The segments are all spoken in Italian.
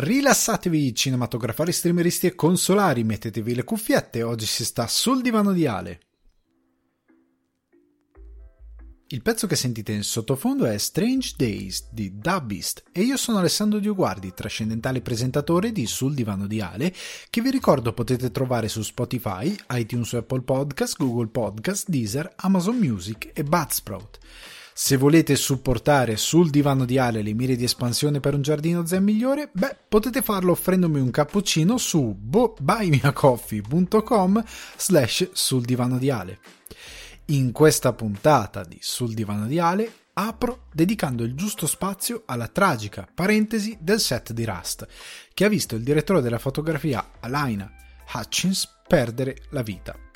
Rilassatevi cinematografari, streameristi e consolari, mettetevi le cuffiette, oggi si sta sul divano di Ale. Il pezzo che sentite in sottofondo è Strange Days di Dubbist e io sono Alessandro Dioguardi, trascendentale presentatore di Sul Divano di Ale, che vi ricordo potete trovare su Spotify, iTunes Apple Podcast, Google Podcast, Deezer, Amazon Music e Budsprout. Se volete supportare sul divano di Ale le mire di espansione per un giardino zen migliore, beh, potete farlo offrendomi un cappuccino su buymeacoffee.com slash sul divano di Ale. In questa puntata di Sul divano di Ale apro dedicando il giusto spazio alla tragica parentesi del set di Rust, che ha visto il direttore della fotografia Alaina Hutchins perdere la vita.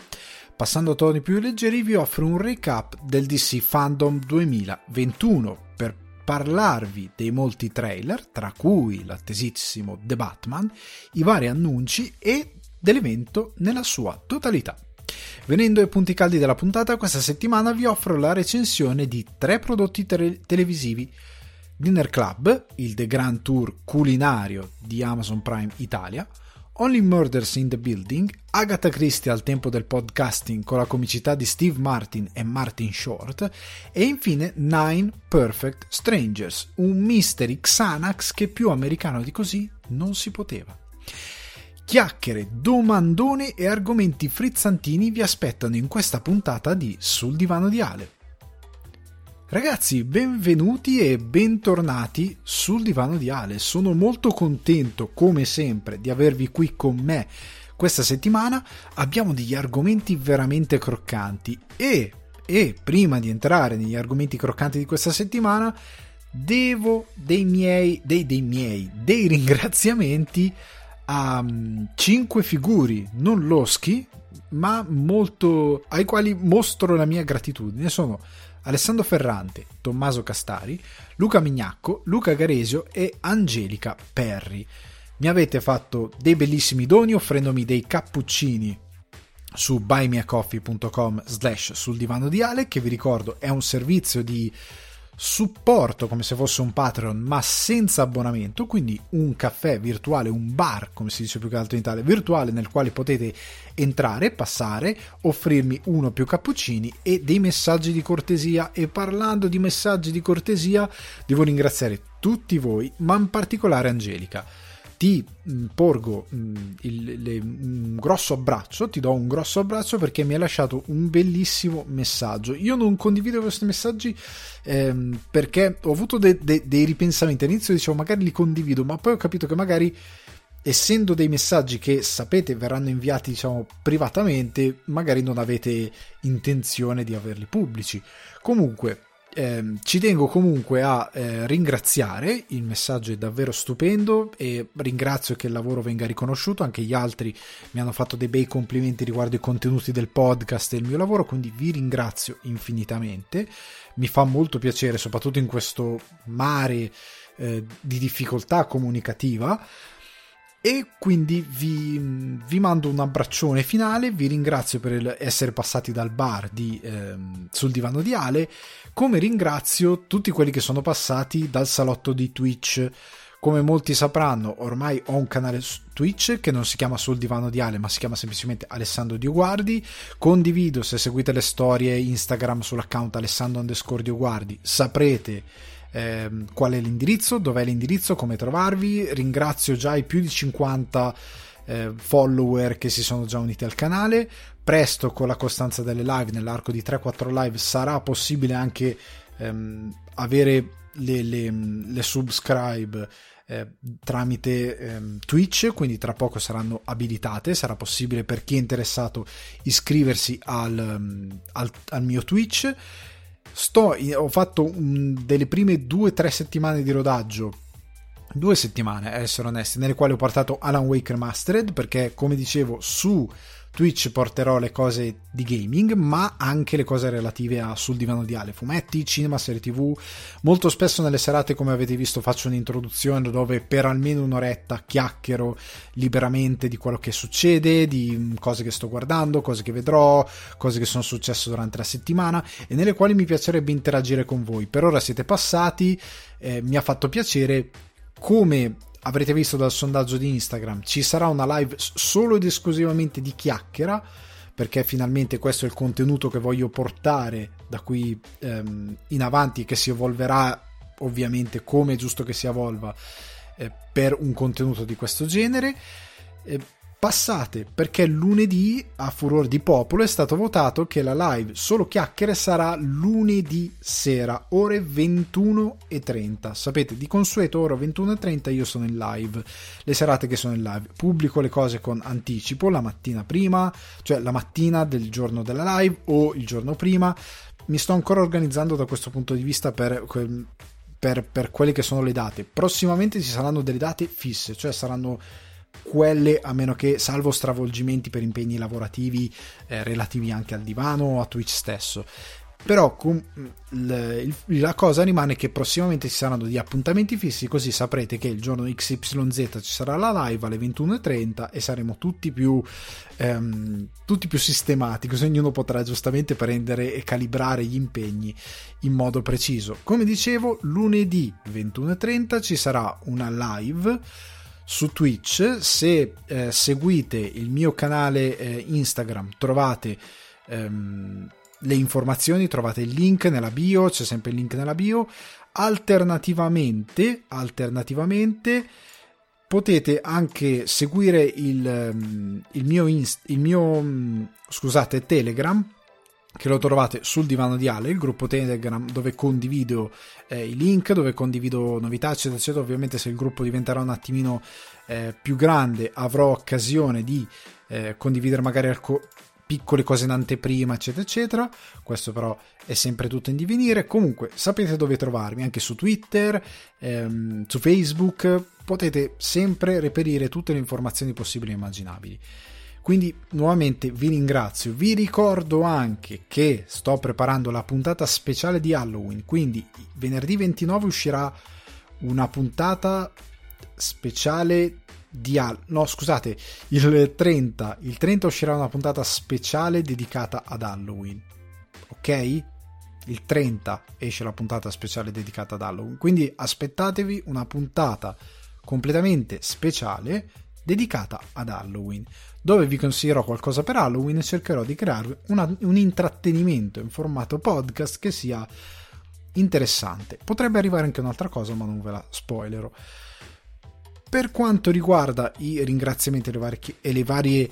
Passando a toni più leggeri vi offro un recap del DC Fandom 2021 per parlarvi dei molti trailer, tra cui l'attesissimo The Batman, i vari annunci e dell'evento nella sua totalità. Venendo ai punti caldi della puntata, questa settimana vi offro la recensione di tre prodotti te- televisivi. Dinner Club, il The Grand Tour culinario di Amazon Prime Italia, Only Murders in the Building, Agatha Christie al tempo del podcasting con la comicità di Steve Martin e Martin Short e infine Nine Perfect Strangers, un mystery Xanax che più americano di così non si poteva. Chiacchiere, domandone e argomenti frizzantini vi aspettano in questa puntata di Sul divano di Ale. Ragazzi, benvenuti e bentornati sul divano di Ale. Sono molto contento, come sempre, di avervi qui con me questa settimana. Abbiamo degli argomenti veramente croccanti e, e prima di entrare negli argomenti croccanti di questa settimana, devo dei miei, dei, dei miei, dei ringraziamenti a um, cinque figuri non loschi, ma molto ai quali mostro la mia gratitudine. Sono Alessandro Ferrante, Tommaso Castari, Luca Mignacco, Luca Garesio e Angelica Perri. Mi avete fatto dei bellissimi doni offrendomi dei cappuccini su buymeacoffee.com slash sul divano di Ale che vi ricordo è un servizio di supporto come se fosse un Patreon ma senza abbonamento, quindi un caffè virtuale, un bar come si dice più che altro in Italia, virtuale nel quale potete entrare, passare, offrirmi uno o più cappuccini e dei messaggi di cortesia. E parlando di messaggi di cortesia devo ringraziare tutti voi, ma in particolare Angelica ti mm, porgo mm, il, le, un grosso abbraccio, ti do un grosso abbraccio perché mi hai lasciato un bellissimo messaggio. Io non condivido questi messaggi ehm, perché ho avuto de, de, dei ripensamenti. All'inizio dicevo magari li condivido, ma poi ho capito che magari essendo dei messaggi che sapete verranno inviati diciamo privatamente, magari non avete intenzione di averli pubblici. Comunque, eh, ci tengo comunque a eh, ringraziare, il messaggio è davvero stupendo e ringrazio che il lavoro venga riconosciuto, anche gli altri mi hanno fatto dei bei complimenti riguardo i contenuti del podcast e il mio lavoro, quindi vi ringrazio infinitamente, mi fa molto piacere soprattutto in questo mare eh, di difficoltà comunicativa e quindi vi, vi, mando un abbraccione finale, vi ringrazio per essere passati dal bar di, ehm, sul divano di Ale, come ringrazio tutti quelli che sono passati dal salotto di Twitch. Come molti sapranno, ormai ho un canale Twitch che non si chiama Sul Divano di Ale, ma si chiama semplicemente Alessandro Dioguardi. Condivido, se seguite le storie Instagram sull'account Alessandro Dioguardi, saprete eh, qual è l'indirizzo, dov'è l'indirizzo, come trovarvi. Ringrazio già i più di 50 eh, follower che si sono già uniti al canale. Presto con la costanza delle live, nell'arco di 3-4 live, sarà possibile anche ehm, avere le, le, le subscribe eh, tramite ehm, Twitch, quindi tra poco saranno abilitate, sarà possibile per chi è interessato iscriversi al, um, al, al mio Twitch sto, ho fatto un, delle prime due o tre settimane di rodaggio. Due settimane, a essere onesti, nelle quali ho portato Alan Wake Remastered perché, come dicevo, su Twitch porterò le cose di gaming, ma anche le cose relative a sul divano di Ale, fumetti, cinema, serie tv. Molto spesso nelle serate, come avete visto, faccio un'introduzione dove per almeno un'oretta chiacchiero liberamente di quello che succede, di cose che sto guardando, cose che vedrò, cose che sono successe durante la settimana e nelle quali mi piacerebbe interagire con voi. Per ora siete passati, eh, mi ha fatto piacere come avrete visto dal sondaggio di Instagram, ci sarà una live solo ed esclusivamente di chiacchiera, perché finalmente questo è il contenuto che voglio portare da qui ehm, in avanti, che si evolverà ovviamente come è giusto che si evolva eh, per un contenuto di questo genere. Eh, passate perché lunedì a furor di popolo è stato votato che la live solo chiacchiere sarà lunedì sera ore 21.30 sapete di consueto ore 21.30 io sono in live. Le serate che sono in live. Pubblico le cose con anticipo la mattina prima cioè la mattina del giorno della live o il giorno prima. Mi sto ancora organizzando da questo punto di vista per, per, per quelle che sono le date. Prossimamente ci saranno delle date fisse cioè saranno quelle a meno che salvo stravolgimenti per impegni lavorativi eh, relativi anche al divano o a Twitch stesso. Però com- la cosa rimane che prossimamente ci saranno degli appuntamenti fissi così saprete che il giorno XYZ ci sarà la live alle 21.30 e saremo tutti più ehm, tutti più sistemati così ognuno potrà giustamente prendere e calibrare gli impegni in modo preciso. Come dicevo lunedì 21.30 ci sarà una live su Twitch. Se eh, seguite il mio canale eh, Instagram trovate ehm, le informazioni, trovate il link nella bio, c'è sempre il link nella bio. Alternativamente, alternativamente potete anche seguire il, ehm, il mio, inst- il mio mm, scusate, Telegram che lo trovate sul divano di Ale, il gruppo Telegram dove condivido eh, i link, dove condivido novità, eccetera, eccetera. Ovviamente se il gruppo diventerà un attimino eh, più grande avrò occasione di eh, condividere magari alco- piccole cose in anteprima, eccetera, eccetera. Questo però è sempre tutto in divenire. Comunque sapete dove trovarmi, anche su Twitter, ehm, su Facebook, potete sempre reperire tutte le informazioni possibili e immaginabili. Quindi nuovamente vi ringrazio, vi ricordo anche che sto preparando la puntata speciale di Halloween, quindi venerdì 29 uscirà una puntata speciale di Halloween, no scusate, il 30, il 30 uscirà una puntata speciale dedicata ad Halloween, ok? Il 30 esce la puntata speciale dedicata ad Halloween, quindi aspettatevi una puntata completamente speciale dedicata ad Halloween dove vi consiglierò qualcosa per Halloween e cercherò di crearvi una, un intrattenimento in formato podcast che sia interessante. Potrebbe arrivare anche un'altra cosa, ma non ve la spoilerò. Per quanto riguarda i ringraziamenti e le varie, e le varie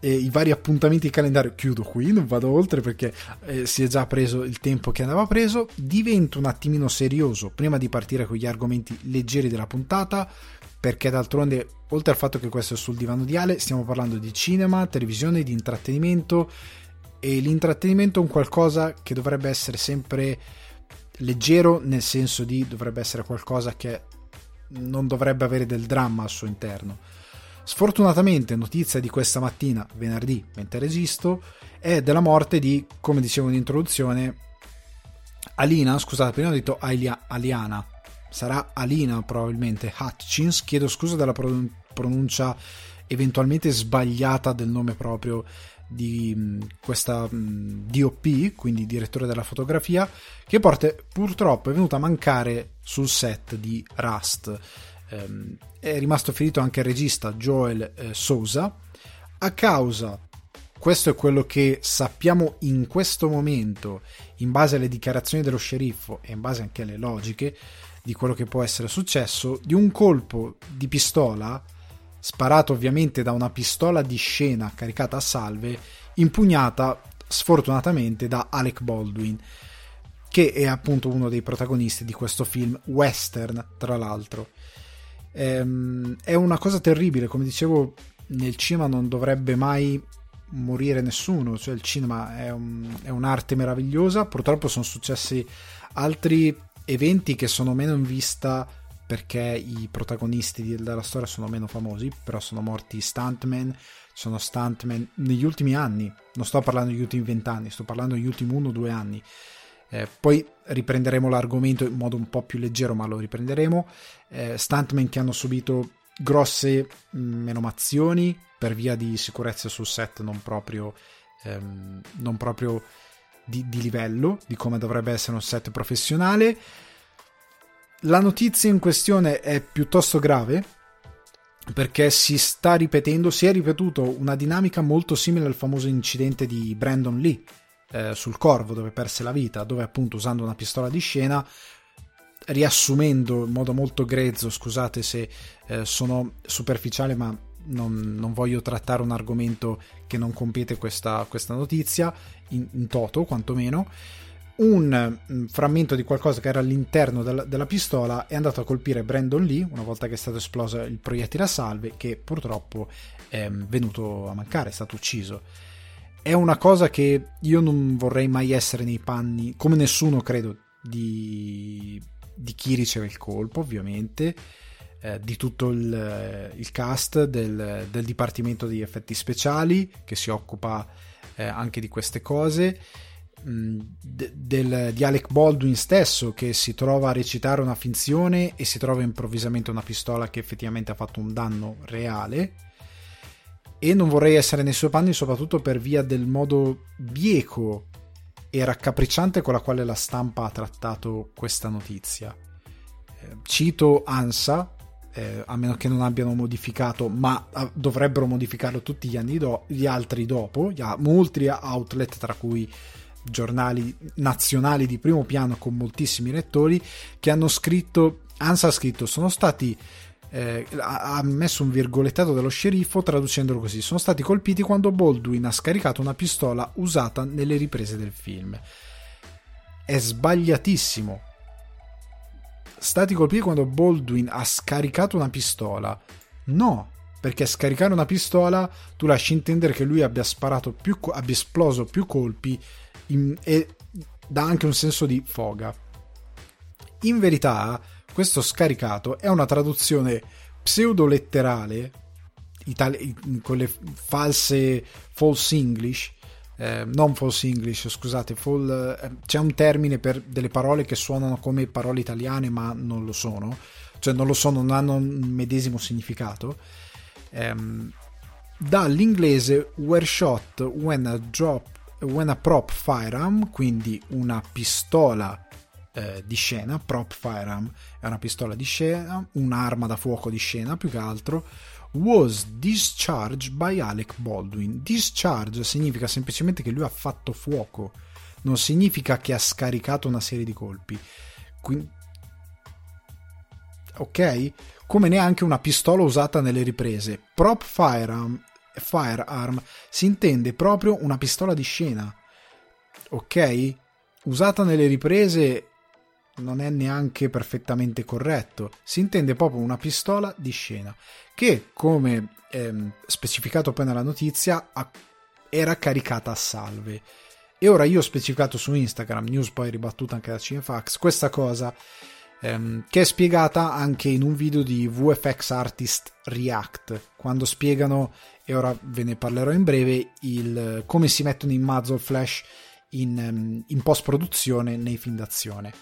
eh, i vari appuntamenti di calendario, chiudo qui, non vado oltre perché eh, si è già preso il tempo che andava preso. Divento un attimino serioso prima di partire con gli argomenti leggeri della puntata perché d'altronde, oltre al fatto che questo è sul divano di Ale, stiamo parlando di cinema, televisione, di intrattenimento e l'intrattenimento è un qualcosa che dovrebbe essere sempre leggero, nel senso di dovrebbe essere qualcosa che non dovrebbe avere del dramma al suo interno. Sfortunatamente, notizia di questa mattina, venerdì, mentre resisto, è della morte di, come dicevo in introduzione, Alina, scusate, prima ho detto Aliana, sarà Alina probabilmente Hutchins, chiedo scusa della pronuncia eventualmente sbagliata del nome proprio di mm, questa mm, DOP, quindi direttore della fotografia, che porta, purtroppo è venuta a mancare sul set di Rust. Ehm, è rimasto ferito anche il regista Joel eh, Sousa a causa questo è quello che sappiamo in questo momento, in base alle dichiarazioni dello sceriffo e in base anche alle logiche, di quello che può essere successo, di un colpo di pistola, sparato ovviamente da una pistola di scena caricata a salve, impugnata sfortunatamente da Alec Baldwin, che è appunto uno dei protagonisti di questo film western, tra l'altro. Ehm, è una cosa terribile, come dicevo, nel cinema non dovrebbe mai morire nessuno, cioè il cinema è, un, è un'arte meravigliosa, purtroppo sono successi altri eventi che sono meno in vista perché i protagonisti della storia sono meno famosi, però sono morti stuntman, sono stuntman negli ultimi anni, non sto parlando degli ultimi vent'anni, sto parlando degli ultimi uno o due anni. Eh, poi riprenderemo l'argomento in modo un po' più leggero, ma lo riprenderemo. Eh, stuntman che hanno subito grosse menomazioni per via di sicurezza sul set non proprio, ehm, non proprio di, di livello, di come dovrebbe essere un set professionale. La notizia in questione è piuttosto grave perché si sta ripetendo, si è ripetuto una dinamica molto simile al famoso incidente di Brandon Lee eh, sul Corvo dove perse la vita, dove appunto usando una pistola di scena riassumendo in modo molto grezzo, scusate se eh, sono superficiale, ma non, non, voglio trattare un argomento che non compete questa, questa notizia, in, in, toto quantomeno. Un mm, frammento di qualcosa che era all'interno della, della, pistola è andato a colpire Brandon Lee una volta che è stato esploso il proiettile a salve, che purtroppo è venuto a mancare, è stato ucciso. È una cosa che io non vorrei mai essere nei panni, come nessuno credo, di di chi riceve il colpo, ovviamente, eh, di tutto il, il cast del, del, Dipartimento di Effetti Speciali che si occupa eh, anche di queste cose. Mm, de, del, di Alec Baldwin stesso che si trova a recitare una finzione e si trova improvvisamente una pistola che effettivamente ha fatto un danno reale e non vorrei essere nei suoi panni soprattutto per via del modo bieco e raccapricciante con la quale la stampa ha trattato questa notizia. Eh, cito ANSA, eh, a meno che non abbiano modificato, ma eh, dovrebbero modificarlo tutti gli anni do- gli altri dopo, gli, molti outlet, tra cui giornali nazionali di primo piano con moltissimi lettori, che hanno scritto, ANSA ha scritto, sono stati eh, ha messo un virgolettato dello sceriffo traducendolo così sono stati colpiti quando Baldwin ha scaricato una pistola usata nelle riprese del film. È sbagliatissimo stati colpiti quando Baldwin ha scaricato una pistola. No perché scaricare una pistola tu lasci intendere che lui abbia sparato più abbia esploso più colpi in, e dà anche un senso di foga. In verità questo scaricato è una traduzione pseudo-letterale itali- con le false false English eh, non false English, scusate, full, eh, c'è un termine per delle parole che suonano come parole italiane ma non lo sono, cioè non lo sono, non hanno un medesimo significato. Eh, dall'inglese were shot when a, drop, when a prop firearm, quindi una pistola eh, di scena, prop firearm è una pistola di scena, un'arma da fuoco di scena più che altro, was discharged by Alec Baldwin. Discharge significa semplicemente che lui ha fatto fuoco, non significa che ha scaricato una serie di colpi. Quindi, ok? Come neanche una pistola usata nelle riprese. Prop firearm, firearm si intende proprio una pistola di scena. Ok? Usata nelle riprese non è neanche perfettamente corretto. Si intende proprio una pistola di scena che, come ehm, specificato poi nella notizia, era caricata a salve. E ora io ho specificato su Instagram, news poi ribattuta anche da Cinefax, questa cosa ehm, che è spiegata anche in un video di VFX Artist React, quando spiegano, e ora ve ne parlerò in breve, il, come si mettono in muzzle flash in, ehm, in post produzione nei film d'azione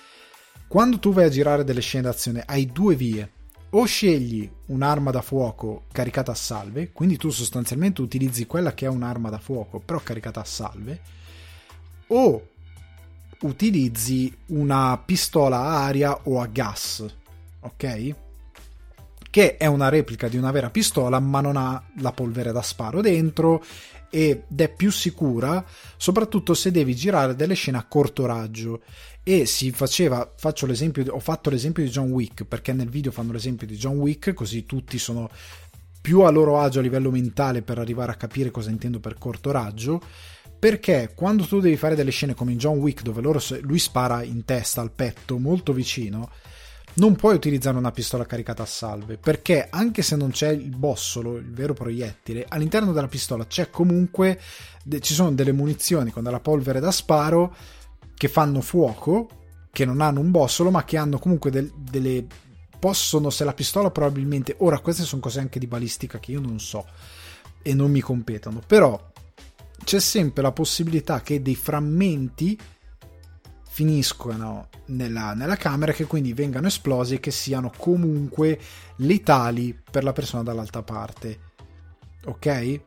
quando tu vai a girare delle scene d'azione hai due vie. O scegli un'arma da fuoco caricata a salve, quindi tu sostanzialmente utilizzi quella che è un'arma da fuoco però caricata a salve, o utilizzi una pistola a aria o a gas, ok? Che è una replica di una vera pistola ma non ha la polvere da sparo dentro ed è più sicura soprattutto se devi girare delle scene a corto raggio. E si faceva, faccio l'esempio, ho fatto l'esempio di John Wick perché nel video fanno l'esempio di John Wick così tutti sono più a loro agio a livello mentale per arrivare a capire cosa intendo per corto raggio. Perché quando tu devi fare delle scene come in John Wick dove loro, lui spara in testa al petto molto vicino non puoi utilizzare una pistola caricata a salve perché anche se non c'è il bossolo, il vero proiettile, all'interno della pistola c'è comunque ci sono delle munizioni con della polvere da sparo che fanno fuoco, che non hanno un bossolo, ma che hanno comunque del, delle. possono, se la pistola probabilmente. Ora, queste sono cose anche di balistica che io non so e non mi competono, però c'è sempre la possibilità che dei frammenti finiscono nella, nella camera che quindi vengano esplosi e che siano comunque letali per la persona dall'altra parte. Ok?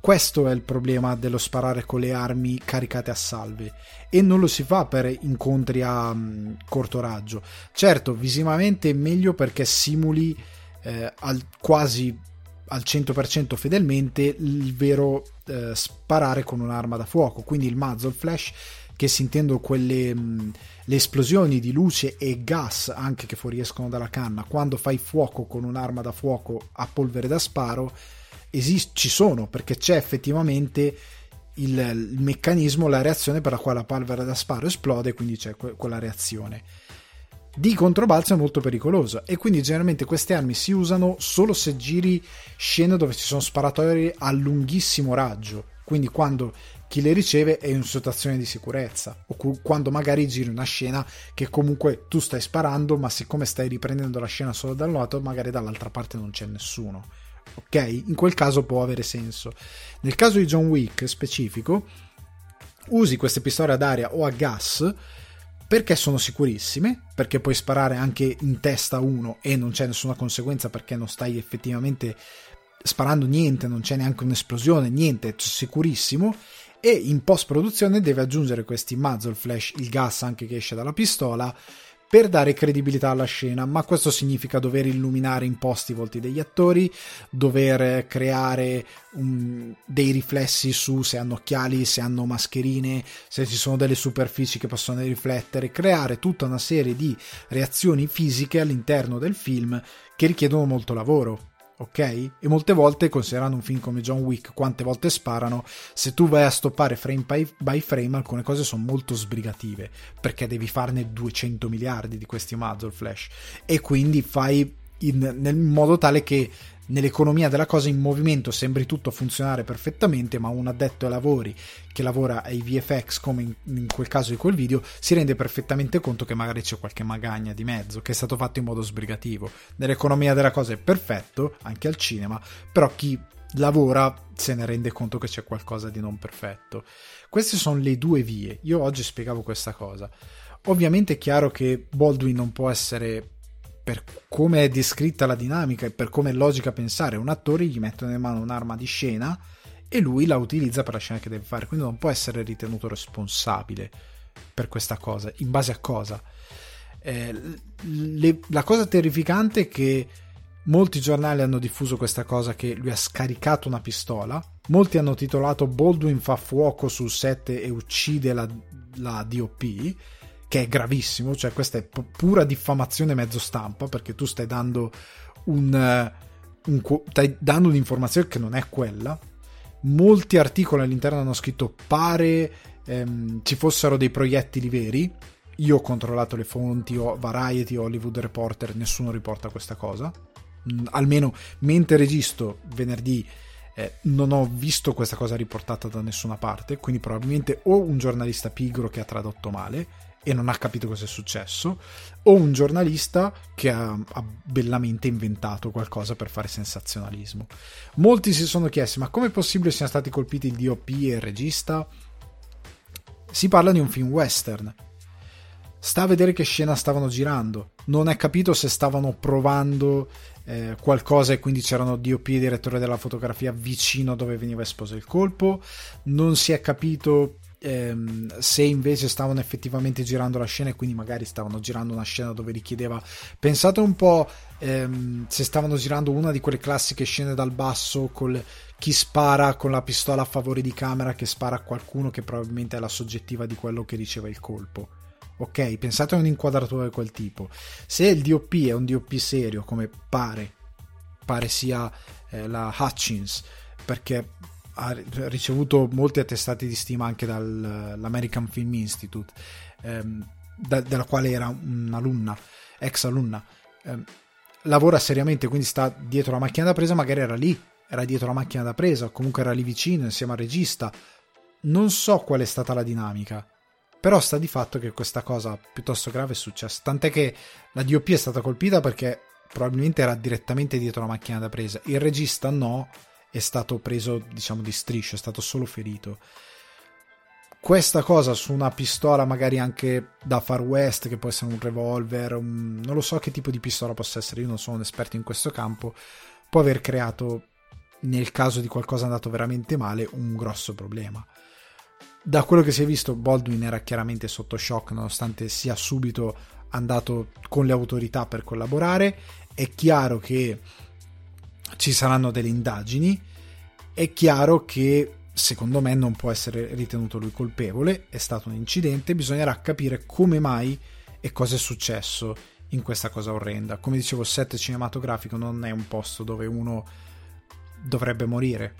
Questo è il problema dello sparare con le armi caricate a salve e non lo si fa per incontri a um, corto raggio. Certo, visivamente è meglio perché simuli eh, al, quasi al 100% fedelmente il vero eh, sparare con un'arma da fuoco, quindi il muzzle flash che si intendono quelle le esplosioni di luce e gas anche che fuoriescono dalla canna. Quando fai fuoco con un'arma da fuoco a polvere da sparo esist- ci sono perché c'è effettivamente il, il, meccanismo, la reazione per la quale la polvere da sparo esplode quindi c'è que- quella reazione. Di controbalzo è molto pericolosa e quindi generalmente queste armi si usano solo se giri scene dove ci sono sparatori a lunghissimo raggio. Quindi quando chi le riceve è in situazione di sicurezza o cu- quando magari giri una scena che comunque tu stai sparando ma siccome stai riprendendo la scena solo dal lato magari dall'altra parte non c'è nessuno ok? In quel caso può avere senso. Nel caso di John Wick specifico usi queste pistole ad aria o a gas perché sono sicurissime, perché puoi sparare anche in testa uno e non c'è nessuna conseguenza perché non stai effettivamente sparando niente, non c'è neanche un'esplosione, niente, è sicurissimo e in post produzione deve aggiungere questi muzzle flash, il gas anche che esce dalla pistola per dare credibilità alla scena, ma questo significa dover illuminare in post i volti degli attori, dover creare um, dei riflessi su se hanno occhiali, se hanno mascherine, se ci sono delle superfici che possono riflettere, creare tutta una serie di reazioni fisiche all'interno del film che richiedono molto lavoro ok? E molte volte, considerando un film come John Wick, quante volte sparano, se tu vai a stoppare frame by frame, alcune cose sono molto sbrigative, perché devi farne 200 miliardi di questi muzzle flash, e quindi fai in, nel modo tale che nell'economia della cosa in movimento sembri tutto funzionare perfettamente, ma un addetto ai lavori che lavora ai VFX come in, in, quel caso di quel video si rende perfettamente conto che magari c'è qualche magagna di mezzo che è stato fatto in modo sbrigativo. Nell'economia della cosa è perfetto, anche al cinema, però chi lavora se ne rende conto che c'è qualcosa di non perfetto. Queste sono le due vie. Io oggi spiegavo questa cosa. Ovviamente è chiaro che Baldwin non può essere per come è descritta la dinamica e per come è logica pensare, un attore gli mettono in mano un'arma di scena e lui la utilizza per la scena che deve fare, quindi non può essere ritenuto responsabile per questa cosa. In base a cosa? Eh, le, la cosa terrificante è che molti giornali hanno diffuso questa cosa che lui ha scaricato una pistola, molti hanno titolato Baldwin fa fuoco sul set e uccide la, la DOP che è gravissimo, cioè questa è pura diffamazione mezzo stampa perché tu stai dando un, eh, un stai dando un'informazione che non è quella. Molti articoli all'interno hanno scritto pare ehm, ci fossero dei proiettili veri. Io ho controllato le fonti, ho Variety, Hollywood Reporter, nessuno riporta questa cosa. Mm, almeno mentre registro venerdì eh, non ho visto questa cosa riportata da nessuna parte, quindi probabilmente o un giornalista pigro che ha tradotto male e non ha capito cosa è successo, o un giornalista che ha, ha, bellamente inventato qualcosa per fare sensazionalismo. Molti si sono chiesti: ma come è possibile siano stati colpiti il DOP e il regista? Si parla di un film western. Sta a vedere che scena stavano girando. Non è capito se stavano provando eh, qualcosa e quindi c'erano DOP e direttore della fotografia vicino dove veniva esposo il colpo. Non si è capito ehm, se invece stavano effettivamente girando la scena e quindi magari stavano girando una scena dove richiedeva pensate un po' ehm, se stavano girando una di quelle classiche scene dal basso con chi spara con la pistola a favore di camera che spara a qualcuno che probabilmente è la soggettiva di quello che riceve il colpo. Ok pensate a un'inquadratura di quel tipo. Se il DOP è un DOP serio come pare pare sia eh, la Hutchins perché ha ricevuto molti attestati di stima anche dall'American Film Institute, ehm, da, della quale era un'alunna, ex alunna. Ehm, lavora seriamente, quindi sta dietro la macchina da presa, magari era lì, era dietro la macchina da presa, o comunque era lì vicino insieme al regista. Non so qual è stata la dinamica, però sta di fatto che questa cosa piuttosto grave è successa. Tant'è che la DOP è stata colpita perché probabilmente era direttamente dietro la macchina da presa, il regista no, è stato preso, diciamo, di striscio, è stato solo ferito. Questa cosa su una pistola, magari anche da Far West, che può essere un revolver, un... non lo so che tipo di pistola possa essere, io non sono un esperto in questo campo, può aver creato, nel caso di qualcosa andato veramente male, un grosso problema. Da quello che si è visto, Baldwin era chiaramente sotto shock, nonostante sia subito andato con le autorità per collaborare è chiaro che ci saranno delle indagini, è chiaro che secondo me non può essere ritenuto lui colpevole, è stato un incidente, bisognerà capire come mai e cosa è successo in questa cosa orrenda. Come dicevo, il set cinematografico non è un posto dove uno dovrebbe morire.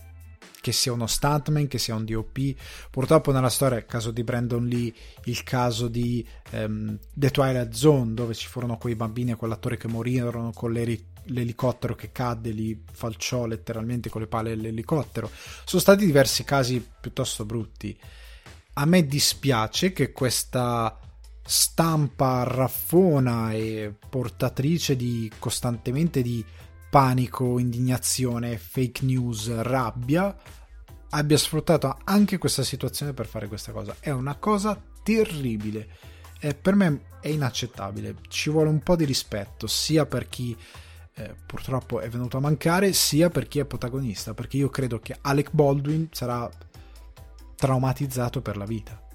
Che sia uno stuntman, che sia un DOP. Purtroppo nella storia, il caso di Brandon Lee, il caso di um, The Twilight Zone, dove ci furono quei bambini e quell'attore che morirono con l'elicottero che cadde, li falciò letteralmente con le pale dell'elicottero. Sono stati diversi casi piuttosto brutti. A me dispiace che questa stampa raffona e portatrice di costantemente di panico, indignazione, fake news, rabbia, abbia sfruttato anche questa situazione per fare questa cosa. È una cosa terribile. E per me è inaccettabile. Ci vuole un po' di rispetto, sia per chi eh, purtroppo è venuto a mancare, sia per chi è protagonista. Perché io credo che Alec Baldwin sarà traumatizzato per la vita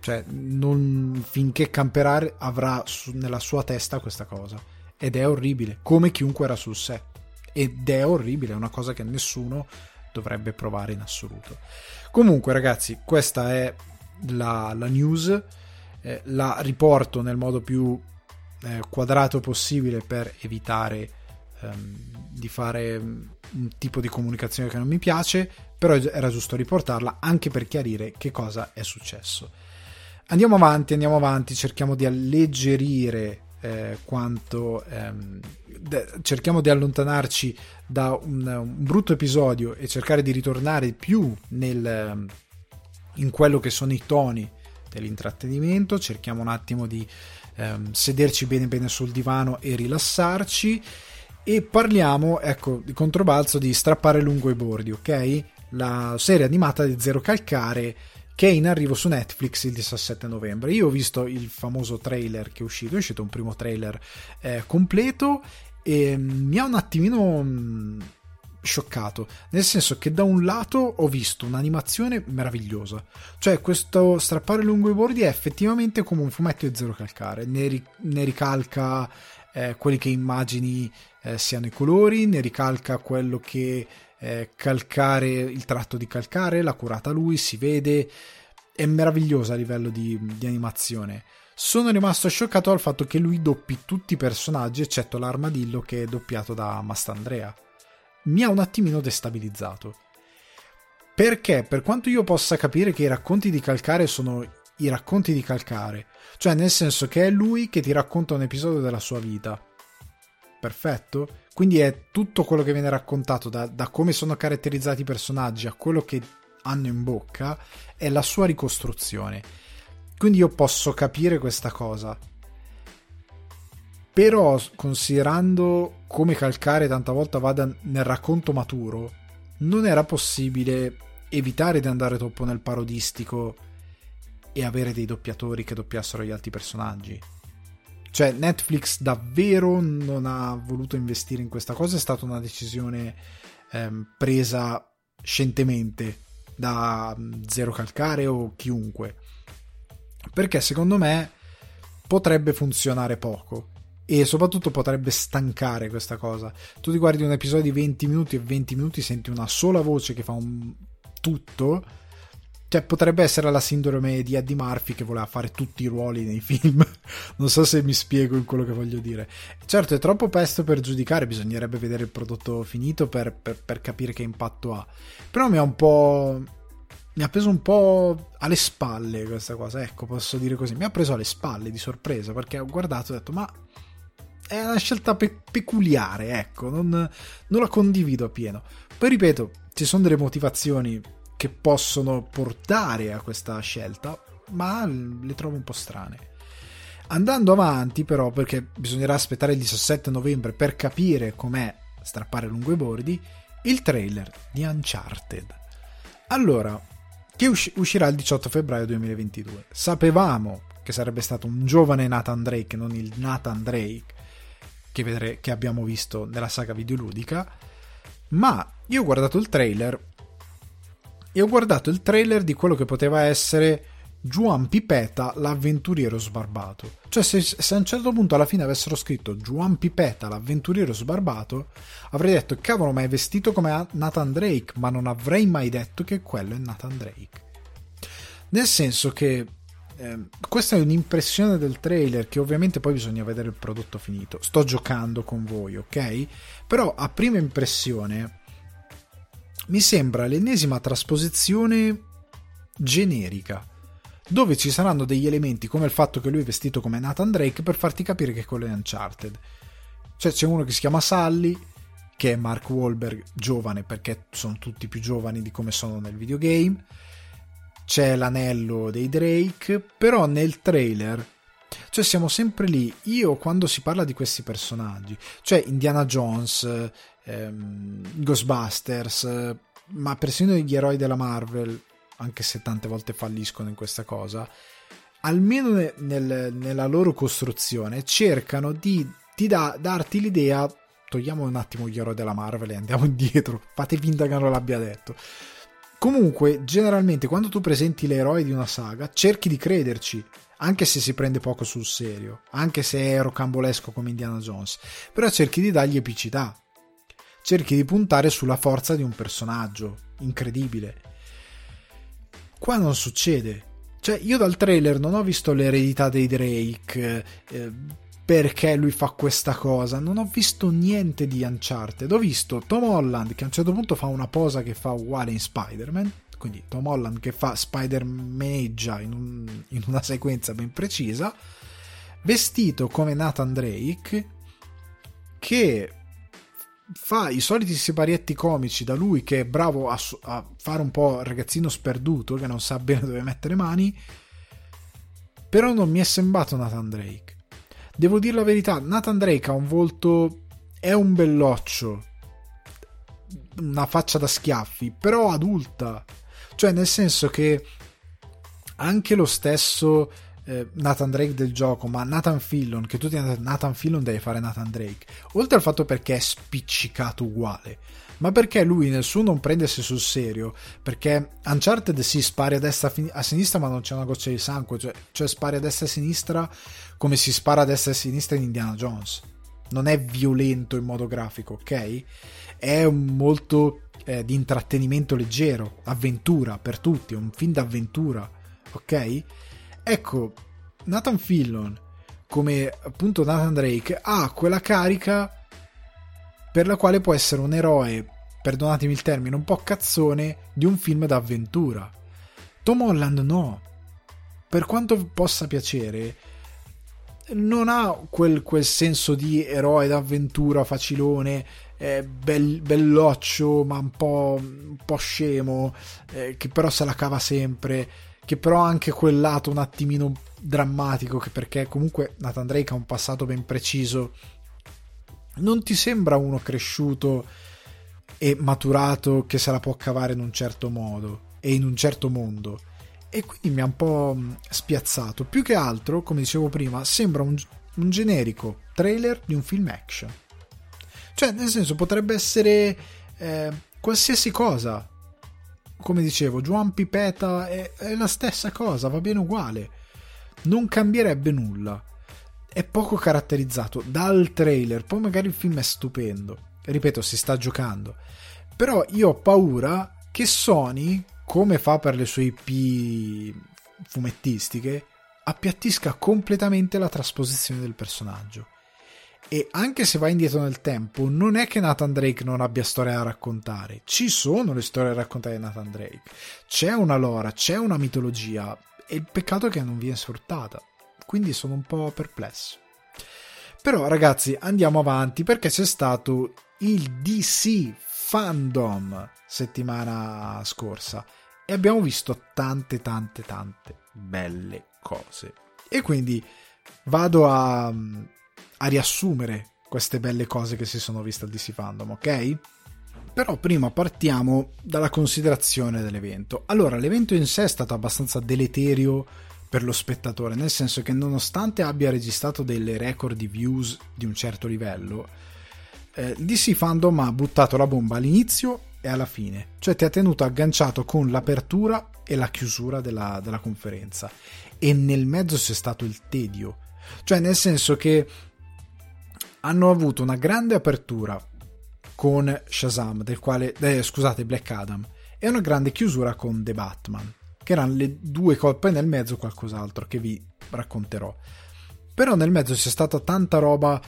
cioè, non, finché camperà avrà su, nella sua testa questa cosa. Ed è orribile, come chiunque era sul set. Ed è orribile, è una cosa che nessuno dovrebbe provare in assoluto. Comunque, ragazzi, questa è la, la news. Eh, la riporto nel modo più eh, quadrato possibile per evitare ehm, di fare un tipo di comunicazione che non mi piace, però era giusto riportarla anche per chiarire che cosa è successo. Andiamo avanti, andiamo avanti, cerchiamo di alleggerire eh, quanto ehm, de- cerchiamo di allontanarci da un, un, brutto episodio e cercare di ritornare più nel, in quello che sono i toni dell'intrattenimento. Cerchiamo un attimo di ehm, sederci bene bene sul divano e rilassarci. E parliamo, ecco, di controbalzo di strappare lungo i bordi, ok? La serie animata di Zero Calcare che è in arrivo su Netflix il 17 novembre. Io ho visto il famoso trailer che è uscito, è uscito un primo trailer eh, completo e mi ha un attimino mh, scioccato, nel senso che da un lato ho visto un'animazione meravigliosa, cioè questo strappare lungo i bordi è effettivamente come un fumetto di zero calcare, ne, ri- ne ricalca eh, quelli che immagini eh, siano i colori, ne ricalca quello che eh, calcare il tratto di calcare, l'ha curata lui, si vede, è meravigliosa a livello di, di animazione. Sono rimasto scioccato dal fatto che lui doppi tutti i personaggi eccetto l'armadillo che è doppiato da Mastandrea. Mi ha un attimino destabilizzato. Perché, per quanto io possa capire che i racconti di Calcare sono i racconti di Calcare, cioè nel senso che è lui che ti racconta un episodio della sua vita. Perfetto? Quindi è tutto quello che viene raccontato, da, da come sono caratterizzati i personaggi a quello che hanno in bocca, è la sua ricostruzione. Quindi io posso capire questa cosa. Però, considerando come calcare tanta volta vada nel racconto maturo, non era possibile evitare di andare troppo nel parodistico e avere dei doppiatori che doppiassero gli altri personaggi. Cioè, Netflix davvero non ha voluto investire in questa cosa, è stata una decisione ehm, presa scientemente da mm, Zero Calcare o chiunque. Perché secondo me potrebbe funzionare poco e soprattutto potrebbe stancare questa cosa. Tu ti guardi un episodio di 20 minuti e 20 minuti senti una sola voce che fa un tutto cioè, potrebbe essere la sindrome di Eddie Murphy che voleva fare tutti i ruoli nei film. non so se mi spiego in quello che voglio dire. Certo, è troppo presto per giudicare, bisognerebbe vedere il prodotto finito per, per, per capire che impatto ha. Però mi ha un po'. Mi ha preso un po' alle spalle questa cosa, ecco, posso dire così. Mi ha preso alle spalle di sorpresa perché ho guardato e ho detto, ma è una scelta pe- peculiare, ecco, non, non la condivido appieno. Poi ripeto, ci sono delle motivazioni che possono portare a questa scelta, ma le trovo un po' strane. Andando avanti, però, perché bisognerà aspettare il 17 novembre per capire com'è strappare lungo i bordi, il trailer di Uncharted. Allora, che uscirà il 18 febbraio 2022. Sapevamo che sarebbe stato un giovane Nathan Drake, non il Nathan Drake che, vedre- che abbiamo visto nella saga videoludica, ma io ho guardato il trailer e ho guardato il trailer di quello che poteva essere Juan Pipeta l'avventuriero sbarbato. Cioè, se, se, a un certo punto alla fine avessero scritto Juan Pipeta l'avventuriero sbarbato, avrei detto: cavolo, ma è vestito come Nathan Drake, ma non avrei mai detto che quello è Nathan Drake. Nel senso che eh, questa è un'impressione del trailer che ovviamente poi bisogna vedere il prodotto finito. Sto giocando con voi, ok? Però a prima impressione mi sembra l'ennesima trasposizione generica dove ci saranno degli elementi come il fatto che lui è vestito come Nathan Drake per farti capire che quello è Uncharted. Cioè c'è uno che si chiama Sully, che è Mark Wahlberg giovane perché sono tutti più giovani di come sono nel videogame. C'è l'anello dei Drake, però nel trailer cioè siamo sempre lì. Io quando si parla di questi personaggi, cioè Indiana Jones, ehm, Ghostbusters, ma persino gli eroi della Marvel, anche se tante volte falliscono in questa cosa, almeno nel, nella loro costruzione cercano di, di da, darti l'idea, togliamo un attimo gli eroi della Marvel e andiamo indietro, fate finta che non l'abbia detto. Comunque, generalmente, quando tu presenti l'eroe di una saga, cerchi di crederci, anche se si prende poco sul serio, anche se è rocambolesco come Indiana Jones, però cerchi di dargli epicità, cerchi di puntare sulla forza di un personaggio incredibile. Qua non succede. Cioè, io dal trailer non ho visto l'eredità dei Drake, eh, perché lui fa questa cosa, non ho visto niente di Uncharted. Ho visto Tom Holland che a un certo punto fa una posa che fa uguale in Spider-Man, quindi Tom Holland che fa Spider-Maneggia in, un, in una sequenza ben precisa, vestito come Nathan Drake, che fa i soliti siparietti comici da lui che è bravo a, a, fare un po' ragazzino sperduto che non sa bene dove mettere mani però non mi è sembrato Nathan Drake. Devo dire la verità Nathan Drake ha un volto è un belloccio una faccia da schiaffi però adulta. Cioè nel senso che anche lo stesso Nathan Drake del gioco, ma Nathan Fillon, che tutti Nathan Fillon deve fare Nathan Drake, oltre al fatto perché è spiccicato uguale, ma perché lui nel suo non prendersi sul serio, perché Uncharted si spari a destra a sinistra ma non c'è una goccia di sangue, cioè, cioè spari a destra e a sinistra come si spara a destra e a sinistra in Indiana Jones. Non è violento in modo grafico, ok? È molto eh, di intrattenimento leggero, avventura per tutti, un film d'avventura, ok? Ecco, Nathan Fillon, come appunto Nathan Drake, ha quella carica per la quale può essere un eroe, perdonatemi il termine, un po' cazzone di un film d'avventura. Tom Holland no. Per quanto possa piacere, non ha quel, quel senso di eroe d'avventura facilone, eh, bel, belloccio, ma un po', un po scemo, eh, che però se la cava sempre che però ha anche quel lato un attimino drammatico, che perché comunque Nathan Drake ha un passato ben preciso. Non ti sembra uno cresciuto e maturato che se la può cavare in un certo modo e in un certo mondo. E quindi mi ha un po' spiazzato. Più che altro, come dicevo prima, sembra un, un generico trailer di un film action. Cioè, nel senso, potrebbe essere eh, qualsiasi cosa come dicevo, Juan Pipeta è, è la stessa cosa, va bene uguale. Non cambierebbe nulla. È poco caratterizzato dal trailer, poi magari il film è stupendo. Ripeto, si sta giocando. Però io ho paura che Sony, come fa per le sue IP fumettistiche, appiattisca completamente la trasposizione del personaggio. E anche se va indietro nel tempo, non è che Nathan Drake non abbia storie da raccontare. Ci sono le storie da raccontare di Nathan Drake. C'è una lore, c'è una mitologia. E il peccato è che non viene sfruttata. Quindi sono un po' perplesso. Però ragazzi, andiamo avanti perché c'è stato il DC Fandom settimana scorsa e abbiamo visto tante tante tante belle cose. E quindi vado a a riassumere queste belle cose che si sono viste al DC Fandom, ok? Però prima partiamo dalla considerazione dell'evento. Allora, l'evento in sé è stato abbastanza deleterio per lo spettatore, nel senso che nonostante abbia registrato delle record di views di un certo livello, eh, DC Fandom ha buttato la bomba all'inizio e alla fine, cioè ti ha tenuto agganciato con l'apertura e la chiusura della, della conferenza e nel mezzo c'è stato il tedio, cioè nel senso che hanno avuto una grande apertura con Shazam, del quale, eh, scusate, Black Adam, e una grande chiusura con The Batman, che erano le due coppe nel mezzo qualcos'altro che vi racconterò. Però nel mezzo c'è stata tanta roba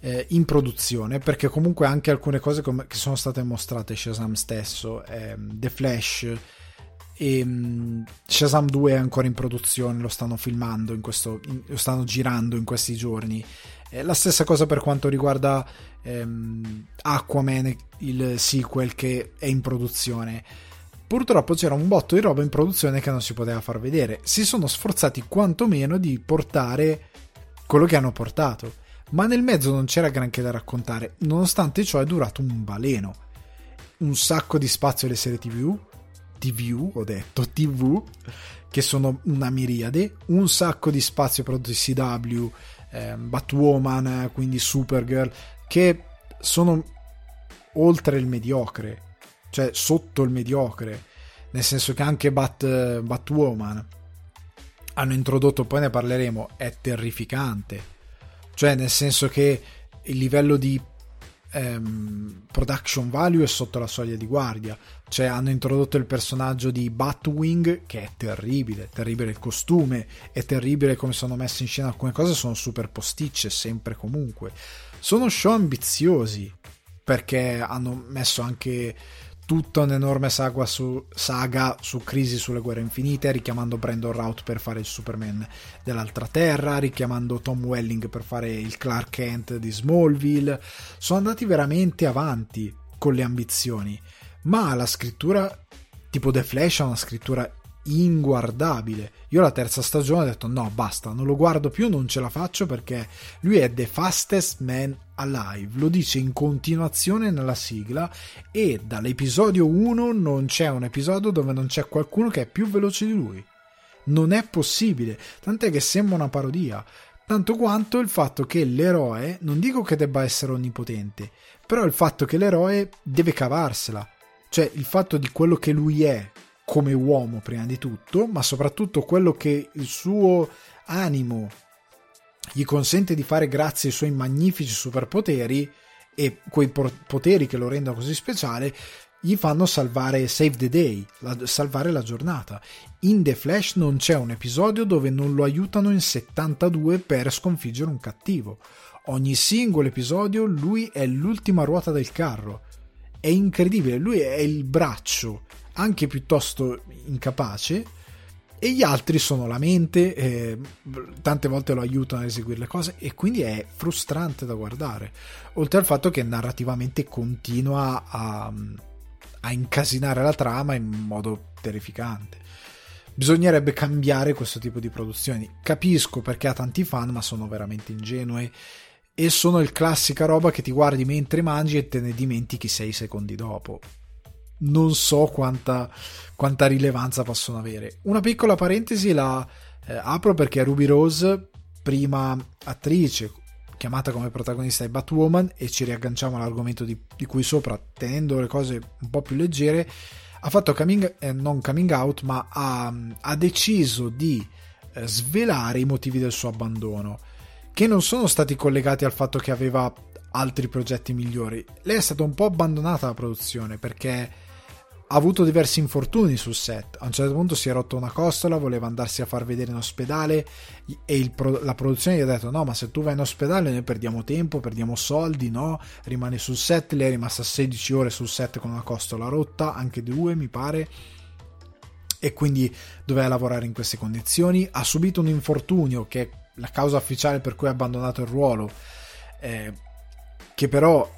eh, in produzione, perché comunque anche alcune cose com- che sono state mostrate Shazam stesso, ehm, The Flash e um, Shazam 2 è ancora in produzione, lo stanno filmando, in questo, in, lo stanno girando in questi giorni. Eh, la stessa cosa per quanto riguarda ehm, Aquaman, il sequel che è in produzione. Purtroppo c'era un botto di roba in produzione che non si poteva far vedere. Si sono sforzati quantomeno di portare quello che hanno portato, ma nel mezzo non c'era granché da raccontare, nonostante ciò è durato un baleno. Un sacco di spazio alle serie TV, TV, ho detto TV, che sono una miriade, un sacco di spazio prodotti CW, eh, Batwoman, quindi Supergirl, che sono oltre il mediocre, cioè sotto il mediocre, nel senso che anche Bat, Batwoman hanno introdotto, poi ne parleremo, è terrificante, cioè nel senso che il livello di ehm, production value è sotto la soglia di guardia, cioè hanno introdotto il personaggio di Batwing che è terribile, terribile il costume, è terribile come sono messe in scena alcune cose, sono super posticce sempre e comunque. Sono show ambiziosi perché hanno messo anche tutta un'enorme saga su, saga su Crisi sulle guerre infinite, richiamando Brandon Routh per fare il Superman dell'altra terra, richiamando Tom Welling per fare il Clark Kent di Smallville. Sono andati veramente avanti con le ambizioni, ma la scrittura tipo The Flash ha una scrittura inguardabile. Io la terza stagione ho detto no, basta, non lo guardo più, non ce la faccio perché lui è the fastest man alive, lo dice in continuazione nella sigla e dall'episodio 1 non c'è un episodio dove non c'è qualcuno che è più veloce di lui. Non è possibile, tant'è che sembra una parodia. Tanto quanto il fatto che l'eroe, non dico che debba essere onnipotente, però il fatto che l'eroe deve cavarsela. Cioè il fatto di quello che lui è, come uomo prima di tutto, ma soprattutto quello che il suo animo gli consente di fare grazie ai suoi magnifici superpoteri e quei poteri che lo rendono così speciale gli fanno salvare Save the Day, la, salvare la giornata. In The Flash non c'è un episodio dove non lo aiutano in 72 per sconfiggere un cattivo. Ogni singolo episodio lui è l'ultima ruota del carro. È incredibile, lui è il braccio anche piuttosto incapace e gli altri sono la mente, eh, tante volte lo aiutano a eseguire le cose e quindi è frustrante da guardare, oltre al fatto che narrativamente continua a, a incasinare la trama in modo terrificante. Bisognerebbe cambiare questo tipo di produzioni. Capisco perché ha tanti fan, ma sono veramente ingenue e sono il classica roba che ti guardi mentre mangi e te ne dimentichi sei secondi dopo non so quanta, quanta rilevanza possono avere. Una piccola parentesi la eh, apro perché Ruby Rose, prima attrice chiamata come protagonista di Batwoman, e ci riagganciamo all'argomento di, di cui sopra, tenendo le cose un po' più leggere, ha fatto coming, eh, non coming out, ma ha, ha deciso di eh, svelare i motivi del suo abbandono, che non sono stati collegati al fatto che aveva altri progetti migliori. Lei è stata un po' abbandonata la produzione perché ha avuto diversi infortuni sul set. A un certo punto si è rotto una costola, voleva andarsi a far vedere in ospedale e pro- la produzione gli ha detto: No, ma se tu vai in ospedale noi perdiamo tempo, perdiamo soldi, no? Rimani sul set. Lei è rimasta 16 ore sul set con una costola rotta, anche due mi pare. E quindi doveva lavorare in queste condizioni. Ha subito un infortunio che è la causa ufficiale per cui ha abbandonato il ruolo. Eh, che però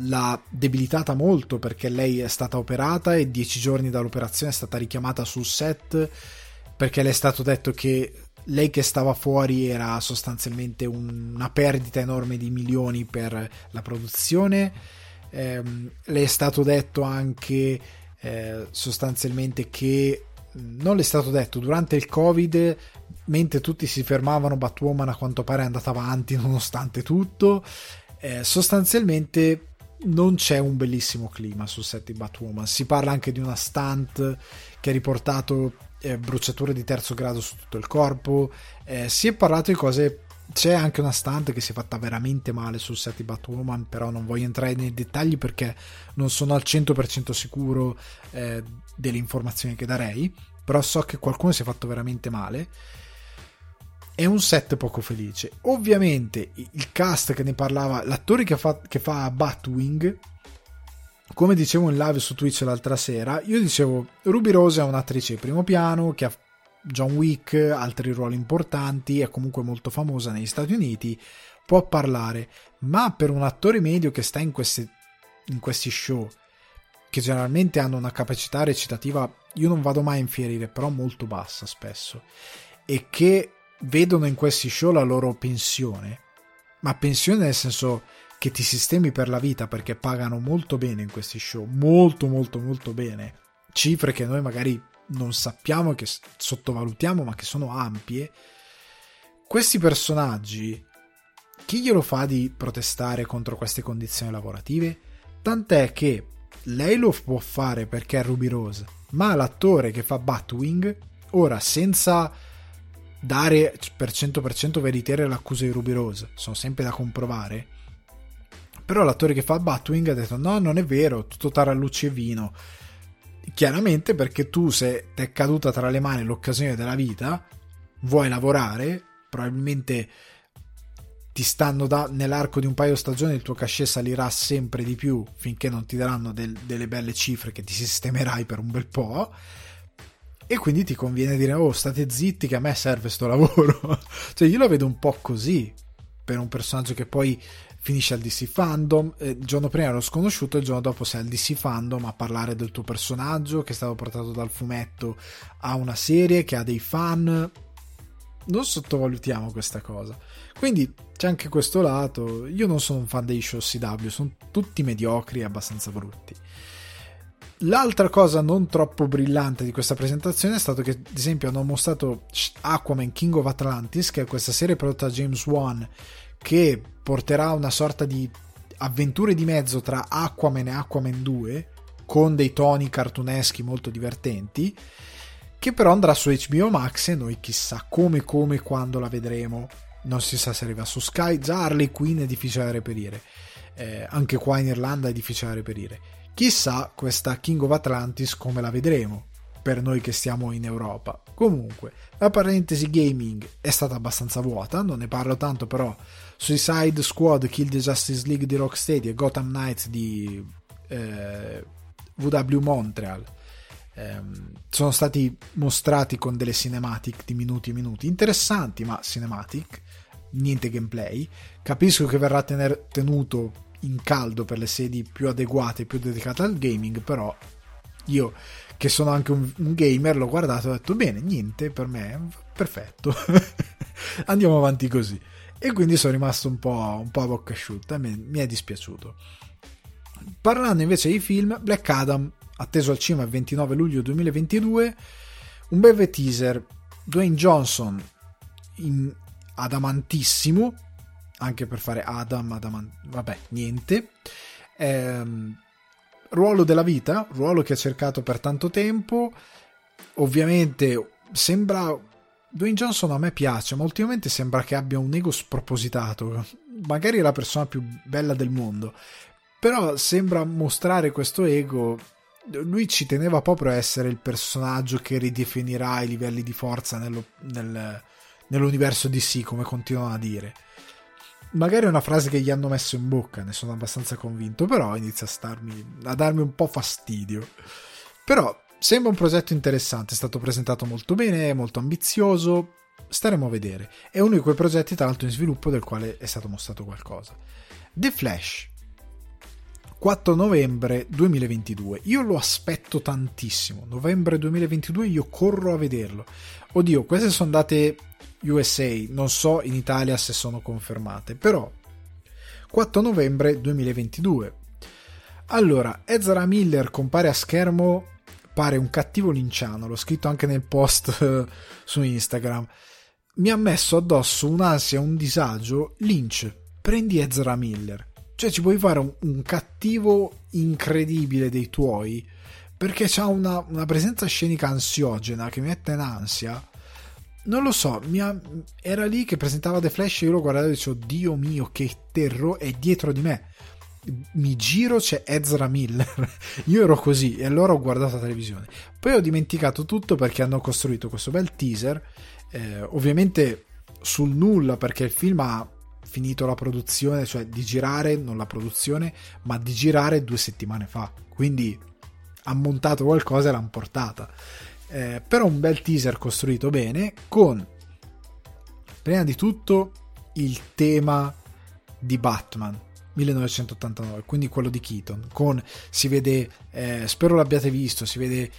l'ha debilitata molto perché lei è stata operata e dieci giorni dall'operazione è stata richiamata sul set perché le è stato detto che lei che stava fuori era sostanzialmente una perdita enorme di milioni per la produzione. Eh, le è stato detto anche eh, sostanzialmente che non le è stato detto durante il covid mentre tutti si fermavano Batwoman a quanto pare è andata avanti nonostante tutto eh, sostanzialmente non c'è un bellissimo clima sul set di Batwoman. Si parla anche di una stunt che ha riportato eh, bruciature di terzo grado su tutto il corpo. Eh, si è parlato di cose. C'è anche una stunt che si è fatta veramente male sul set di Batwoman, però non voglio entrare nei dettagli perché non sono al 100% sicuro eh, delle informazioni che darei. Però so che qualcuno si è fatto veramente male è un set poco felice. Ovviamente il cast che ne parlava, l'attore che fa, che fa Batwing, come dicevo in live su Twitch l'altra sera, io dicevo Ruby Rose è un'attrice di primo piano che ha John Wick, altri ruoli importanti, è comunque molto famosa negli Stati Uniti, può parlare, ma per un attore medio che sta in questi, in questi show, che generalmente hanno una capacità recitativa, io non vado mai a infierire, però molto bassa spesso, e che vedono in questi show la loro pensione, ma pensione nel senso che ti sistemi per la vita perché pagano molto bene in questi show, molto molto molto bene, cifre che noi magari non sappiamo che sottovalutiamo ma che sono ampie, questi personaggi chi glielo fa di protestare contro queste condizioni lavorative? Tant'è che lei lo può fare perché è Ruby Rose, ma l'attore che fa Batwing, ora senza dare per 100% veritiera l'accusa di Ruby Rose, sono sempre da comprovare. Però l'attore che fa Batwing ha detto: No, non è vero, tutto tarallucci e vino. Chiaramente perché tu, se ti è caduta tra le mani l'occasione della vita, vuoi lavorare, probabilmente ti stanno da, nell'arco di un paio di stagioni il tuo cachet salirà sempre di più finché non ti daranno del, delle belle cifre che ti sistemerai per un bel po' e quindi ti conviene dire oh state zitti che a me serve sto lavoro. Cioè io lo vedo un po' così per un personaggio che poi finisce al DC Fandom eh, il giorno prima ero sconosciuto il giorno dopo sei al DC Fandom a parlare del tuo personaggio che è stato portato dal fumetto a una serie che ha dei fan. Non sottovalutiamo questa cosa. Quindi c'è anche questo lato. Io non sono un fan dei show CW sono tutti mediocri e abbastanza brutti L'altra cosa non troppo brillante di questa presentazione è stato che, ad esempio, hanno mostrato Aquaman King of Atlantis, che è questa serie prodotta da James Wan, che porterà una sorta di avventure di mezzo tra Aquaman e Aquaman 2, con dei toni cartuneschi molto divertenti, che però andrà su HBO Max e noi chissà come, come, quando la vedremo. Non si sa se arriva su Sky, già Harley Quinn è difficile da reperire, eh, anche qua in Irlanda è difficile da reperire Chissà questa King of Atlantis come la vedremo per noi che stiamo in Europa. Comunque, la parentesi gaming è stata abbastanza vuota, non ne parlo tanto però Suicide Squad, Kill the Justice League di Rocksteady e Gotham Knights di eh, VW Montreal eh, sono stati mostrati con delle cinematic di minuti e minuti, interessanti ma cinematic, niente gameplay. Capisco che verrà tener, tenuto in caldo per le sedi più adeguate, più dedicate al gaming, però io che sono anche un, un gamer l'ho guardato e ho detto bene, niente per me, perfetto, andiamo avanti così. E quindi sono rimasto un po', un po a bocca asciutta, mi, mi è dispiaciuto. Parlando invece di film, Black Adam, atteso al cinema il 29 luglio 2022, un breve teaser, Dwayne Johnson in adamantissimo, anche per fare Adam, Adam vabbè, niente. Ehm, ruolo della vita, ruolo che ha cercato per tanto tempo. Ovviamente sembra Dwayne Johnson a me piace, ma ultimamente sembra che abbia un ego spropositato. Magari è la persona più bella del mondo, però sembra mostrare questo ego. Lui ci teneva proprio a essere il personaggio che ridefinirà i livelli di forza nello, nel, nell'universo DC, come continuano a dire magari è una frase che gli hanno messo in bocca, ne sono abbastanza convinto, però inizia a, starmi, a darmi un po' fastidio. Però sembra un progetto interessante, è stato presentato molto bene, è molto ambizioso, staremo a vedere. È uno di quei progetti, tra l'altro, in sviluppo del quale è stato mostrato qualcosa. The Flash. 4 novembre 2022. Io lo aspetto tantissimo. Novembre 2022 io corro a vederlo. Oddio, queste sono date USA, non so in Italia se sono confermate, però 4 novembre 2022. Allora, Ezra Miller compare a schermo, pare un cattivo linciano, l'ho scritto anche nel post su Instagram. Mi ha messo addosso un'ansia, un disagio. Lynch, prendi Ezra Miller. Cioè ci puoi fare un, un cattivo incredibile dei tuoi perché c'ha una, una, presenza scenica ansiogena che mi mette in ansia. Non lo so, ha, era lì che presentava The Flash e io lo guardavo e dicevo, Dio mio, che terrore è dietro di me. Mi giro, c'è Ezra Miller. io ero così e allora ho guardato la televisione. Poi ho dimenticato tutto perché hanno costruito questo bel teaser. Eh, ovviamente sul nulla perché il film ha finito la produzione, cioè di girare, non la produzione, ma di girare due settimane fa. Quindi ha montato qualcosa e l'hanno portata. Eh, però un bel teaser costruito bene con prima di tutto il tema di Batman 1989 quindi quello di Keaton con si vede eh, spero l'abbiate visto si vede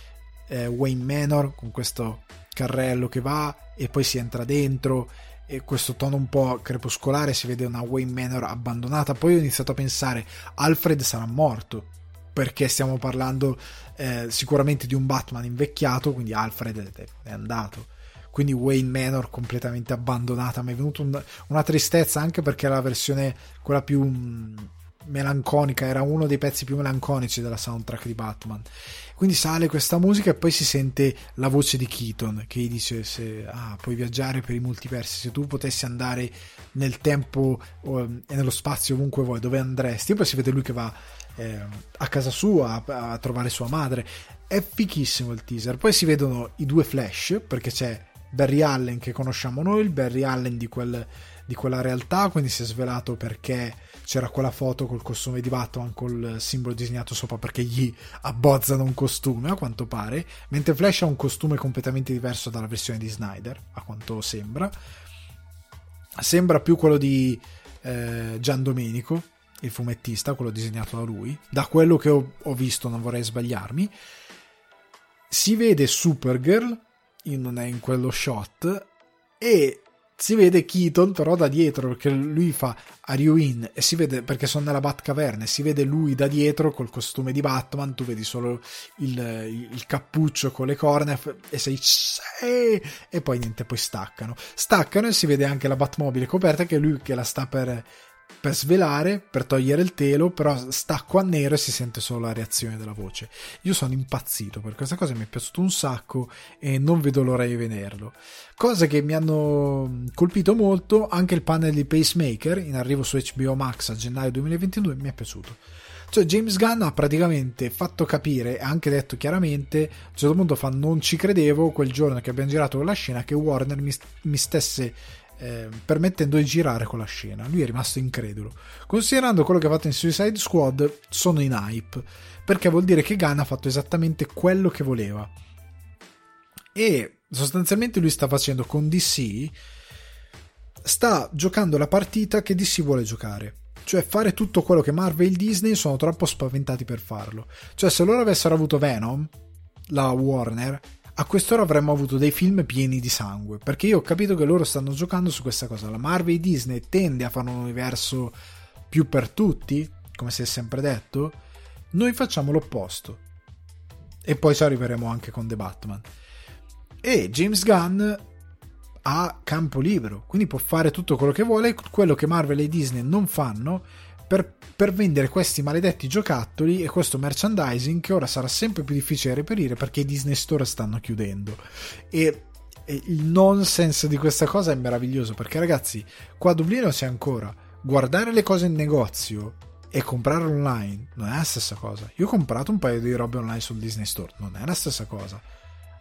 eh, Wayne Manor con questo carrello che va e poi si entra dentro e questo tono un po' crepuscolare si vede una Wayne Manor abbandonata. Poi ho iniziato a pensare Alfred sarà morto perché stiamo parlando eh, sicuramente di un Batman invecchiato quindi Alfred è andato. Quindi Wayne Manor completamente abbandonata mi è venuta un, una tristezza anche perché la versione quella più mm, melanconica era uno dei pezzi più melanconici della soundtrack di Batman. Quindi sale questa musica e poi si sente la voce di Keaton che gli dice se, ah, puoi viaggiare per i multiversi, se tu potessi andare nel tempo e nello spazio ovunque vuoi, dove andresti? E poi si vede lui che va eh, a casa sua a, a trovare sua madre. È fichissimo il teaser. Poi si vedono i due flash perché c'è Barry Allen che conosciamo noi, il Barry Allen di, quel, di quella realtà, quindi si è svelato perché c'era quella foto col costume di Batman col simbolo disegnato sopra perché gli abbozzano un costume a quanto pare mentre Flash ha un costume completamente diverso dalla versione di Snyder a quanto sembra sembra più quello di eh, Gian Domenico il fumettista quello disegnato da lui. Da quello che ho, ho visto non vorrei sbagliarmi. Si vede Supergirl non è in quello shot e si vede Keaton però da dietro perché lui fa Are in? e si vede perché sono nella Batcaverna e si vede lui da dietro col costume di Batman tu vedi solo il, il cappuccio con le corna e sei e poi niente poi staccano. Staccano e si vede anche la Batmobile coperta che è lui che la sta per per svelare, per togliere il telo, però stacco a nero e si sente solo la reazione della voce. Io sono impazzito per questa cosa, mi è piaciuto un sacco e non vedo l'ora di vederlo. Cose che mi hanno colpito molto, anche il panel di Pacemaker in arrivo su HBO Max a gennaio 2022 mi è piaciuto. Cioè James Gunn ha praticamente fatto capire e anche detto chiaramente, a un certo punto fa non ci credevo quel giorno che abbiamo girato la scena che Warner mi, mi stesse eh, permettendo di girare con la scena. Lui è rimasto incredulo. Considerando quello che ha fatto in Suicide Squad, sono in hype, perché vuol dire che Gunn ha fatto esattamente quello che voleva. E sostanzialmente lui sta facendo con DC, sta giocando la partita che DC vuole giocare. Cioè fare tutto quello che Marvel e Disney sono troppo spaventati per farlo. Cioè se loro avessero avuto Venom, la Warner, a quest'ora avremmo avuto dei film pieni di sangue, perché io ho capito che loro stanno giocando su questa cosa. La Marvel e Disney tende a fare un universo più per tutti, come si è sempre detto, noi facciamo l'opposto. E poi ci arriveremo anche con The Batman. E James Gunn ha campo libero, quindi può fare tutto quello che vuole, quello che Marvel e Disney non fanno per, per, vendere questi maledetti giocattoli e questo merchandising che ora sarà sempre più difficile reperire perché i Disney Store stanno chiudendo. E, il nonsense di questa cosa è meraviglioso perché ragazzi, qua a Dublino c'è ancora guardare le cose in negozio e comprare online non è la stessa cosa. Io ho comprato un paio di robe online sul Disney Store, non è la stessa cosa.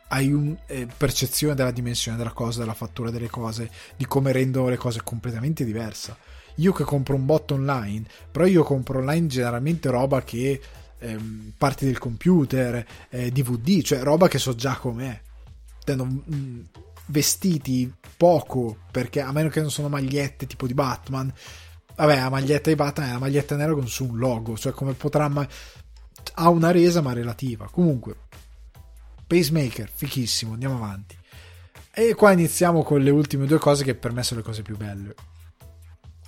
Hai una eh, percezione della dimensione della cosa, della fattura delle cose, di come rendono le cose completamente diversa io che compro un bot online, però io compro online generalmente roba che ehm, parte del computer, eh, DVD, cioè roba che so già com'è. Tendo, mh, mm, vestiti poco, perché a meno che non sono magliette tipo di Batman. Vabbè, la maglietta di Batman è una maglietta nera con su un logo, cioè come potrà ma- ha una resa ma relativa. Comunque, Pacemaker, fichissimo, andiamo avanti. E qua iniziamo con le ultime due cose che per me sono le cose più belle.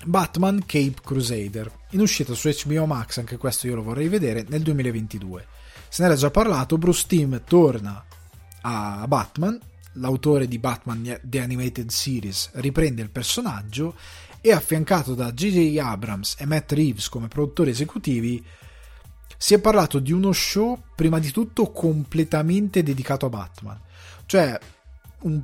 Batman Cape Crusader, in uscita su HBO Max, anche questo io lo vorrei vedere, nel 2022. Se ne era già parlato, Bruce Timm torna a Batman, l'autore di Batman The Animated Series riprende il personaggio e affiancato da J.J. Abrams e Matt Reeves come produttori esecutivi, si è parlato di uno show prima di tutto completamente dedicato a Batman. Cioè, un,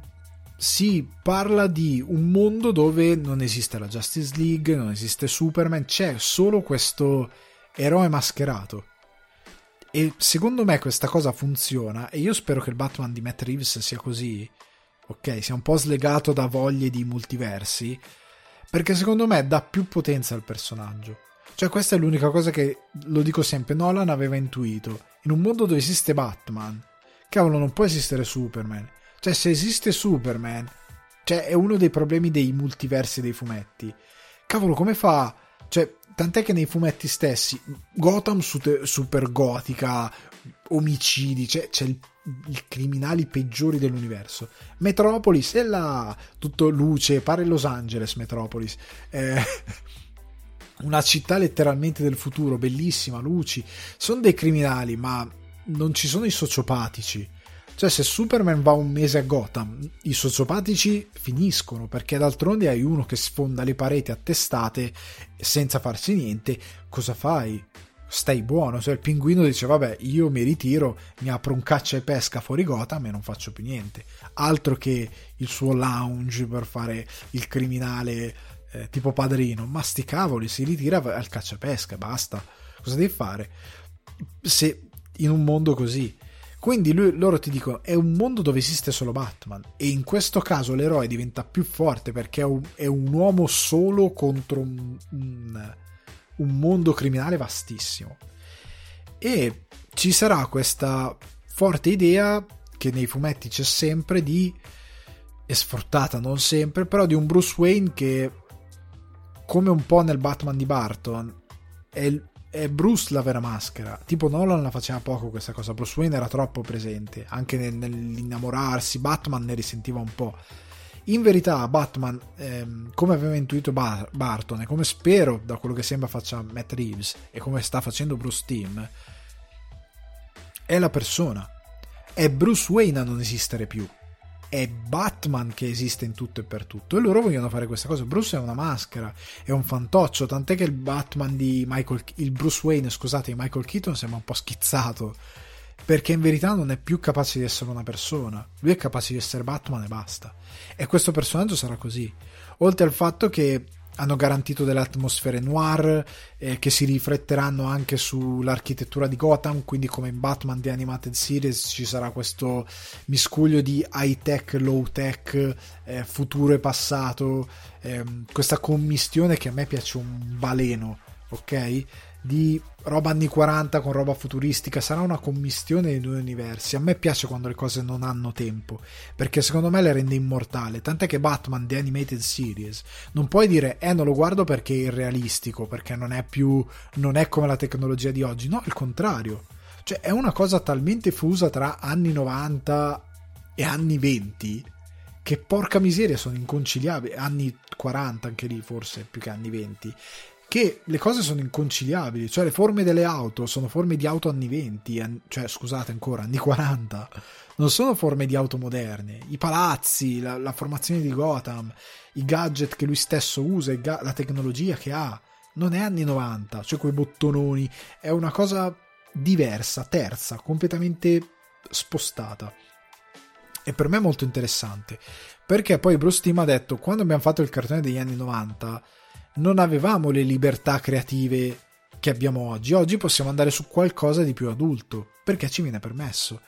si parla di un mondo dove non esiste la Justice League, non esiste Superman, c'è solo questo eroe mascherato. E secondo me questa cosa funziona e io spero che il Batman di Matt Reeves sia così, ok, sia un po' slegato da voglie di multiversi, perché secondo me dà più potenza al personaggio. Cioè questa è l'unica cosa che, lo dico sempre, Nolan aveva intuito. In un mondo dove esiste Batman, cavolo non può esistere Superman. Cioè se esiste Superman, cioè è uno dei problemi dei multiversi dei fumetti. Cavolo come fa? Cioè tant'è che nei fumetti stessi Gotham super gotica, omicidi, cioè, c'è il i criminali peggiori dell'universo. Metropolis è là, tutto luce, pare Los Angeles Metropolis. Eh, una città letteralmente del futuro, bellissima, luci. Sono dei criminali, ma non ci sono i sociopatici. Cioè, se Superman va un mese a Gotham, i sociopatici finiscono perché d'altronde hai uno che sfonda le pareti a testate senza farsi niente. Cosa fai? Stai buono. Cioè, il pinguino dice: Vabbè, io mi ritiro, mi apro un caccia e pesca fuori Gotham e non faccio più niente. Altro che il suo lounge per fare il criminale eh, tipo padrino. Ma sti cavoli, si ritira al caccia e pesca, basta. Cosa devi fare? Se in un mondo così quindi lui, loro ti dicono è un mondo dove esiste solo Batman e in questo caso l'eroe diventa più forte perché è un, è un uomo solo contro un, un, un mondo criminale vastissimo. E ci sarà questa forte idea che nei fumetti c'è sempre di è sfruttata non sempre però di un Bruce Wayne che come un po' nel Batman di Barton è, è Bruce la vera maschera. Tipo Nolan la faceva poco questa cosa, Bruce Wayne era troppo presente, anche nel, nell'innamorarsi, Batman ne risentiva un po'. In verità Batman, ehm, come aveva intuito Bar- Barton e come spero da quello che sembra faccia Matt Reeves e come sta facendo Bruce Timm, è la persona. È Bruce Wayne a non esistere più è Batman che esiste in tutto e per tutto. E loro vogliono fare questa cosa. Bruce è una maschera è un fantoccio tant'è che il Batman di Michael il Bruce Wayne scusate di Michael Keaton sembra un po' schizzato perché in verità non è più capace di essere una persona. Lui è capace di essere Batman e basta. E questo personaggio sarà così. Oltre al fatto che hanno garantito delle atmosfere noir eh, che si rifletteranno anche sull'architettura di Gotham, quindi come in Batman The Animated Series ci sarà questo miscuglio di high tech, low tech, eh, futuro e passato, eh, questa commistione che a me piace un baleno, ok? Di roba anni 40 con roba futuristica, sarà una commistione dei due universi. A me piace quando le cose non hanno tempo, perché secondo me le rende immortale. Tant'è che Batman The Animated Series non puoi dire "eh, non lo guardo perché è irrealistico, perché non è più non è come la tecnologia di oggi". No, il contrario. Cioè, è una cosa talmente fusa tra anni 90 e anni 20 che porca miseria sono inconciliabili, anni 40 anche lì forse più che anni 20 che le cose sono inconciliabili, cioè le forme delle auto sono forme di auto anni 20, an- cioè scusate ancora, anni 40, non sono forme di auto moderne, i palazzi, la, la formazione di Gotham, i gadget che lui stesso usa, ga- la tecnologia che ha, non è anni 90, cioè quei bottononi, è una cosa diversa, terza, completamente spostata. E per me è molto interessante, perché poi Bruce Timm ha detto, quando abbiamo fatto il cartone degli anni 90, non avevamo le libertà creative che abbiamo oggi. Oggi possiamo andare su qualcosa di più adulto, perché ci viene permesso.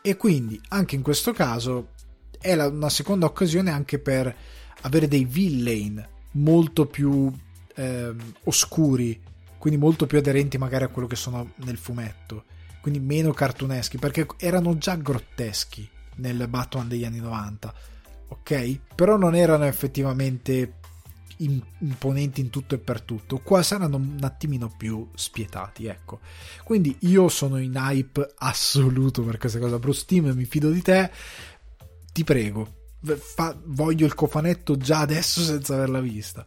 E quindi, anche in questo caso, è la, una seconda occasione anche per avere dei villain molto più eh, oscuri, quindi molto più aderenti magari a quello che sono nel fumetto, quindi meno cartuneschi, perché erano già grotteschi nel Batman degli anni 90, ok? Però non erano effettivamente imponenti in tutto e per tutto. Qua saranno un attimino più spietati, ecco. Quindi io sono in hype assoluto per questa cosa. Bruce Team, mi fido di te. Ti prego, fa, voglio il cofanetto già adesso senza averla vista.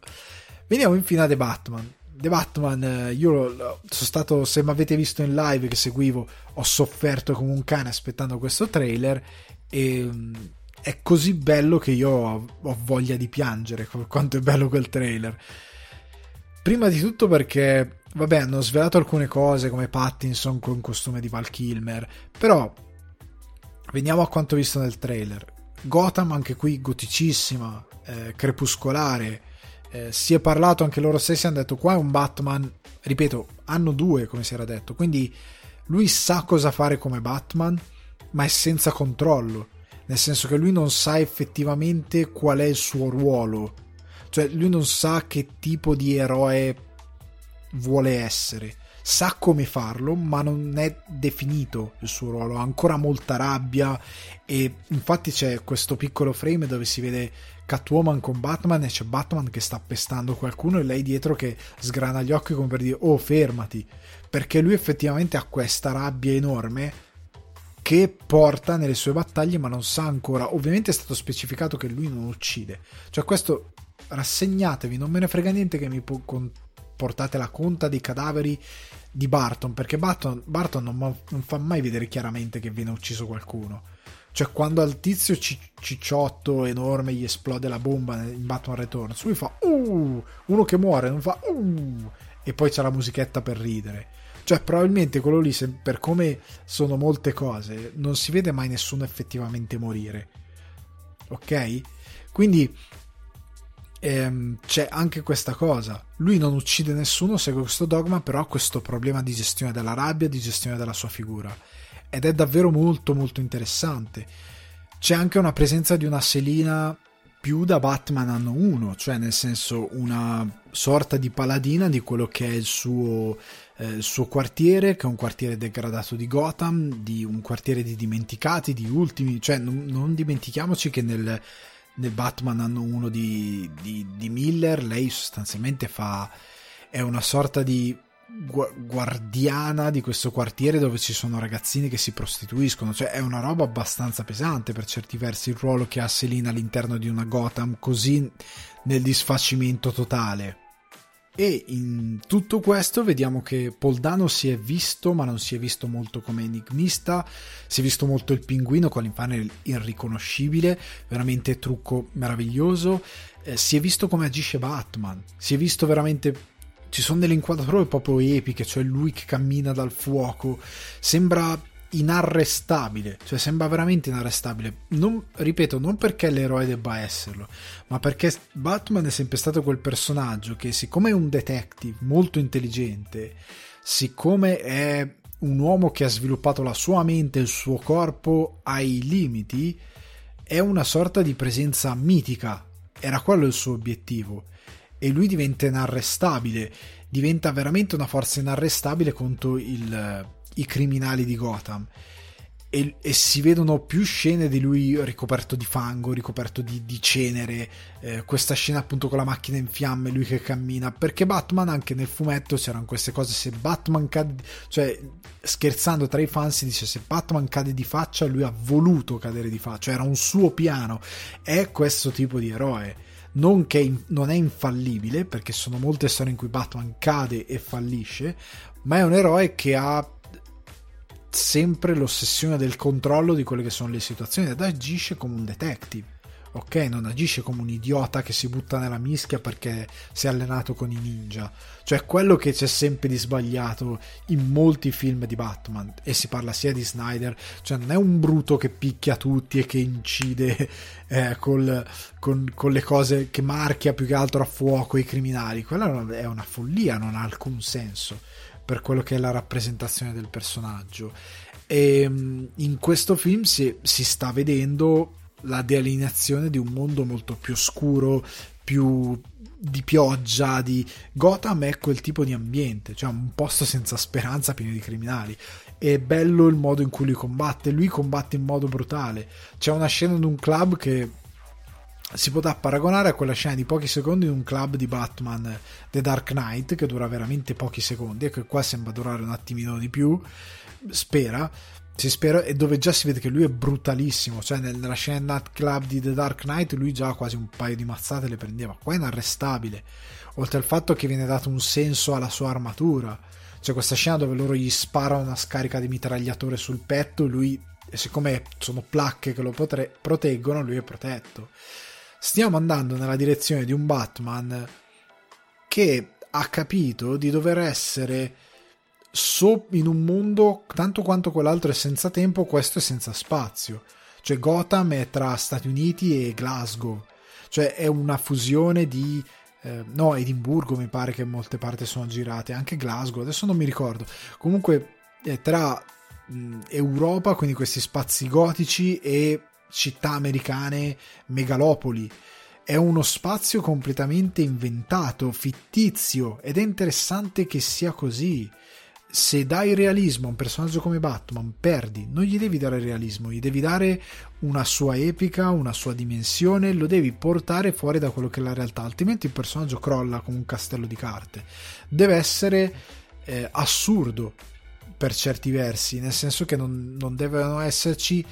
Veniamo infine a The Batman. The Batman, eh, io sono stato, se mi avete visto in live che seguivo, ho sofferto come un cane aspettando questo trailer e mm, è così bello che io ho, voglia di piangere quanto è bello quel trailer. Prima di tutto perché, vabbè, hanno svelato alcune cose come Pattinson con costume di Val Kilmer, però veniamo a quanto visto nel trailer. Gotham anche qui goticissima, eh, crepuscolare, eh, si è parlato anche loro stessi hanno detto qua è un Batman ripeto hanno due come si era detto quindi lui sa cosa fare come Batman ma è senza controllo nel senso che lui non sa effettivamente qual è il suo ruolo, cioè lui non sa che tipo di eroe vuole essere, sa come farlo, ma non è definito il suo ruolo, ha ancora molta rabbia e infatti c'è questo piccolo frame dove si vede Catwoman con Batman e c'è Batman che sta pestando qualcuno e lei dietro che sgrana gli occhi come per dire "Oh, fermati", perché lui effettivamente ha questa rabbia enorme che porta nelle sue battaglie ma non sa ancora. Ovviamente è stato specificato che lui non uccide. Cioè questo rassegnatevi non me ne frega niente che mi portate la conta dei cadaveri di Barton perché Barton, Barton non, non, fa mai vedere chiaramente che viene ucciso qualcuno. Cioè quando al tizio cicciotto enorme gli esplode la bomba in Batman Returns lui fa uh, uno che muore non fa uh, e poi c'è la musichetta per ridere cioè, probabilmente quello lì, per come sono molte cose, non si vede mai nessuno effettivamente morire. Ok? Quindi ehm, c'è anche questa cosa. Lui non uccide nessuno, segue questo dogma, però ha questo problema di gestione della rabbia, di gestione della sua figura. Ed è davvero molto molto interessante. C'è anche una presenza di una Selina più da Batman anno 1, cioè nel senso una sorta di paladina di quello che è il suo eh, il suo quartiere, che è un quartiere degradato di Gotham, di un quartiere di dimenticati, di ultimi, cioè non, non dimentichiamoci che nel, nel, Batman anno 1 di, di, di Miller lei sostanzialmente fa è una sorta di guardiana di questo quartiere dove ci sono ragazzini che si prostituiscono, cioè è una roba abbastanza pesante per certi versi il ruolo che ha Selina all'interno di una Gotham così nel disfacimento totale. E in tutto questo vediamo che Poldano si è visto, ma non si è visto molto come enigmista, si è visto molto il pinguino con l'infame irriconoscibile, veramente trucco meraviglioso, eh, si è visto come agisce Batman, si è visto veramente ci sono delle inquadrature proprio epiche, cioè lui che cammina dal fuoco, sembra inarrestabile, cioè sembra veramente inarrestabile. Non, ripeto, non perché l'eroe debba esserlo, ma perché Batman è sempre stato quel personaggio che, siccome è un detective molto intelligente, siccome è un uomo che ha sviluppato la sua mente, il suo corpo ai limiti, è una sorta di presenza mitica. Era quello il suo obiettivo. E lui diventa inarrestabile, diventa veramente una forza inarrestabile contro il i criminali di Gotham. E, e, si vedono più scene di lui ricoperto di fango, ricoperto di, di cenere, eh, questa scena appunto con la macchina in fiamme, lui che cammina, perché Batman anche nel fumetto c'erano queste cose, se Batman cade, cioè scherzando tra i fan si dice se Batman cade di faccia lui ha voluto cadere di faccia, era un suo piano, è questo tipo di eroe. Non che in, non è infallibile, perché sono molte storie in cui Batman cade e fallisce, ma è un eroe che ha sempre l'ossessione del controllo di quelle che sono le situazioni ed agisce come un detective. Ok, non agisce come un idiota che si butta nella mischia perché si è allenato con i ninja. Cioè, quello che c'è sempre di sbagliato in molti film di Batman, e si parla sia di Snyder, cioè non è un bruto che picchia tutti e che incide eh, col, con, con, le cose che marchia più che altro a fuoco i criminali. Quella è una follia, non ha alcun senso per quello che è la rappresentazione del personaggio. E mm, in questo film si, si sta vedendo la delineazione di un mondo molto più scuro, più di pioggia, di Gotham è quel tipo di ambiente, cioè un posto senza speranza pieno di criminali. È bello il modo in cui lui combatte, lui combatte in modo brutale. C'è una scena in un club che si potrà paragonare a quella scena di pochi secondi in un club di Batman The Dark Knight che dura veramente pochi secondi e che qua sembra durare un attimino di più spera si spera e dove già si vede che lui è brutalissimo cioè nella scena club di The Dark Knight lui già quasi un paio di mazzate le prendeva qua è inarrestabile oltre al fatto che viene dato un senso alla sua armatura c'è questa scena dove loro gli sparano una scarica di mitragliatore sul petto e lui siccome sono placche che lo potre- proteggono, lui è protetto. Stiamo andando nella direzione di un Batman che ha capito di dover essere so- in un mondo tanto quanto quell'altro è senza tempo, questo è senza spazio. Cioè Gotham è tra Stati Uniti e Glasgow, cioè è una fusione di eh, no, Edimburgo mi pare che molte parti sono girate, anche Glasgow, adesso non mi ricordo. Comunque è tra mh, Europa, quindi questi spazi gotici e città americane, megalopoli. È uno spazio completamente inventato, fittizio ed è interessante che sia così se dai realismo a un personaggio come Batman, perdi, non gli devi dare realismo, gli devi dare una sua epica, una sua dimensione, lo devi portare fuori da quello che è la realtà, altrimenti il personaggio crolla come un castello di carte. Deve essere eh, assurdo per certi versi, nel senso che non, non devono esserci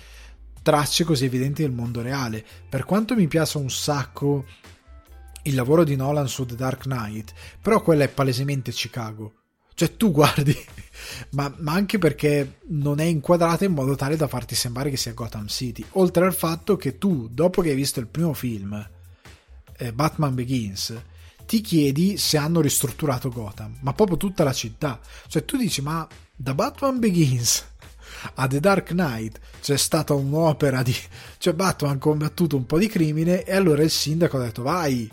tracce così evidenti del mondo reale. Per quanto mi piace un sacco il lavoro di Nolan su The Dark Knight, però quella è palesemente Chicago cioè tu guardi, ma, ma, anche perché non è inquadrata in modo tale da farti sembrare che sia Gotham City. Oltre al fatto che tu, dopo che hai visto il primo film, eh, Batman Begins, ti chiedi se hanno ristrutturato Gotham, ma proprio tutta la città. Cioè tu dici, ma da Batman Begins a The Dark Knight c'è stata un'opera di... cioè Batman ha combattuto un po' di crimine e allora il sindaco ha detto vai,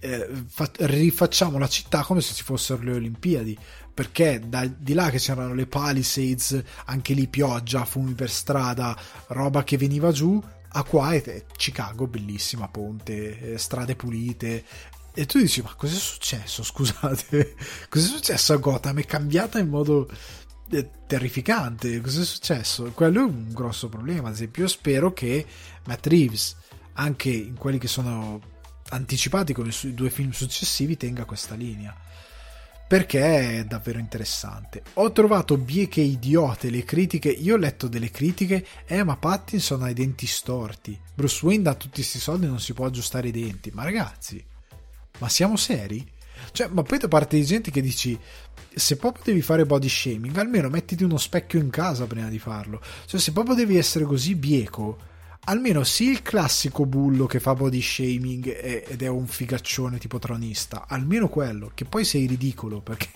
eh, fa- rifacciamo la città come se ci fossero le Olimpiadi perché da, di là che c'erano le Palisades, anche lì pioggia, fumi per strada, roba che veniva giù, a qua è Chicago, bellissima ponte, eh, strade pulite. E tu dici, ma cos'è successo? Scusate, cos'è successo a Gotham? È cambiata in modo eh, terrificante. Cos'è successo? Quello è un grosso problema. Ad esempio, io spero che Matt Reeves, anche in quelli che sono anticipati con i due film successivi, tenga questa linea perché è davvero interessante. Ho trovato bieche idiote le critiche, io ho letto delle critiche, eh ma Pattinson ha i denti storti, Bruce Wayne da tutti questi soldi non si può aggiustare i denti, ma ragazzi, ma siamo seri? Cioè, ma poi da parte di gente che dici, se proprio devi fare body shaming, almeno mettiti uno specchio in casa prima di farlo. Cioè, se proprio devi essere così bieco, almeno sì il classico bullo che fa body shaming ed è un figaccione tipo tronista, almeno quello, che poi sei ridicolo perché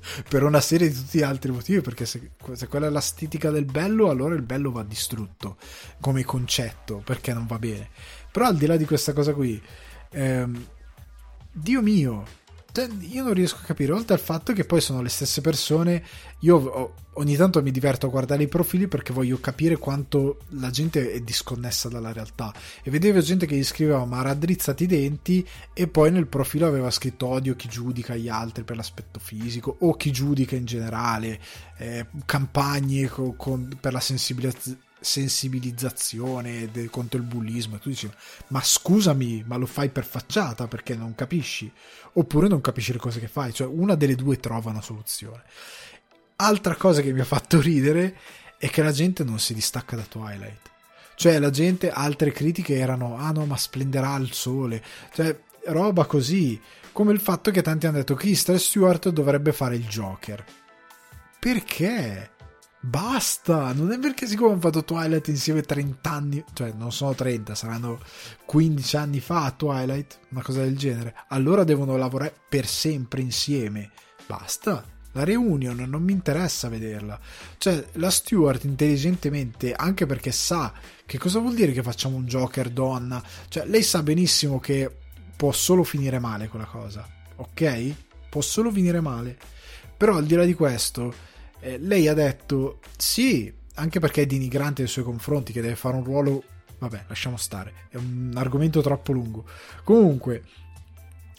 per una serie di tutti gli altri motivi, perché se, se, quella è la stitica del bello, allora il bello va distrutto come concetto, perché non va bene. Però al di là di questa cosa qui, ehm, Dio mio, io non riesco a capire, oltre al fatto che poi sono le stesse persone, io ogni tanto mi diverto a guardare i profili perché voglio capire quanto la gente è disconnessa dalla realtà. E vedevo gente che gli scriveva ma raddrizzati i denti e poi nel profilo aveva scritto odio chi giudica gli altri per l'aspetto fisico o chi giudica in generale, eh, campagne con, con, per la sensibilizzazione sensibilizzazione de, contro il bullismo e tu dici ma scusami ma lo fai per facciata perché non capisci? Oppure non capisci le cose che fai cioè una delle due trova una soluzione. Altra cosa che mi ha fatto ridere è che la gente non si distacca da Twilight. Cioè la gente altre critiche erano ah no ma splenderà il sole. Cioè roba così come il fatto che tanti hanno detto che Stewart dovrebbe fare il Joker. Perché? Basta, non è perché siccome hanno fatto Twilight insieme 30 anni, cioè non sono 30, saranno 15 anni fa a Twilight, una cosa del genere. Allora devono lavorare per sempre insieme. Basta. La reunion non mi interessa vederla. Cioè, la Stewart intelligentemente, anche perché sa che cosa vuol dire che facciamo un Joker donna, cioè lei sa benissimo che può solo finire male quella cosa, ok? Può solo finire male. Però al di là di questo, eh, lei ha detto sì, anche perché è denigrante nei suoi confronti, che deve fare un ruolo... Vabbè, lasciamo stare, è un argomento troppo lungo. Comunque,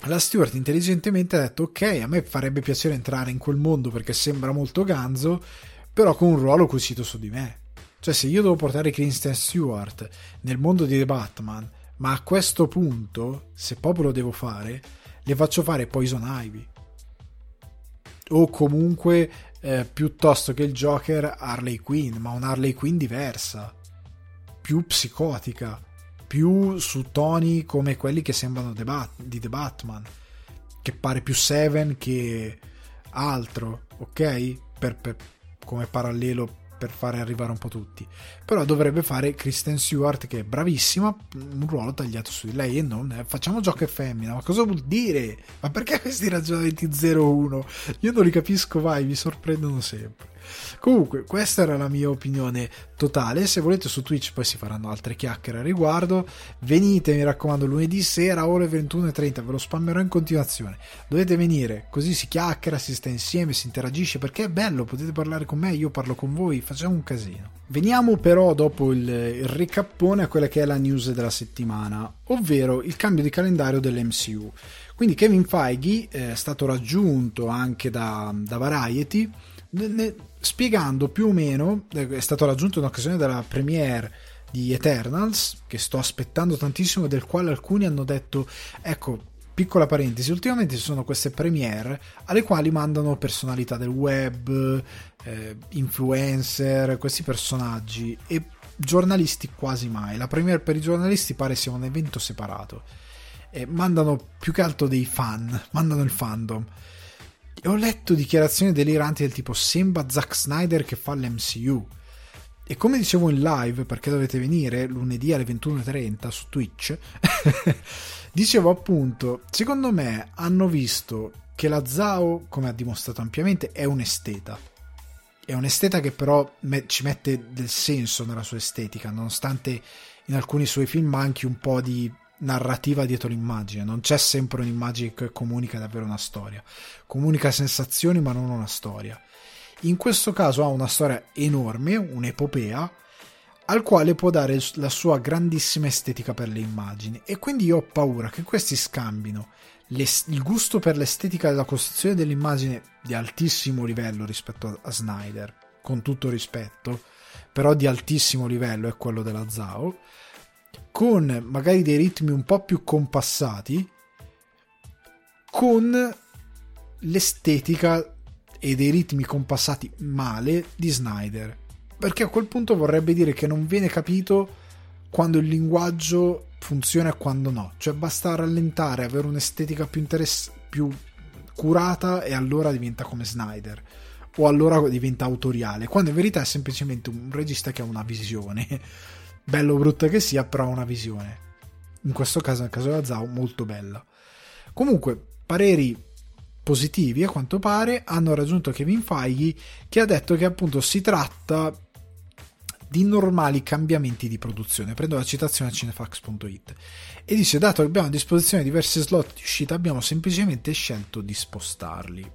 la Stewart intelligentemente ha detto ok, a me farebbe piacere entrare in quel mondo perché sembra molto ganzo, però con un ruolo cucito su di me. Cioè, se io devo portare Kristen Stewart nel mondo di The Batman, ma a questo punto, se proprio lo devo fare, le faccio fare Poison Ivy. O comunque eh, piuttosto che il Joker Harley Quinn, ma un Harley Quinn diversa, più psicotica, più su toni come quelli che sembrano The Bat- di The Batman, che pare più Seven che altro, ok? Per, per, come parallelo per fare arrivare un po' tutti. Però dovrebbe fare Kristen Stewart, che è bravissima, un ruolo tagliato su di lei e non facciamo gioco e femmina. Ma cosa vuol dire? Ma perché questi ragionamenti 0-1? Io non li capisco mai, mi sorprendono sempre. Comunque, questa era la mia opinione totale. Se volete su Twitch poi si faranno altre chiacchiere a riguardo. Venite, mi raccomando, lunedì sera ore 21.30, ve lo spammerò in continuazione. Dovete venire, così si chiacchiera, si sta insieme, si interagisce perché è bello, potete parlare con me, io parlo con voi, facciamo un casino. Veniamo però dopo il, il ricappone a quella che è la news della settimana, ovvero il cambio di calendario dell'MCU. Quindi Kevin Feige eh, è stato raggiunto anche da, da Variety spiegando più o meno, eh, è stato raggiunto in occasione della premiere di Eternals, che sto aspettando tantissimo, del quale alcuni hanno detto, ecco, piccola parentesi, ultimamente ci sono queste premiere alle quali mandano personalità del web, eh, influencer, questi personaggi e giornalisti quasi mai. La premiere per i giornalisti pare sia un evento separato. E mandano più che altro dei fan, mandano il fandom. E ho letto dichiarazioni deliranti del tipo sembra Zack Snyder che fa l'MCU. E come dicevo in live, perché dovete venire lunedì alle 21.30 su Twitch, dicevo appunto, secondo me hanno visto che la Zao, come ha dimostrato ampiamente, è un esteta. È un esteta che però me- ci mette del senso nella sua estetica, nonostante in alcuni suoi film manchi un po' di narrativa dietro l'immagine, non c'è sempre un'immagine che comunica davvero una storia, comunica sensazioni ma non una storia. In questo caso ha una storia enorme, un'epopea, al quale può dare la sua grandissima estetica per le immagini. E quindi io ho paura che questi scambino il gusto per l'estetica della costruzione dell'immagine di altissimo livello rispetto a Snyder, con tutto rispetto, però di altissimo livello è quello della Zao, con magari dei ritmi un po' più compassati, con l'estetica e dei ritmi compassati male di Snyder. Perché a quel punto vorrebbe dire che non viene capito quando il linguaggio funziona e quando no. Cioè basta rallentare, avere un'estetica più, interess- più curata e allora diventa come Snyder. O allora diventa autoriale. Quando in verità è semplicemente un regista che ha una visione bello o brutta che sia, però ha una visione. In questo caso, nel caso della Zao, molto bella. Comunque, pareri positivi a quanto pare hanno raggiunto Kevin Feige che ha detto che appunto si tratta di normali cambiamenti di produzione. Prendo la citazione a cinefax.it e dice: Dato che abbiamo a disposizione diversi slot di uscita, abbiamo semplicemente scelto di spostarli.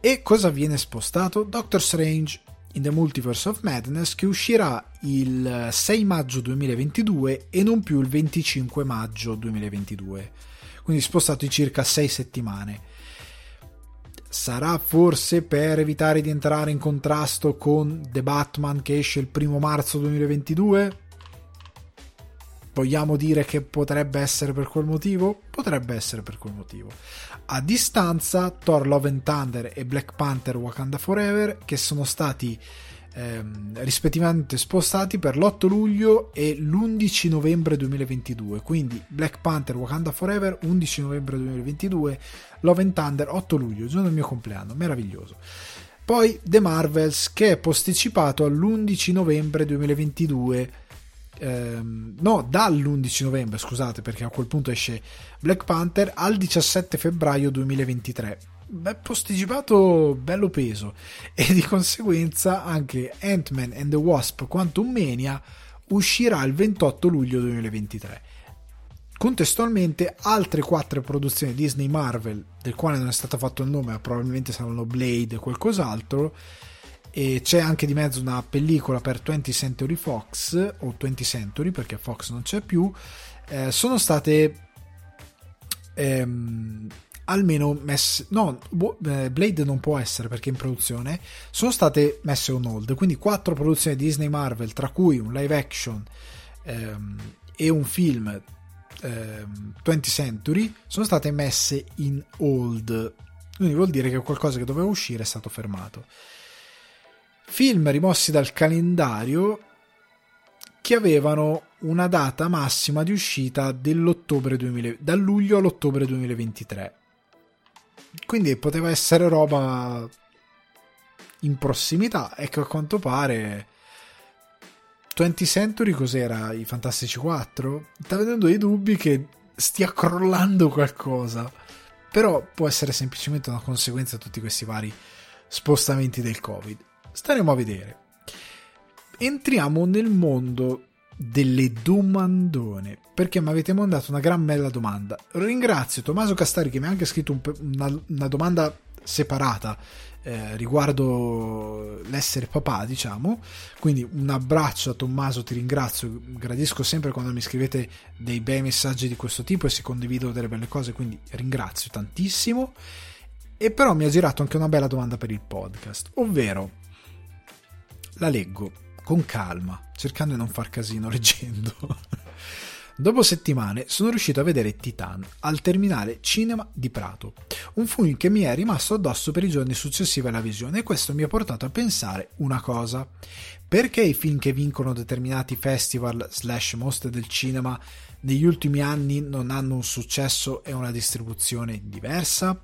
E cosa viene spostato? Doctor Strange in the Multiverse of Madness che uscirà il 6 maggio 2022 e non più il 25 maggio 2022 quindi spostato di circa 6 settimane. Sarà forse per evitare di entrare in contrasto con The Batman che esce il 1 marzo 2022 vogliamo dire che potrebbe essere per quel motivo? Potrebbe essere per quel motivo. A distanza, Thor Love and Thunder e Black Panther Wakanda Forever, che sono stati ehm, rispettivamente spostati per l'8 luglio e l'11 novembre 2022. Quindi Black Panther Wakanda Forever 11 novembre 2022, Love and Thunder 8 luglio, giorno del mio compleanno, meraviglioso. Poi The Marvels che è posticipato all'11 novembre 2022 ehm, no, dall'11 novembre, scusate, perché a quel punto esce Black Panther al 17 febbraio 2023. Beh, posticipato bello peso e di conseguenza anche Ant-Man and the Wasp Quantum Mania uscirà il 28 luglio 2023. Contestualmente altre quattro produzioni Disney Marvel, del quale non è stato fatto il nome, ma probabilmente saranno Blade e qualcos'altro, e c'è anche di mezzo una pellicola per 20th Century Fox o 20th Century perché Fox non c'è più. Eh, sono state ehm, almeno messe no eh, Blade non può essere perché è in produzione sono state messe on hold. Quindi quattro produzioni Disney Marvel tra cui un live action ehm, e un film ehm, 20th Century sono state messe in hold. Quindi vuol dire che qualcosa che doveva uscire è stato fermato film rimossi dal calendario che avevano una data massima di uscita dell'ottobre 2000, dal luglio all'ottobre 2023. Quindi poteva essere roba in prossimità e che a quanto pare 20 Century cos'era? I Fantastici 4? Sta vedendo dei dubbi che stia crollando qualcosa. Però può essere semplicemente una conseguenza di tutti questi vari spostamenti del Covid. Staremo a vedere. Entriamo nel mondo delle domandone perché mi avete mandato una gran bella domanda. Ringrazio Tommaso Castari che mi ha anche scritto un, una, una, domanda separata eh, riguardo l'essere papà, diciamo. Quindi un abbraccio a Tommaso, ti ringrazio, gradisco sempre quando mi scrivete dei bei messaggi di questo tipo e si condividono delle belle cose, quindi ringrazio tantissimo. E però mi ha girato anche una bella domanda per il podcast, ovvero la leggo con calma, cercando di non far casino leggendo. Dopo settimane sono riuscito a vedere Titan al terminale cinema di Prato, un film che mi è rimasto addosso per i giorni successivi alla visione e questo mi ha portato a pensare una cosa. Perché i film che vincono determinati festival slash mostre del cinema negli ultimi anni non hanno un successo e una distribuzione diversa?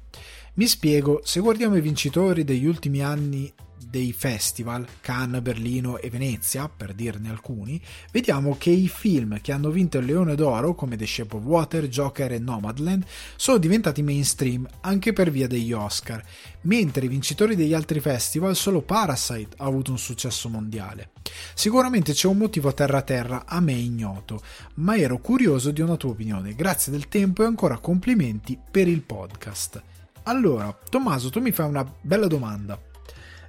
Mi spiego, se guardiamo i vincitori degli ultimi anni dei festival, Cannes, Berlino e Venezia, per dirne alcuni, vediamo che i film che hanno vinto il Leone d'Oro, come The Shape of Water, Joker e Nomadland, sono diventati mainstream anche per via degli Oscar, mentre i vincitori degli altri festival solo Parasite ha avuto un successo mondiale. Sicuramente c'è un motivo terra terra a me ignoto, ma ero curioso di una tua opinione. Grazie del tempo e ancora complimenti per il podcast. Allora, Tommaso, tu mi fai una bella domanda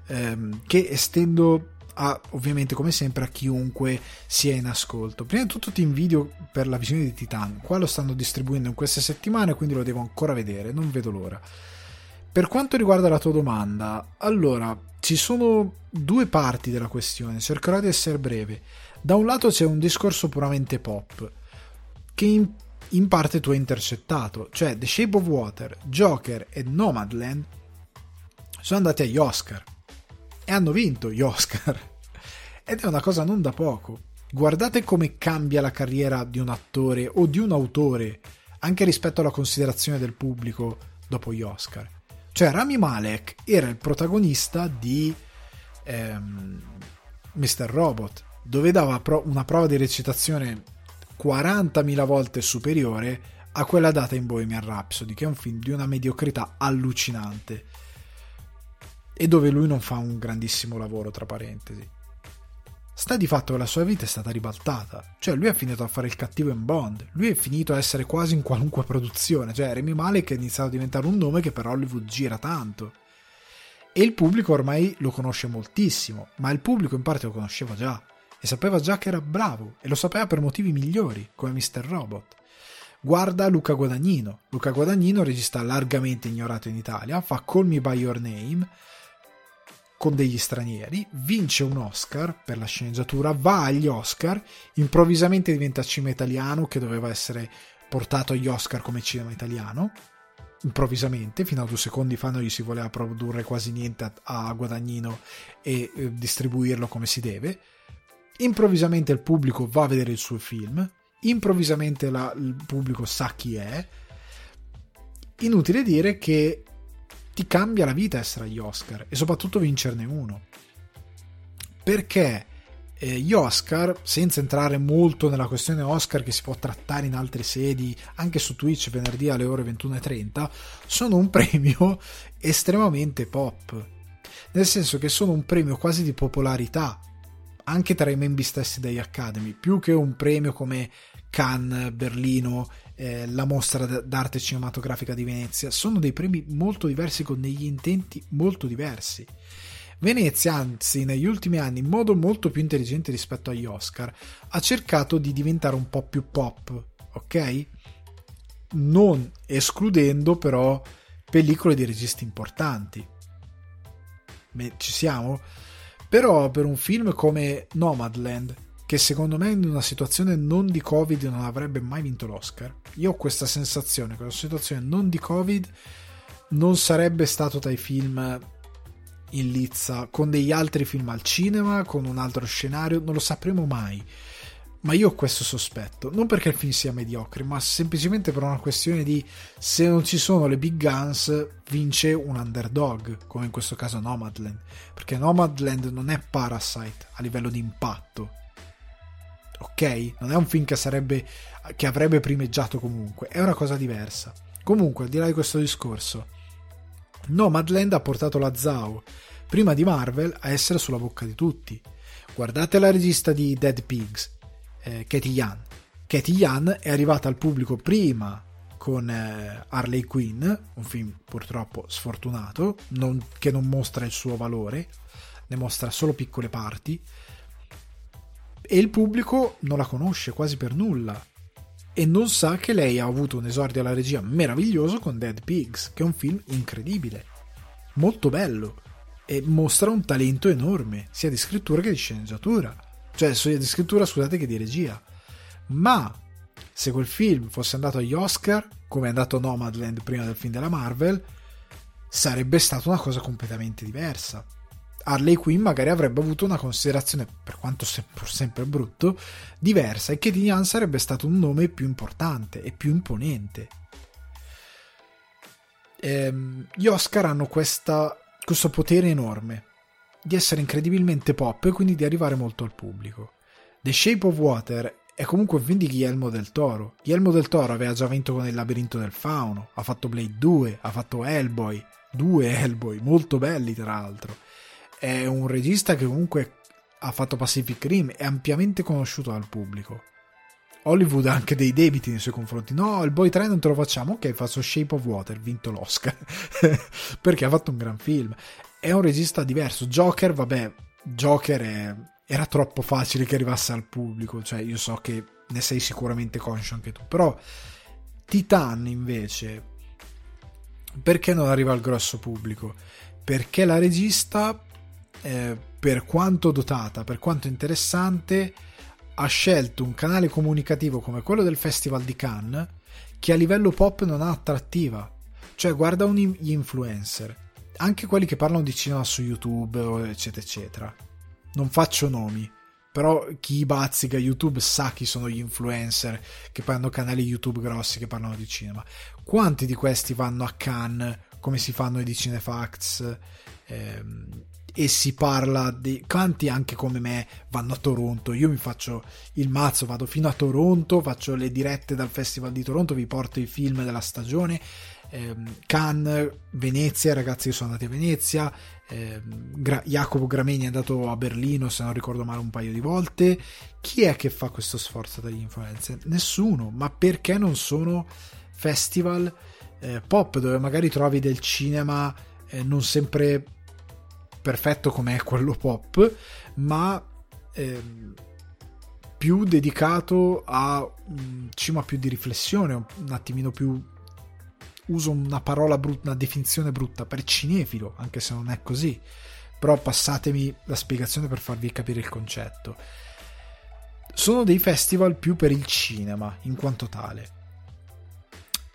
ehm, che estendo a, ovviamente come sempre a chiunque sia in ascolto. Prima di tutto ti invidio per la visione di Titan, qua lo stanno distribuendo in queste settimane, quindi lo devo ancora vedere, non vedo l'ora. Per quanto riguarda la tua domanda, allora ci sono due parti della questione, cercherò di essere breve. Da un lato c'è un discorso puramente pop, che in, in parte tu hai intercettato, cioè The Shape of Water, Joker e Nomadland sono andati agli Oscar e hanno vinto gli Oscar. Ed è una cosa non da poco. Guardate come cambia la carriera di un attore o di un autore, anche rispetto alla considerazione del pubblico dopo gli Oscar. Cioè, Rami Malek era il protagonista di ehm, Mr. Robot, dove dava pro- una prova di recitazione 40.000 volte superiore a quella data in Bohemian Rhapsody, che è un film di una mediocrità allucinante e dove lui non fa un grandissimo lavoro, tra parentesi. Sta di fatto che la sua vita è stata ribaltata, cioè lui è finito a fare il cattivo in Bond, lui è finito a essere quasi in qualunque produzione, cioè Remy Malek è iniziato a diventare un nome che per Hollywood gira tanto. E il pubblico ormai lo conosce moltissimo, ma il pubblico in parte lo conosceva già e sapeva già che era bravo e lo sapeva per motivi migliori, come Mr. Robot. Guarda Luca Guadagnino. Luca Guadagnino, regista largamente ignorato in Italia, fa Call Me By Your Name, con degli stranieri, vince un Oscar per la sceneggiatura, va agli Oscar, improvvisamente diventa cinema italiano che doveva essere portato agli Oscar come cinema italiano, improvvisamente, fino a due secondi fa non gli si voleva produrre quasi niente a, Guadagnino e eh, distribuirlo come si deve, improvvisamente il pubblico va a vedere il suo film, improvvisamente la, il pubblico sa chi è, inutile dire che ti cambia la vita essere agli Oscar e soprattutto vincerne uno. Perché eh, gli Oscar, senza entrare molto nella questione Oscar che si può trattare in altre sedi, anche su Twitch venerdì alle ore 21.30, sono un premio estremamente pop. Nel senso che sono un premio quasi di popolarità, anche tra i membri stessi degli Academy, più che un premio come Cannes, Berlino eh, la mostra d'arte cinematografica di Venezia, sono dei premi molto diversi con degli intenti molto diversi. Venezia, anzi, negli ultimi anni, in modo molto più intelligente rispetto agli Oscar, ha cercato di diventare un po' più pop, ok? Non escludendo però pellicole di registi importanti. Beh, ci siamo? Però per un film come Nomadland, che secondo me in una situazione non di Covid non avrebbe mai vinto l'Oscar. Io ho questa sensazione che una situazione non di Covid non sarebbe stato tra i film in lizza con degli altri film al cinema, con un altro scenario, non lo sapremo mai. Ma io ho questo sospetto, non perché il film sia mediocre, ma semplicemente per una questione di se non ci sono le big guns, vince un underdog, come in questo caso Nomadland. Perché Nomadland non è Parasite a livello di impatto. Ok? Non è un film che sarebbe che avrebbe primeggiato comunque, è una cosa diversa. Comunque, al di là di questo discorso, Nomadland ha portato la Zao, prima di Marvel, a essere sulla bocca di tutti. Guardate la regista di Dead Pigs, eh, Katie Yan. Katie Yan è arrivata al pubblico prima con eh, Harley Quinn, un film purtroppo sfortunato, non, che non mostra il suo valore, ne mostra solo piccole parti, e il pubblico non la conosce quasi per nulla. E non sa che lei ha avuto un esordio alla regia meraviglioso con Dead Pigs, che è un film incredibile, molto bello. E mostra un talento enorme, sia di scrittura che di sceneggiatura. Cioè sia di scrittura scusate che di regia. Ma se quel film fosse andato agli Oscar come è andato Nomadland prima del film della Marvel sarebbe stata una cosa completamente diversa Harley Quinn magari avrebbe avuto una considerazione, per quanto pur sempre brutto, diversa e che Diane sarebbe stato un nome più importante e più imponente. Ehm, gli Oscar hanno questa, questo potere enorme di essere incredibilmente pop e quindi di arrivare molto al pubblico. The Shape of Water è comunque un film di Guillermo del Toro. Guillermo del Toro aveva già vinto con Il labirinto del fauno, ha fatto Blade 2, ha fatto Hellboy, due Hellboy, molto belli tra l'altro. È un regista che comunque ha fatto Pacific Rim, è ampiamente conosciuto dal pubblico. Hollywood ha anche dei debiti nei suoi confronti. No, il Boy 3 non te lo facciamo. Ok, faccio Shape of Water, vinto l'Oscar. Perché ha fatto un gran film è un regista diverso. Joker, vabbè, Joker è, era troppo facile che arrivasse al pubblico, cioè io so che ne sei sicuramente conscio anche tu, però Titan invece, perché non arriva al grosso pubblico? Perché la regista, eh, per quanto dotata, per quanto interessante, ha scelto un canale comunicativo come quello del Festival di Cannes che a livello pop non ha attrattiva. Cioè, guarda un, gli influencer anche quelli che parlano di cinema su YouTube, eccetera, eccetera. Non faccio nomi, però chi bazzica YouTube sa chi sono gli influencer che hanno canali YouTube grossi che parlano di cinema. Quanti di questi vanno a Cannes, come si fanno i di Cinefacts, ehm, e si parla di quanti anche come me vanno a Toronto. Io mi faccio il mazzo, vado fino a Toronto, faccio le dirette dal Festival di Toronto, vi porto i film della stagione ehm, Cannes, Venezia, ragazzi che sono andati a Venezia, ehm, Gra- Jacopo Grameni è andato a Berlino, se non ricordo male, un paio di volte. Chi è che fa questo sforzo dagli influencer? Nessuno, ma perché non sono festival eh, pop dove magari trovi del cinema eh, non sempre perfetto come è quello pop, ma ehm, più dedicato a un cinema più di riflessione, un attimino più uso una parola brutta, una definizione brutta per cinefilo, anche se non è così, però passatemi la spiegazione per farvi capire il concetto. Sono dei festival più per il cinema, in quanto tale.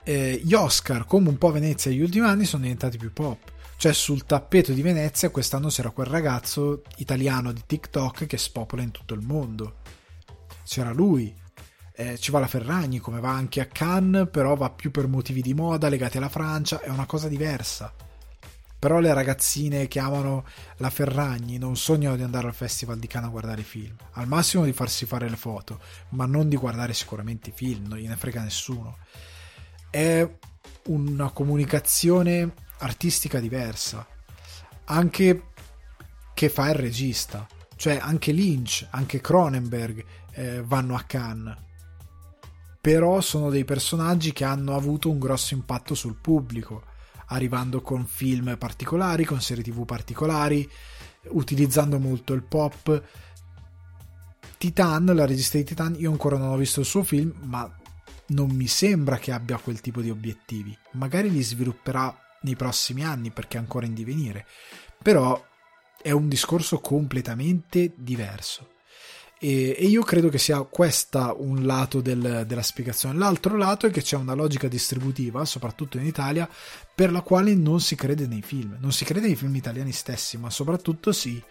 Eh, gli Oscar, come un po' Venezia negli ultimi anni, sono diventati più pop. Cioè, sul tappeto di Venezia quest'anno c'era quel ragazzo italiano di TikTok che spopola in tutto il mondo. C'era lui, eh, ci va la Ferragni come va anche a Cannes, però va più per motivi di moda legati alla Francia, è una cosa diversa. Però le ragazzine che amano la Ferragni non sognano di andare al Festival di Cannes a guardare i film, al massimo di farsi fare le foto, ma non di guardare sicuramente i film, non gliene frega nessuno. È una comunicazione artistica diversa, anche che fa il regista, cioè anche Lynch, anche Cronenberg eh, vanno a Cannes però sono dei personaggi che hanno avuto un grosso impatto sul pubblico, arrivando con film particolari, con serie tv particolari, utilizzando molto il pop. Titan, la regista di Titan, io ancora non ho visto il suo film, ma non mi sembra che abbia quel tipo di obiettivi. Magari li svilupperà nei prossimi anni perché è ancora in divenire, però è un discorso completamente diverso. E, e, io credo che sia questo un lato del, della spiegazione. L'altro lato è che c'è una logica distributiva, soprattutto in Italia, per la quale non si crede nei film. Non si crede nei film italiani stessi, ma soprattutto si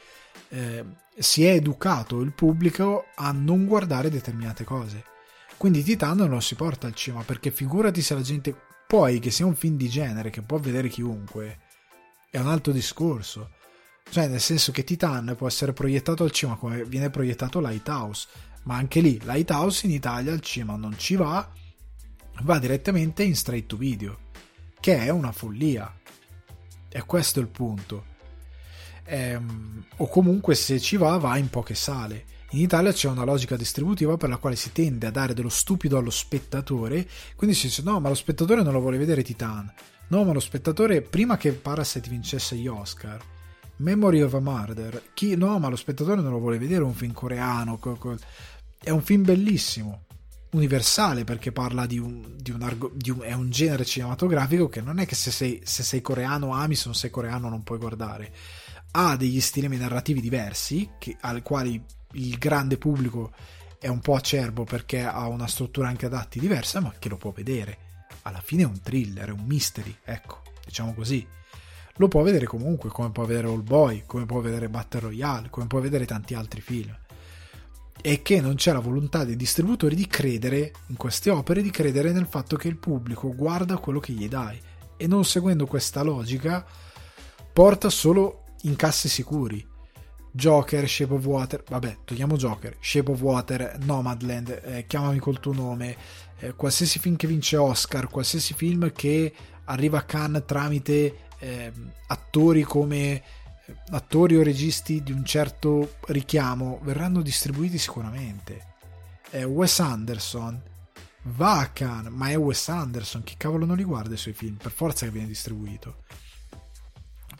eh, si è educato il pubblico a non guardare determinate cose. Quindi Titan non si porta al cinema perché figurati se la gente poi che sia un film di genere che può vedere chiunque è un altro discorso. Cioè, nel senso che Titan può essere proiettato al cinema come viene proiettato Lighthouse, ma anche lì Lighthouse in Italia al cinema non ci va, va direttamente in straight to video, che è una follia. E questo è il punto. Ehm, o comunque se ci va, va in poche sale. In Italia c'è una logica distributiva per la quale si tende a dare dello stupido allo spettatore, quindi si dice no, ma lo spettatore non lo vuole vedere Titan. No, ma lo spettatore, prima che Parasite vincesse gli Oscar, Memory of a Murder, chi, no, ma lo spettatore non lo vuole vedere un film coreano, è un film bellissimo, universale perché parla di un, di un, argo, di un, è un genere cinematografico che non è che se sei, se sei coreano ami, se non sei coreano non puoi guardare. Ha degli stili narrativi diversi, che, al quali il grande pubblico è un po' acerbo perché ha una struttura anche ad atti diversa, ma che lo può vedere. Alla fine è un thriller, è un mystery, ecco, diciamo così. Lo può vedere comunque, come può vedere All Boy, come può vedere Battle Royale, come può vedere tanti altri film. E che non c'è la volontà dei distributori di credere in queste opere, di credere nel fatto che il pubblico guarda quello che gli dai. E non seguendo questa logica, porta solo incassi sicuri Joker, Shape of Water, vabbè, togliamo Joker, Shape of Water, Nomadland, eh, Chiamami col tuo nome, eh, qualsiasi film che vince Oscar, qualsiasi film che arriva a Cannes tramite eh, attori come eh, attori o registi di un certo richiamo verranno distribuiti sicuramente. Wes Anderson va a Cannes, ma è Wes Anderson, chi cavolo non li guarda i suoi film? Per forza che viene distribuito.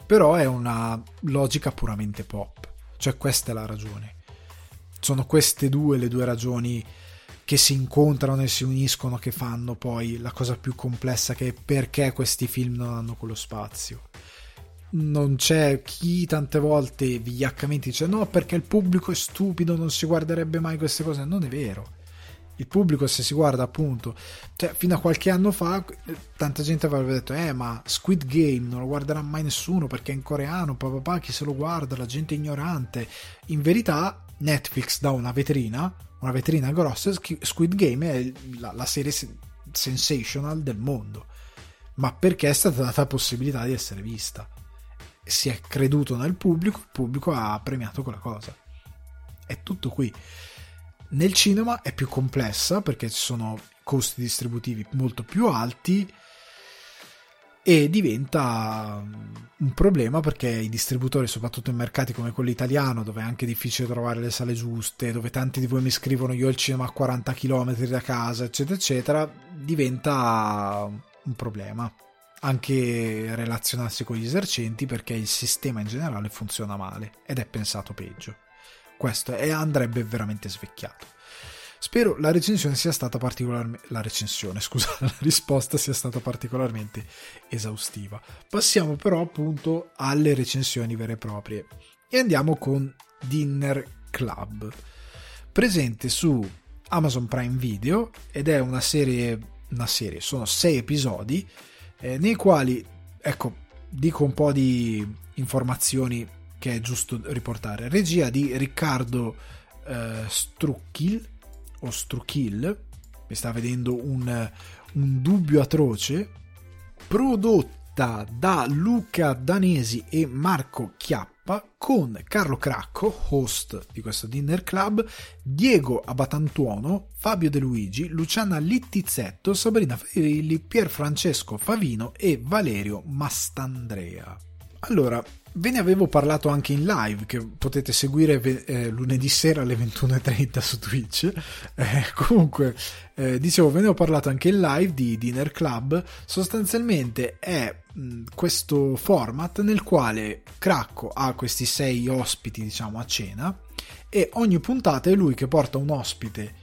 Però è una logica puramente pop cioè questa è la ragione. Sono queste due le due ragioni che si incontrano e si uniscono che fanno poi la cosa più complessa che è perché questi film non hanno quello spazio. Non c'è chi tante volte vigliaccamente dice no perché il pubblico è stupido, non si guarderebbe mai queste cose. Non è vero il pubblico se si guarda appunto cioè fino a qualche anno fa tanta gente avrebbe detto eh ma Squid Game non lo guarderà mai nessuno perché è in coreano papà chi se lo guarda la gente è ignorante. In verità Netflix dà una vetrina una vetrina grossa Squid Game è la, la serie sensational del mondo. Ma perché è stata data la possibilità di essere vista? Si è creduto nel pubblico il pubblico ha premiato quella cosa. È tutto qui nel cinema è più complessa perché ci sono costi distributivi molto più alti e diventa un problema perché i distributori, soprattutto in mercati come quello italiano, dove è anche difficile trovare le sale giuste, dove tanti di voi mi scrivono io il cinema a 40 km da casa, eccetera, eccetera, diventa un problema. Anche relazionarsi con gli esercenti perché il sistema in generale funziona male ed è pensato peggio. Questo e andrebbe veramente svecchiato. Spero la recensione sia stata particolarmente. La recensione, scusa, la risposta sia stata particolarmente esaustiva. Passiamo però appunto alle recensioni vere e proprie. E andiamo con Dinner Club, presente su Amazon Prime Video ed è una serie, una serie, sono sei episodi eh, nei quali, ecco, dico un po' di informazioni che è giusto riportare. Regia di Riccardo eh, Strucchil o Strucchil, mi sta vedendo un, un dubbio atroce, prodotta da Luca Danesi e Marco Chiappa con Carlo Cracco, host di questo Dinner Club, Diego Abatantuono, Fabio De Luigi, Luciana Littizzetto, Sabrina Ferilli, Pier Francesco Favino e Valerio Mastandrea. Allora, Ve ne avevo parlato anche in live, che potete seguire eh, lunedì sera alle 21.30 su Twitch. Eh, comunque, eh, dicevo, ve ne ho parlato anche in live di Dinner Club. Sostanzialmente è mh, questo format nel quale Cracco ha questi sei ospiti, diciamo, a cena e ogni puntata è lui che porta un ospite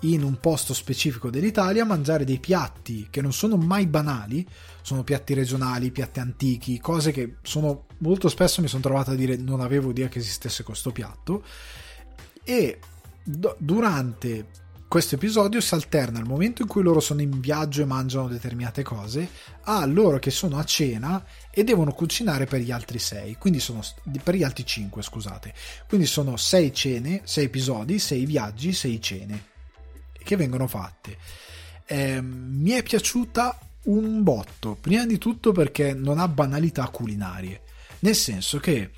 in un posto specifico dell'Italia a mangiare dei piatti che non sono mai banali, sono piatti regionali, piatti antichi, cose che sono molto spesso mi sono trovato a dire non avevo idea che esistesse questo piatto e do- durante questo episodio si alterna al momento in cui loro sono in viaggio e mangiano determinate cose a loro che sono a cena e devono cucinare per gli altri sei, quindi sono per gli altri cinque, scusate. Quindi sono sei cene, sei episodi, sei viaggi, sei cene che vengono fatte. Eh, mi è piaciuta un botto, prima di tutto perché non ha banalità culinarie, nel senso che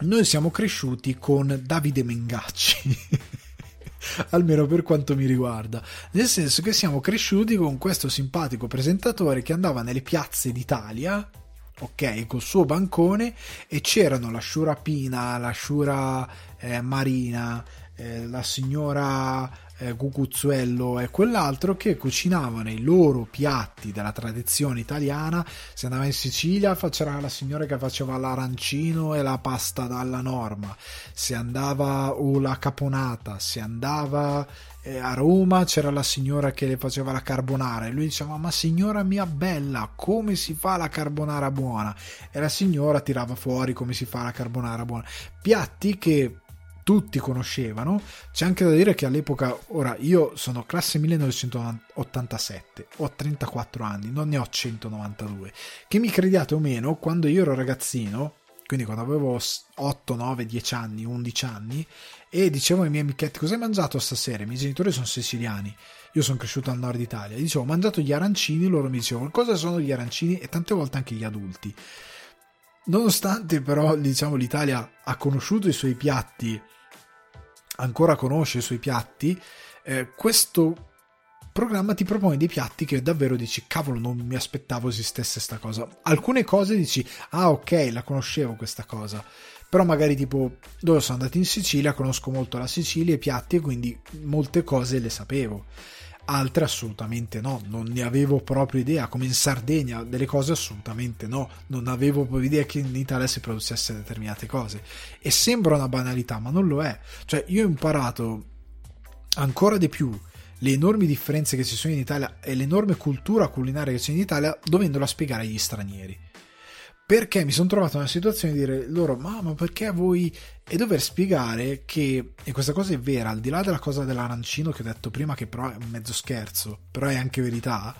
noi siamo cresciuti con Davide Mengacci. almeno per quanto mi riguarda, nel senso che siamo cresciuti con questo simpatico presentatore che andava nelle piazze d'Italia, ok, col suo bancone e c'erano la Sciura Pina, la Sciura eh, Marina, eh, la signora eh, Cucuzzuello e quell'altro che cucinavano i loro piatti della tradizione italiana. Se andava in Sicilia c'era la signora che faceva l'arancino e la pasta dalla norma, se andava o la caponata, se andava eh, a Roma c'era la signora che le faceva la carbonara. E lui diceva ma signora mia bella come si fa la carbonara buona? E la signora tirava fuori come si fa la carbonara buona. Piatti che tutti conoscevano. C'è anche da dire che all'epoca, ora io sono classe 1987, ho 34 anni, non ne ho 192. Che mi crediate o meno, quando io ero ragazzino, quindi quando avevo 8, 9, 10 anni, 11 anni, e dicevo ai miei amichetti cosa hai mangiato stasera? I miei genitori sono siciliani, io sono cresciuto al nord Italia, dicevo ho mangiato gli arancini, loro mi dicevano cosa sono gli arancini e tante volte anche gli adulti. Nonostante però diciamo l'Italia ha conosciuto i suoi piatti ancora conosce i suoi piatti, eh, questo programma ti propone dei piatti che davvero dici cavolo non mi aspettavo esistesse sta cosa. Alcune cose dici ah ok la conoscevo questa cosa. Però magari tipo dove sono andato in Sicilia conosco molto la Sicilia i piatti e quindi molte cose le sapevo altre assolutamente no, non ne avevo proprio idea, come in Sardegna delle cose assolutamente no, non avevo proprio idea che in Italia si producesse determinate cose. E sembra una banalità, ma non lo è, cioè io ho imparato ancora di più le enormi differenze che ci sono in Italia e l'enorme cultura culinaria che c'è in Italia dovendola spiegare agli stranieri perché mi sono trovato nella situazione di dire loro ma, ma perché voi? E dover spiegare che e questa cosa è vera al di là della cosa dell'arancino che ho detto prima che però è un mezzo scherzo però è anche verità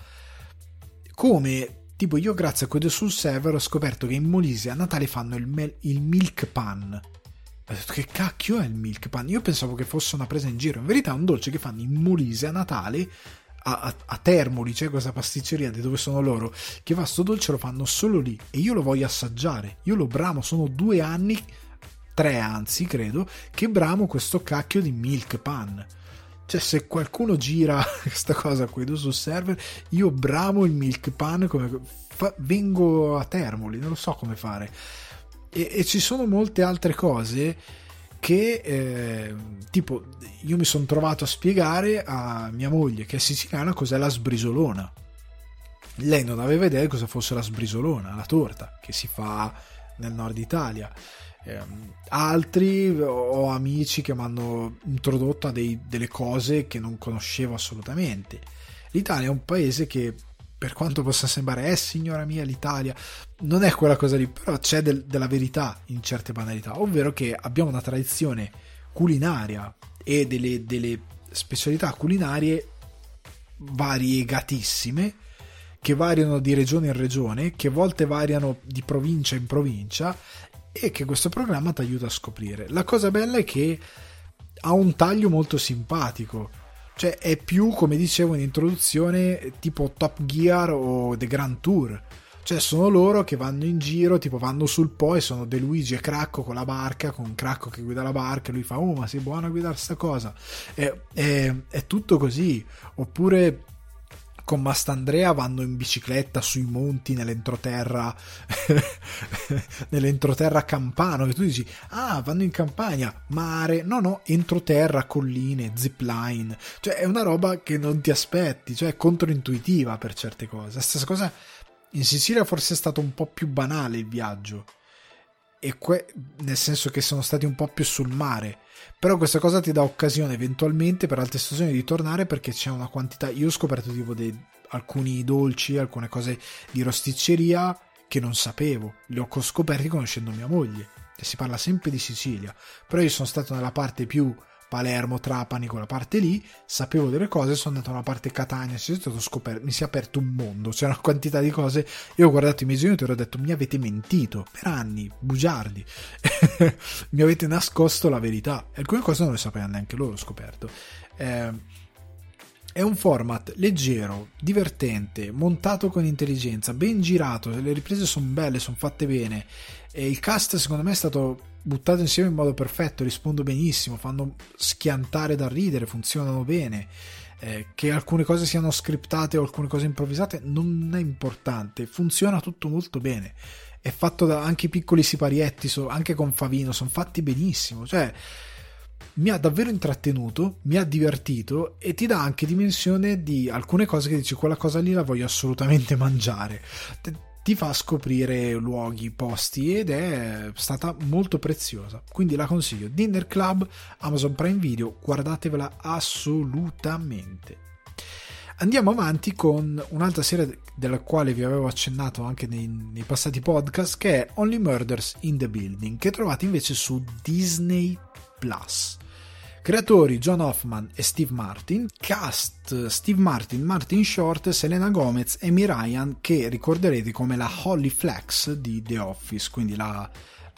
come tipo io grazie a quello sul server ho scoperto che in Molise a Natale fanno il, mel- il milk pan. Ho detto che cacchio è il milk pan? Io pensavo che fosse una presa in giro. In verità è un dolce che fanno in Molise a Natale a, a, Termoli, c'è questa pasticceria di dove sono loro, che va sto dolce lo fanno solo lì e io lo voglio assaggiare. Io lo bramo, sono due anni, tre anzi credo, che bramo questo cacchio di milk pan. Cioè, se qualcuno gira questa cosa qui sul server, io bramo il milk pan come fa, vengo a Termoli, non lo so come fare. E, e ci sono molte altre cose che eh, tipo io mi sono trovato a spiegare a mia moglie che è siciliana cos'è la sbrisolona. Lei non aveva idea di cosa fosse la sbrisolona la torta che si fa nel nord Italia. Eh, altri ho amici che mi hanno introdotto a dei, delle cose che non conoscevo assolutamente. l'Italia è un paese che per quanto possa sembrare, eh signora mia l'Italia, non è quella cosa lì, però c'è del, della verità in certe banalità, ovvero che abbiamo una tradizione culinaria e delle, delle specialità culinarie variegatissime che variano di regione in regione, che a volte variano di provincia in provincia e che questo programma ti aiuta a scoprire. La cosa bella è che ha un taglio molto simpatico cioè è più, come dicevo in introduzione, tipo Top Gear o The Grand Tour. Cioè sono loro che vanno in giro, tipo vanno sul Po e sono De Luigi e Cracco con la barca, con Cracco che guida la barca e lui fa, oh ma sei buono a guidare sta cosa. È, è, è tutto così. Oppure con Mastandrea vanno in bicicletta sui monti nell'entroterra nell'entroterra campano e tu dici ah vanno in campagna mare no no entroterra colline zipline. Cioè è una roba che non ti aspetti cioè è controintuitiva per certe cose. Stessa cosa in Sicilia forse è stato un po' più banale il viaggio e que- nel senso che sono stati un po' più sul mare però questa cosa ti dà occasione eventualmente per altre stagioni di tornare perché c'è una quantità io ho scoperto tipo dei, alcuni dolci alcune cose di rosticceria che non sapevo. Li ho scoperti conoscendo mia moglie e si parla sempre di Sicilia. Però io sono stato nella parte più Palermo, Trapani, quella parte lì, sapevo delle cose, sono andato a una parte Catania, scoperto, mi si è aperto un mondo, c'era una quantità di cose, io ho guardato i miei genitori e ho detto mi avete mentito per anni, bugiardi, mi avete nascosto la verità, alcune cose non le sapevano neanche loro, ho scoperto. Eh, è un format leggero, divertente, montato con intelligenza, ben girato, le riprese sono belle, sono fatte bene e il cast secondo me è stato buttato insieme in modo perfetto, rispondo benissimo, fanno schiantare da ridere, funzionano bene. Eh, che alcune cose siano scriptate o alcune cose improvvisate non è importante, funziona tutto molto bene. È fatto da anche i piccoli siparietti, so, anche con Favino, sono fatti benissimo. Cioè, mi ha davvero intrattenuto, mi ha divertito e ti dà anche dimensione di alcune cose che dici quella cosa lì la voglio assolutamente mangiare. Ti fa scoprire luoghi, posti ed è stata molto preziosa. Quindi la consiglio. Dinner Club, Amazon Prime Video, guardatevela assolutamente. Andiamo avanti con un'altra serie della quale vi avevo accennato anche nei, nei, passati podcast, che è Only Murders in the Building, che trovate invece su Disney Plus. Creatori John Hoffman e Steve Martin, cast Steve Martin, Martin Short, Selena Gomez Amy Ryan che ricorderete come la Holly Flex di The Office, quindi la,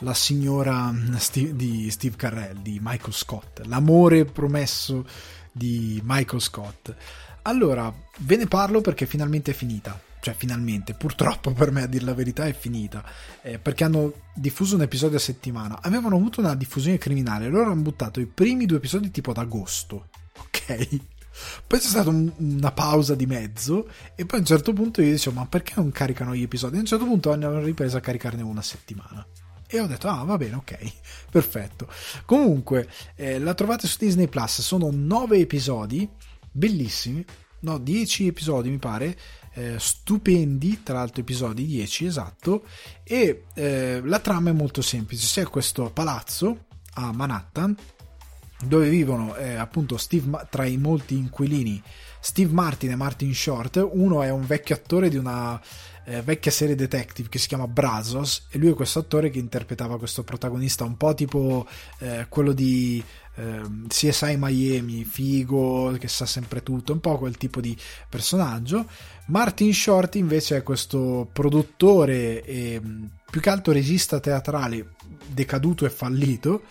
la signora Steve, di Steve Carrell, di Michael Scott, l'amore promesso di Michael Scott. Allora, ve ne parlo perché finalmente è finita cioè finalmente, purtroppo per me a dire la verità è finita, eh, perché hanno diffuso un episodio a settimana, avevano avuto una diffusione criminale, loro hanno buttato i primi due episodi tipo ad agosto, ok? Poi c'è stata un, una pausa di mezzo e poi a un certo punto io dicevo ma perché non caricano gli episodi? a un certo punto hanno ripreso a caricarne una settimana. E ho detto, ah, va bene, ok, perfetto. Comunque, eh, la trovate su Disney Plus, sono nove episodi, bellissimi, no, dieci episodi mi pare, eh, stupendi, tra l'altro episodi 10 esatto, e eh, la trama è molto semplice, c'è questo palazzo a Manhattan dove vivono eh, appunto Steve, tra i molti inquilini Steve Martin e Martin Short, uno è un vecchio attore di una eh, vecchia serie detective che si chiama Brazos e lui è questo attore che interpretava questo protagonista un po' tipo eh, quello di eh, CSI Miami, figo, che sa sempre tutto, un po' quel tipo di personaggio. Martin Short invece è questo produttore e più che altro regista teatrale decaduto e fallito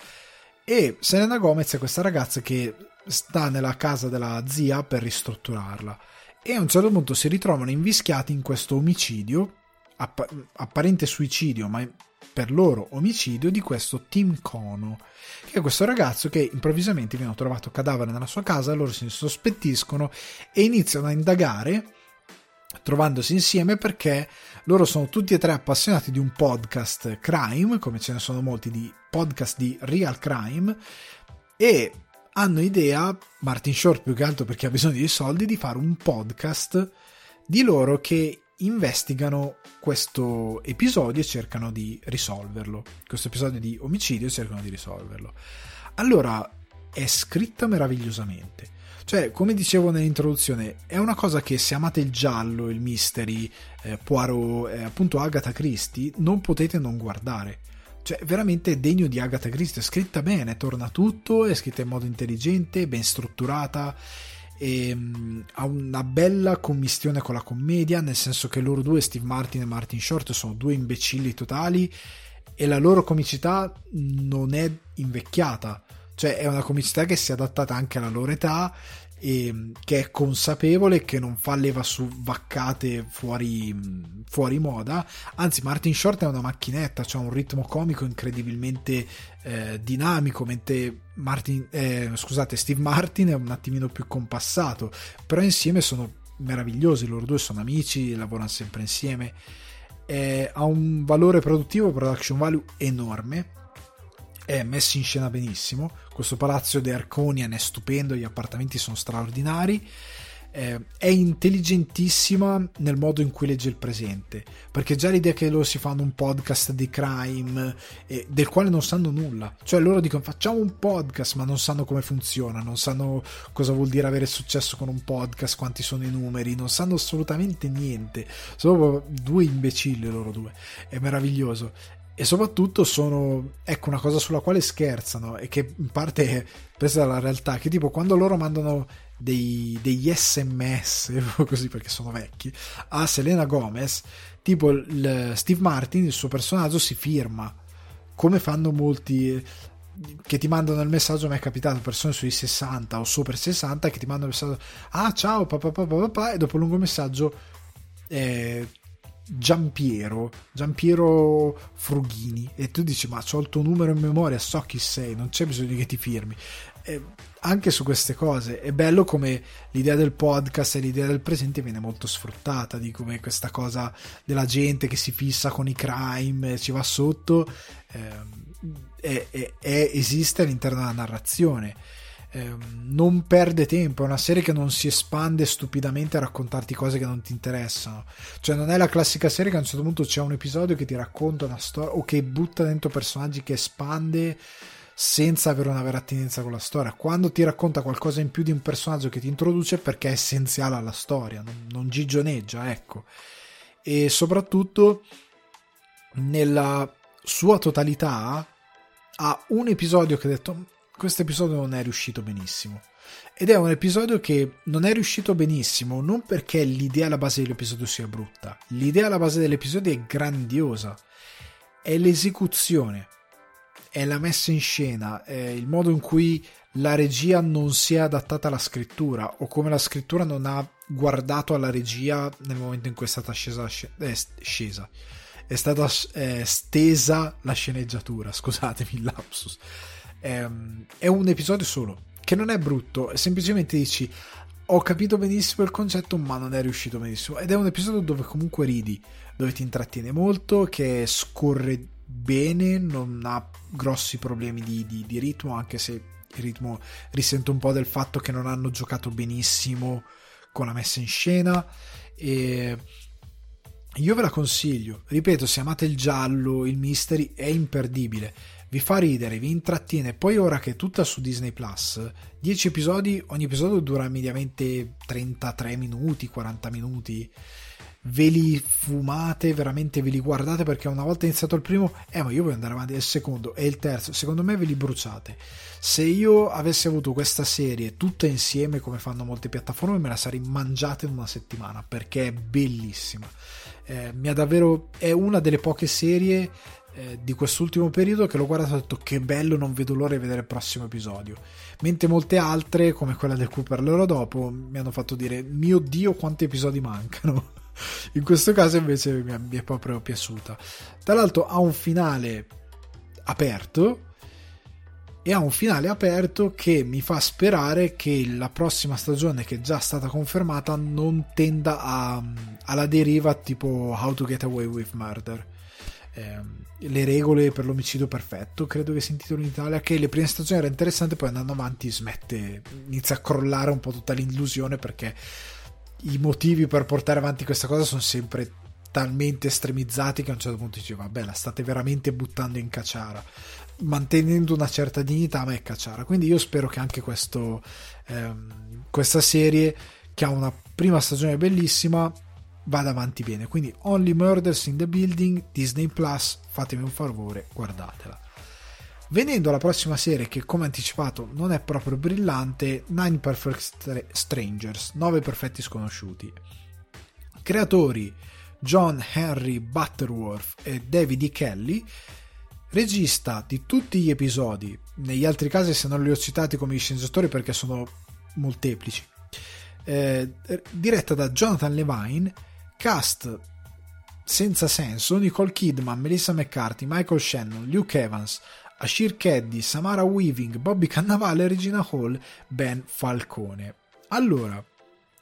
e Selena Gomez è questa ragazza che sta nella casa della zia per ristrutturarla e a un certo punto si ritrovano invischiati in questo omicidio app- apparente suicidio ma per loro omicidio di questo Tim Kono che è questo ragazzo che improvvisamente viene trovato cadavere nella sua casa loro si sospettiscono e iniziano a indagare trovandosi insieme perché loro sono tutti e tre appassionati di un podcast crime, come ce ne sono molti di podcast di real crime, e hanno idea, Martin Short più che altro perché ha bisogno di soldi, di fare un podcast di loro che investigano questo episodio e cercano di risolverlo. Questo episodio di omicidio e cercano di risolverlo. Allora, è scritta meravigliosamente cioè, come dicevo nell'introduzione, è una cosa che se amate il giallo, il mystery, eh, Poirot, eh, appunto Agatha Christie, non potete non guardare. Cioè, veramente degno di Agatha Christie, è scritta bene, torna tutto, è scritta in modo intelligente, ben strutturata e um, ha una bella commistione con la commedia, nel senso che loro due, Steve Martin e Martin Short, sono due imbecilli totali e la loro comicità non è invecchiata. Cioè è una comicità che si è adattata anche alla loro età e che è consapevole che non fa leva su vaccate fuori, fuori moda. Anzi Martin Short è una macchinetta ha un ritmo comico incredibilmente eh, dinamico mentre Martin, eh, scusate Steve Martin è un attimino più compassato. Però insieme sono meravigliosi loro due sono amici lavorano sempre insieme. Eh, ha un valore produttivo production value enorme è messo in scena benissimo. Questo palazzo di Arconian è stupendo, gli appartamenti sono straordinari. Eh, è intelligentissima nel modo in cui legge il presente perché già l'idea che loro si fanno un podcast di crime eh, del quale non sanno nulla cioè loro dicono facciamo un podcast ma non sanno come funziona non sanno cosa vuol dire avere successo con un podcast quanti sono i numeri non sanno assolutamente niente sono due imbecilli loro due è meraviglioso e soprattutto sono ecco una cosa sulla quale scherzano e che in parte è presa dalla realtà che tipo quando loro mandano dei, degli sms così perché sono vecchi a Selena Gomez tipo il, Steve Martin il suo personaggio si firma. Come fanno molti che ti mandano il messaggio mi è capitato persone sui 60 o sopra 60 che ti mandano il messaggio ah ciao papà papà papà e dopo un lungo messaggio eh, Giampiero, Giampiero Frughini e tu dici ma ho il tuo numero in memoria, so chi sei, non c'è bisogno che ti firmi. E anche su queste cose è bello come l'idea del podcast e l'idea del presente viene molto sfruttata, di come questa cosa della gente che si fissa con i crime, ci va sotto, eh, è, è, è, esiste all'interno della narrazione Ehm, non perde tempo, è una serie che non si espande stupidamente a raccontarti cose che non ti interessano. Cioè, non è la classica serie che a un certo punto c'è un episodio che ti racconta una storia o che butta dentro personaggi che espande senza avere una vera attinenza con la storia. Quando ti racconta qualcosa in più di un personaggio che ti introduce perché è essenziale alla storia, non, non gigioneggia, ecco. E soprattutto nella sua totalità ha un episodio che ho detto questo episodio non è riuscito benissimo. Ed è un episodio che non è riuscito benissimo non perché l'idea alla base dell'episodio sia brutta, l'idea alla base dell'episodio è grandiosa, è l'esecuzione, è la messa in scena, è il modo in cui la regia non si è adattata alla scrittura o come la scrittura non ha guardato alla regia nel momento in cui è stata scesa, eh, scesa. È stata eh, stesa la sceneggiatura, scusatemi il lapsus Ehm, è un episodio solo, che non è brutto, semplicemente dici ho capito benissimo il concetto ma non è riuscito benissimo. Ed è un episodio dove comunque ridi, dove ti intrattiene molto, che scorre bene, non ha grossi problemi di, di, di ritmo, anche se il ritmo risente un po' del fatto che non hanno giocato benissimo con la messa in scena. E io ve la consiglio. Ripeto se amate il giallo il mystery è imperdibile vi fa ridere, vi intrattiene. Poi ora che è tutta su Disney Plus, 10 episodi, ogni episodio dura mediamente 33 minuti, 40 minuti. Ve li fumate, veramente ve li guardate perché una volta iniziato il primo, eh ma io voglio andare avanti, il secondo e il terzo, secondo me ve li bruciate. Se io avessi avuto questa serie tutta insieme come fanno molte piattaforme me la sarei mangiata in una settimana perché è bellissima. Eh, mi ha davvero, è una delle poche serie eh, di quest'ultimo periodo che l'ho guardato e ho detto che bello, non vedo l'ora di vedere il prossimo episodio. Mentre molte altre, come quella del cui parlerò dopo, mi hanno fatto dire mio dio quanti episodi mancano. In questo caso invece mi è, mi è proprio piaciuta. Tra l'altro ha un finale aperto e ha un finale aperto che mi fa sperare che la prossima stagione che è già stata confermata non tenda a, alla deriva tipo How to Get Away with Murder eh, le regole per l'omicidio perfetto, credo che si intitoli in Italia, che le prime stagioni era interessante, poi andando avanti smette, inizia a crollare un po' tutta l'illusione perché i motivi per portare avanti questa cosa sono sempre talmente estremizzati che a un certo punto dici vabbè la state veramente buttando in cacciara mantenendo una certa dignità ma è cacciara quindi io spero che anche questo, ehm, questa serie che ha una prima stagione bellissima vada avanti bene. Quindi Only Murders in the Building, Disney Plus, fatemi un favore, guardatela. Venendo alla prossima serie che come anticipato non è proprio brillante, Nine Perfect Strangers, 9 perfetti sconosciuti. Creatori John Henry Butterworth e David E. Kelly, regista di tutti gli episodi, negli altri casi se non li ho citati come sceneggiatori perché sono molteplici, eh, diretta da Jonathan Levine Cast senza senso, Nicole Kidman, Melissa McCarthy, Michael Shannon, Luke Evans, Ashir Keddy, Samara Weaving, Bobby Cannavale, Regina Hall, Ben Falcone. Allora,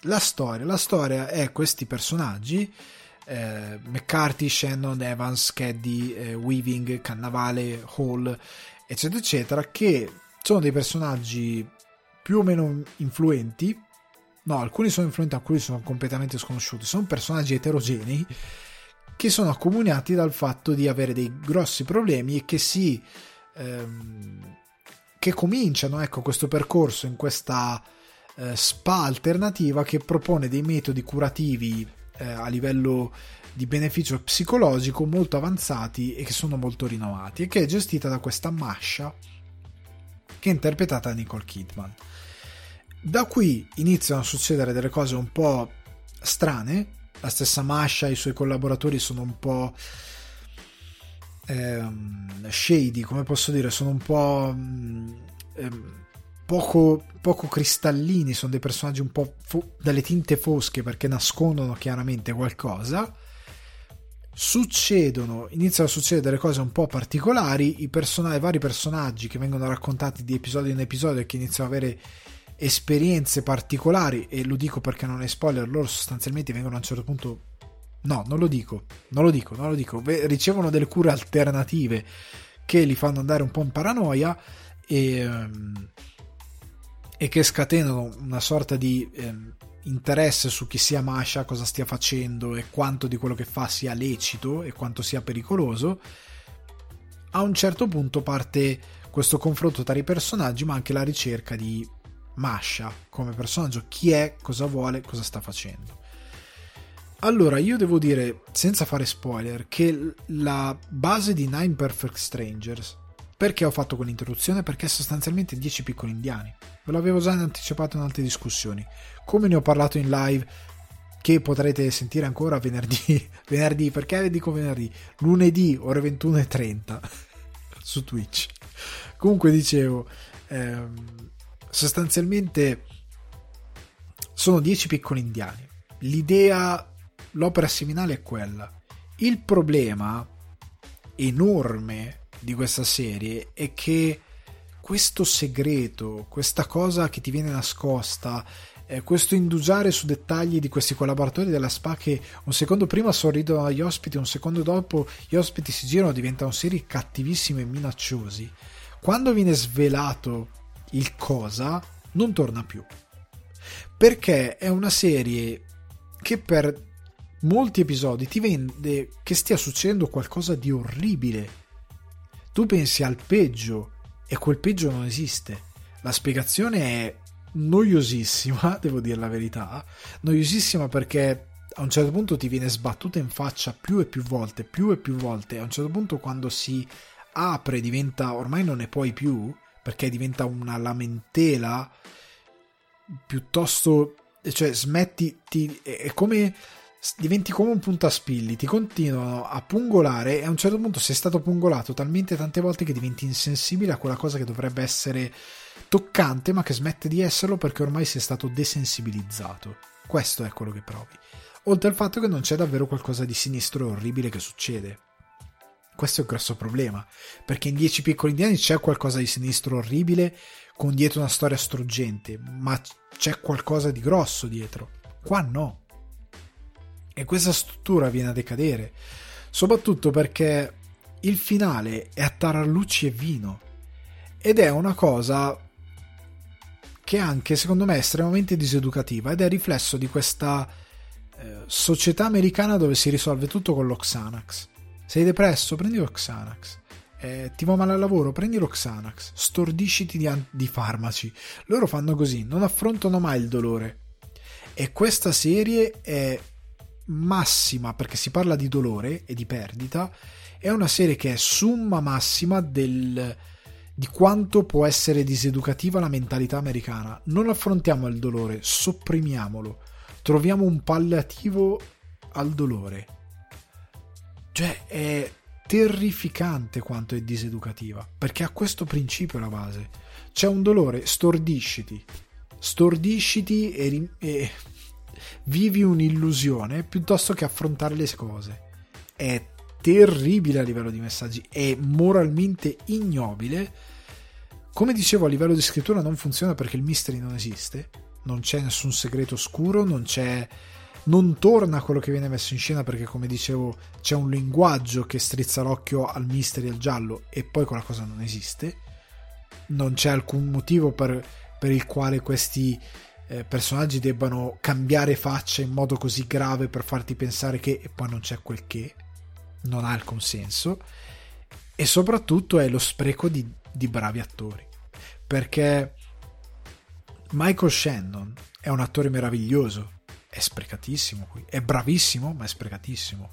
la storia, la storia è questi personaggi eh, McCarthy, Shannon, Evans, Keddy, eh, Weaving, Cannavale, Hall, eccetera, eccetera, che sono dei personaggi più o meno influenti No, alcuni sono influenti, alcuni sono completamente sconosciuti. Sono personaggi eterogenei che sono accomunati dal fatto di avere dei grossi problemi e che si. Ehm, che cominciano ecco, questo percorso in questa eh, spa alternativa che propone dei metodi curativi eh, a livello di beneficio psicologico molto avanzati e che sono molto rinomati e che è gestita da questa Masha che è interpretata da Nicole Kidman. Da qui iniziano a succedere delle cose un po' strane, la stessa Masha e i suoi collaboratori sono un po' ehm, shady, come posso dire, sono un po' ehm, poco, poco cristallini, sono dei personaggi un po' fo- dalle tinte fosche perché nascondono chiaramente qualcosa. Succedono, iniziano a succedere cose un po' particolari, i, person- i vari personaggi che vengono raccontati di episodio in episodio e che iniziano ad avere esperienze particolari, e lo dico perché non è spoiler, loro sostanzialmente vengono a un certo punto No, non lo dico, non lo dico, non lo dico. Ricevono delle cure alternative che li fanno andare un po' in paranoia e, ehm, e che scatenano una sorta di eh, interesse su chi sia Masha, cosa stia facendo e quanto di quello che fa sia lecito e quanto sia pericoloso. A un certo punto parte questo confronto tra i personaggi, ma anche la ricerca di Masha come personaggio, chi è, cosa vuole, cosa sta facendo. Allora, io devo dire, senza fare spoiler, che la base di Nine Perfect Strangers, perché ho fatto quell'introduzione? Perché è sostanzialmente 10 piccoli indiani. Ve l'avevo già anticipato in altre discussioni. Come ne ho parlato in live, che potrete sentire ancora venerdì, venerdì, perché dico venerdì? Lunedì, ore 21.30, su Twitch. Comunque dicevo, ehm, sostanzialmente sono 10 piccoli indiani. L'idea l'opera seminale è quella. Il problema enorme di questa serie è che questo segreto, questa cosa che ti viene nascosta, eh, questo indugiare su dettagli di questi collaboratori della SPA che un secondo prima sorridono agli ospiti, un secondo dopo gli ospiti si girano, diventano serie cattivissimi e minacciosi. Quando viene svelato il cosa, non torna più. Perché è una serie che per molti episodi ti vende che stia succedendo qualcosa di orribile. Tu pensi al peggio e quel peggio non esiste. La spiegazione è noiosissima, devo dire la verità, noiosissima perché a un certo punto ti viene sbattuta in faccia più e più volte, più e più volte, a un certo punto quando si apre diventa, ormai non ne puoi più, perché diventa una lamentela piuttosto, cioè smetti, ti, è come diventi come un puntaspilli, ti continuano a pungolare e a un certo punto sei stato pungolato talmente tante volte che diventi insensibile a quella cosa che dovrebbe essere toccante ma che smette di esserlo perché ormai sei stato desensibilizzato. Questo è quello che provi. Oltre al fatto che non c'è davvero qualcosa di sinistro e orribile che succede. Questo è un grosso problema, perché in Dieci piccoli indiani c'è qualcosa di sinistro orribile con dietro una storia struggente, ma c'è qualcosa di grosso dietro. Qua no e questa struttura viene a decadere, soprattutto perché il finale è a tarallucci e vino ed è una cosa che anche secondo me è estremamente diseducativa ed è riflesso di questa eh, società americana dove si risolve tutto con l'Oxanax. Sei depresso? Prendi l'Oxanax. Eh, ti va male al lavoro? Prendi l'Oxanax. Stordisciti di, di farmaci. Loro fanno così, non affrontano mai il dolore. E questa serie è massima, perché si parla di dolore e di perdita, è una serie che è summa massima del, di quanto può essere diseducativa la mentalità americana. Non affrontiamo il dolore, sopprimiamolo, troviamo un palliativo al dolore. Cioè è terrificante quanto è diseducativa, perché ha questo principio la base. C'è un dolore, stordisciti. Stordisciti e, e vivi un'illusione piuttosto che affrontare le cose. È terribile a livello di messaggi, è moralmente ignobile. Come dicevo, a livello di scrittura non funziona perché il mystery non esiste, non c'è nessun segreto oscuro, non c'è non torna quello che viene messo in scena perché come dicevo c'è un linguaggio che strizza l'occhio al mystery e al giallo e poi quella cosa non esiste. Non c'è alcun motivo per, per il quale questi eh, personaggi debbano cambiare faccia in modo così grave per farti pensare che e poi non c'è quel che non ha il consenso e soprattutto è lo spreco di, di bravi attori. Perché Michael Shannon è un attore meraviglioso è sprecatissimo qui. È bravissimo, ma è sprecatissimo.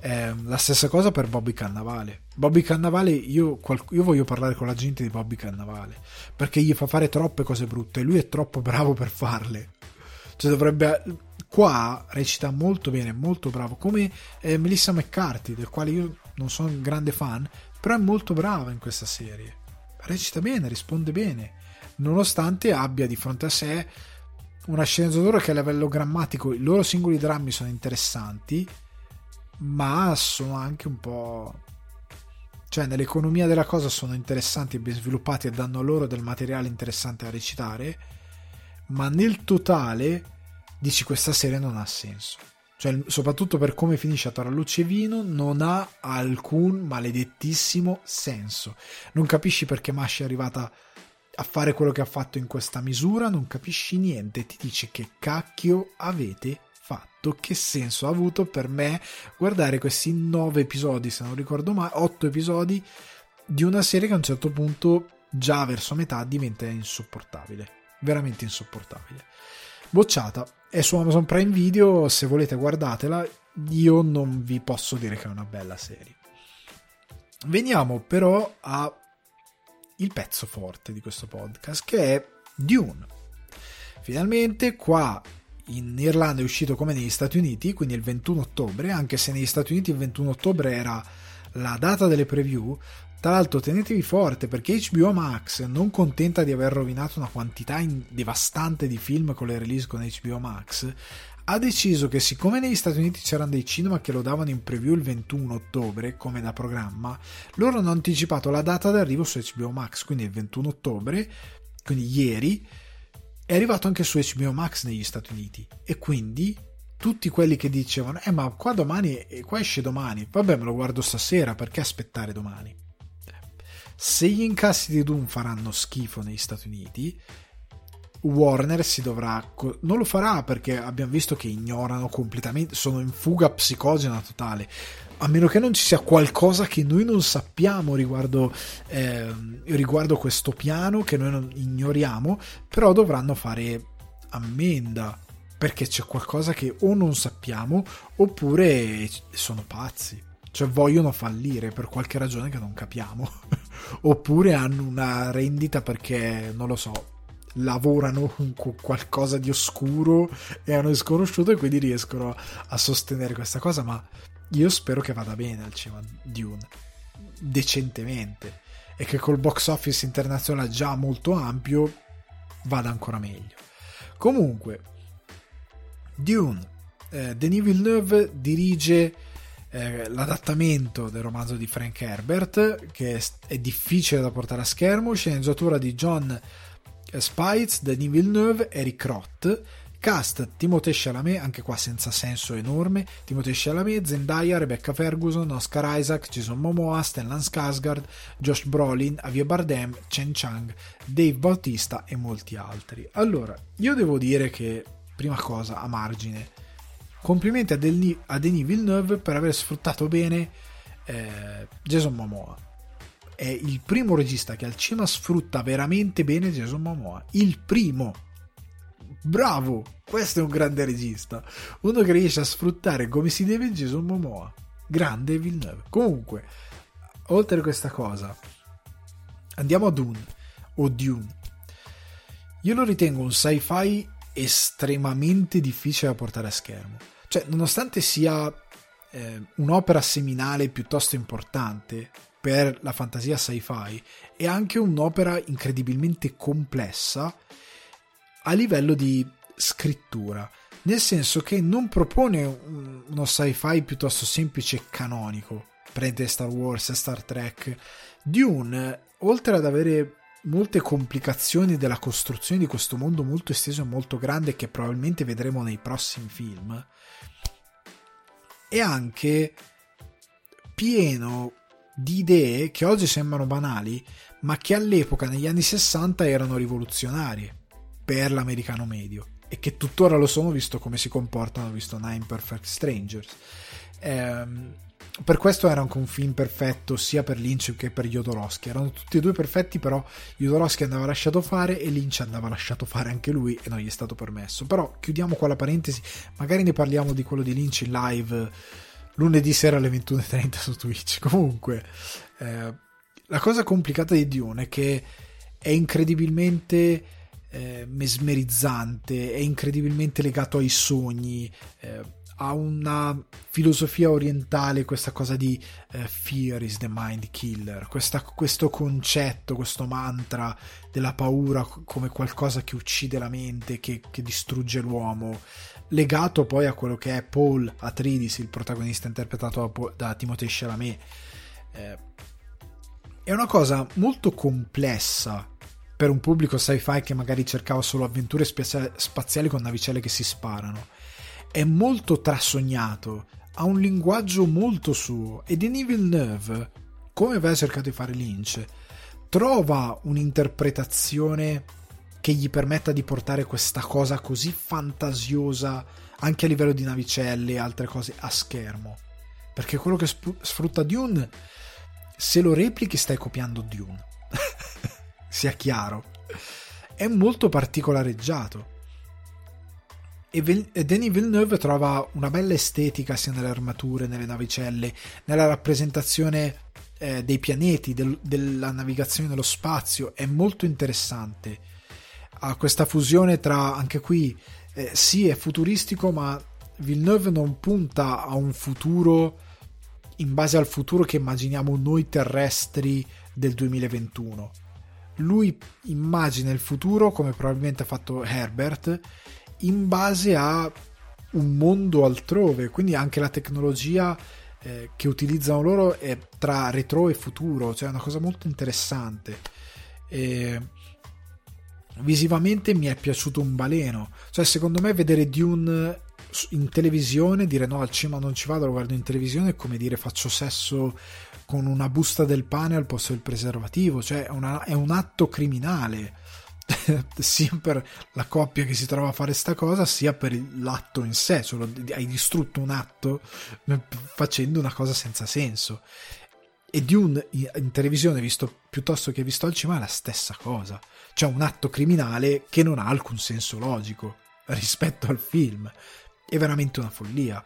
Eh, la stessa cosa per Bobby Cannavale. Bobby Cannavale, io, io, voglio parlare con la gente di Bobby Cannavale perché gli fa fare troppe cose brutte e lui è troppo bravo per farle. Cioè, dovrebbe. Qua recita molto bene, molto bravo. Come eh, Melissa McCarthy, del quale io non sono un grande fan, però è molto brava in questa serie. Recita bene, risponde bene, nonostante abbia di fronte a sé una sceneggiatura che a livello grammatico i loro singoli drammi sono interessanti ma sono anche un po'... cioè nell'economia della cosa sono interessanti e ben sviluppati e danno loro del materiale interessante a recitare, ma nel totale dici questa serie non ha senso. Cioè, soprattutto per come finisce a Torallucci e Vino, non ha alcun maledettissimo senso. Non capisci perché Masci è arrivata a fare quello che ha fatto in questa misura, non capisci niente, ti dice che cacchio avete fatto, che senso ha avuto per me guardare questi nove episodi, se non ricordo mai, otto episodi di una serie che a un certo punto, già verso metà, diventa insopportabile. Veramente insopportabile. Bocciata. È su Amazon Prime Video, se volete guardatela. Io non vi posso dire che è una bella serie. Veniamo però a il pezzo forte di questo podcast, che è Dune. Finalmente qua in Irlanda è uscito come negli Stati Uniti, quindi il 21 ottobre, anche se negli Stati Uniti il 21 ottobre era la data delle preview. Tra l'altro tenetevi forte perché HBO Max, non contenta di aver rovinato una quantità devastante di film con le release con HBO Max, ha deciso che siccome negli Stati Uniti c'erano dei cinema che lo davano in preview il 21 ottobre, come da programma, loro hanno anticipato la data d'arrivo su HBO Max, quindi il 21 ottobre, quindi ieri, è arrivato anche su HBO Max negli Stati Uniti. E quindi tutti quelli che dicevano eh ma qua domani qua esce domani. Vabbè me lo guardo stasera perché aspettare domani? Se gli incassi di Doom faranno schifo negli Stati Uniti Warner si dovrà non lo farà perché abbiamo visto che ignorano completamente sono in fuga psicogena totale a meno che non ci sia qualcosa che noi non sappiamo riguardo, eh, riguardo questo piano, che noi ignoriamo, però dovranno fare ammenda perché c'è qualcosa che o non sappiamo oppure sono pazzi. Cioè vogliono fallire per qualche ragione che non capiamo. oppure hanno una rendita perché, non lo so, lavorano con qualcosa di oscuro e hanno sconosciuto e quindi riescono a sostenere questa cosa, ma io spero che vada bene al cinema Dune, decentemente, e che col box office internazionale già molto ampio vada ancora meglio. Comunque, Dune, eh, Denis Villeneuve dirige eh, l'adattamento del romanzo di Frank Herbert, che è, è difficile da portare a schermo, sceneggiatura di John Spites, Denis Villeneuve, Eric Roth, Cast Timothée Chalamet, anche qua senza senso enorme, Timothée Chalamet, Zendaya, Rebecca Ferguson, Oscar Isaac, Jason Momoa, Stellan Skarsgård, Josh Brolin, Avia Bardem, Chen Chang, Dave Bautista e molti altri. Allora, io devo dire che, prima cosa, a margine, complimenti a, Denis, a Denis Villeneuve per aver sfruttato bene eh, Jason Momoa. È il primo regista che al cinema sfrutta veramente bene Jason Momoa. Il primo Bravo! Questo è un grande regista. Uno che riesce a sfruttare come si deve Jason Momoa. Grande Villeneuve. Comunque, oltre a questa cosa, andiamo a Dune o Dune. Io lo ritengo un sci-fi estremamente difficile da portare a schermo. Cioè, nonostante sia eh, un'opera seminale piuttosto importante per la fantasia sci-fi, è anche un'opera incredibilmente complessa a livello di scrittura, nel senso che non propone uno sci-fi piuttosto semplice e canonico, prende Star Wars e Star Trek. Dune, oltre ad avere molte complicazioni della costruzione di questo mondo molto esteso e molto grande che probabilmente vedremo nei prossimi film, è anche pieno di idee che oggi sembrano banali, ma che all'epoca, negli anni 60, erano rivoluzionarie per l'americano medio e che tuttora lo sono visto come si comportano visto Nine Perfect Strangers. Ehm, per questo era anche un film perfetto sia per Lynch che per Jodorowsky. Erano tutti e due perfetti, però Jodorowsky andava lasciato fare e Lynch andava lasciato fare anche lui e non gli è stato permesso. Però chiudiamo qua la parentesi, magari ne parliamo di quello di Lynch in live lunedì sera alle 21.30 su Twitch. Comunque, eh, la cosa complicata di Dune è che è incredibilmente eh, mesmerizzante, è incredibilmente legato ai sogni. Eh, ha una filosofia orientale questa cosa di uh, fear is the mind killer, questa, questo concetto, questo mantra della paura come qualcosa che uccide la mente, che, che, distrugge l'uomo, legato poi a quello che è Paul Atreides, il protagonista interpretato da, da Timothée Chalamet. Eh, è una cosa molto complessa per un pubblico sci-fi che magari cercava solo avventure spaziali con navicelle che si sparano è molto trasognato, ha un linguaggio molto suo e Denis Villeneuve, come aveva cercato di fare Lynch, trova un'interpretazione che gli permetta di portare questa cosa così fantasiosa anche a livello di navicelle e altre cose a schermo. Perché quello che sfrutta Dune, se lo replichi stai copiando Dune. Sia chiaro. È molto particolareggiato e, Vil- e Denis Villeneuve trova una bella estetica sia nelle armature, nelle navicelle, nella rappresentazione eh, dei pianeti, del- della navigazione nello spazio, è molto interessante. Ha questa fusione tra, anche qui, eh, sì è futuristico, ma Villeneuve non punta a un futuro in base al futuro che immaginiamo noi terrestri del 2021. Lui immagina il futuro come probabilmente ha fatto Herbert in base a un mondo altrove, quindi anche la tecnologia eh, che utilizzano loro è tra retro e futuro, cioè è una cosa molto interessante. E visivamente mi è piaciuto un baleno, cioè secondo me vedere Dune in televisione, dire no al cinema non ci vado, lo guardo in televisione è come dire faccio sesso con una busta del pane al posto del preservativo, cioè è, una, è un atto criminale sia per la coppia che si trova a fare sta cosa, sia per l'atto in sé, cioè hai distrutto un atto facendo una cosa senza senso. E Dune in televisione, visto piuttosto che visto al cinema, è la stessa cosa. C'è un atto criminale che non ha alcun senso logico rispetto al film. È veramente una follia.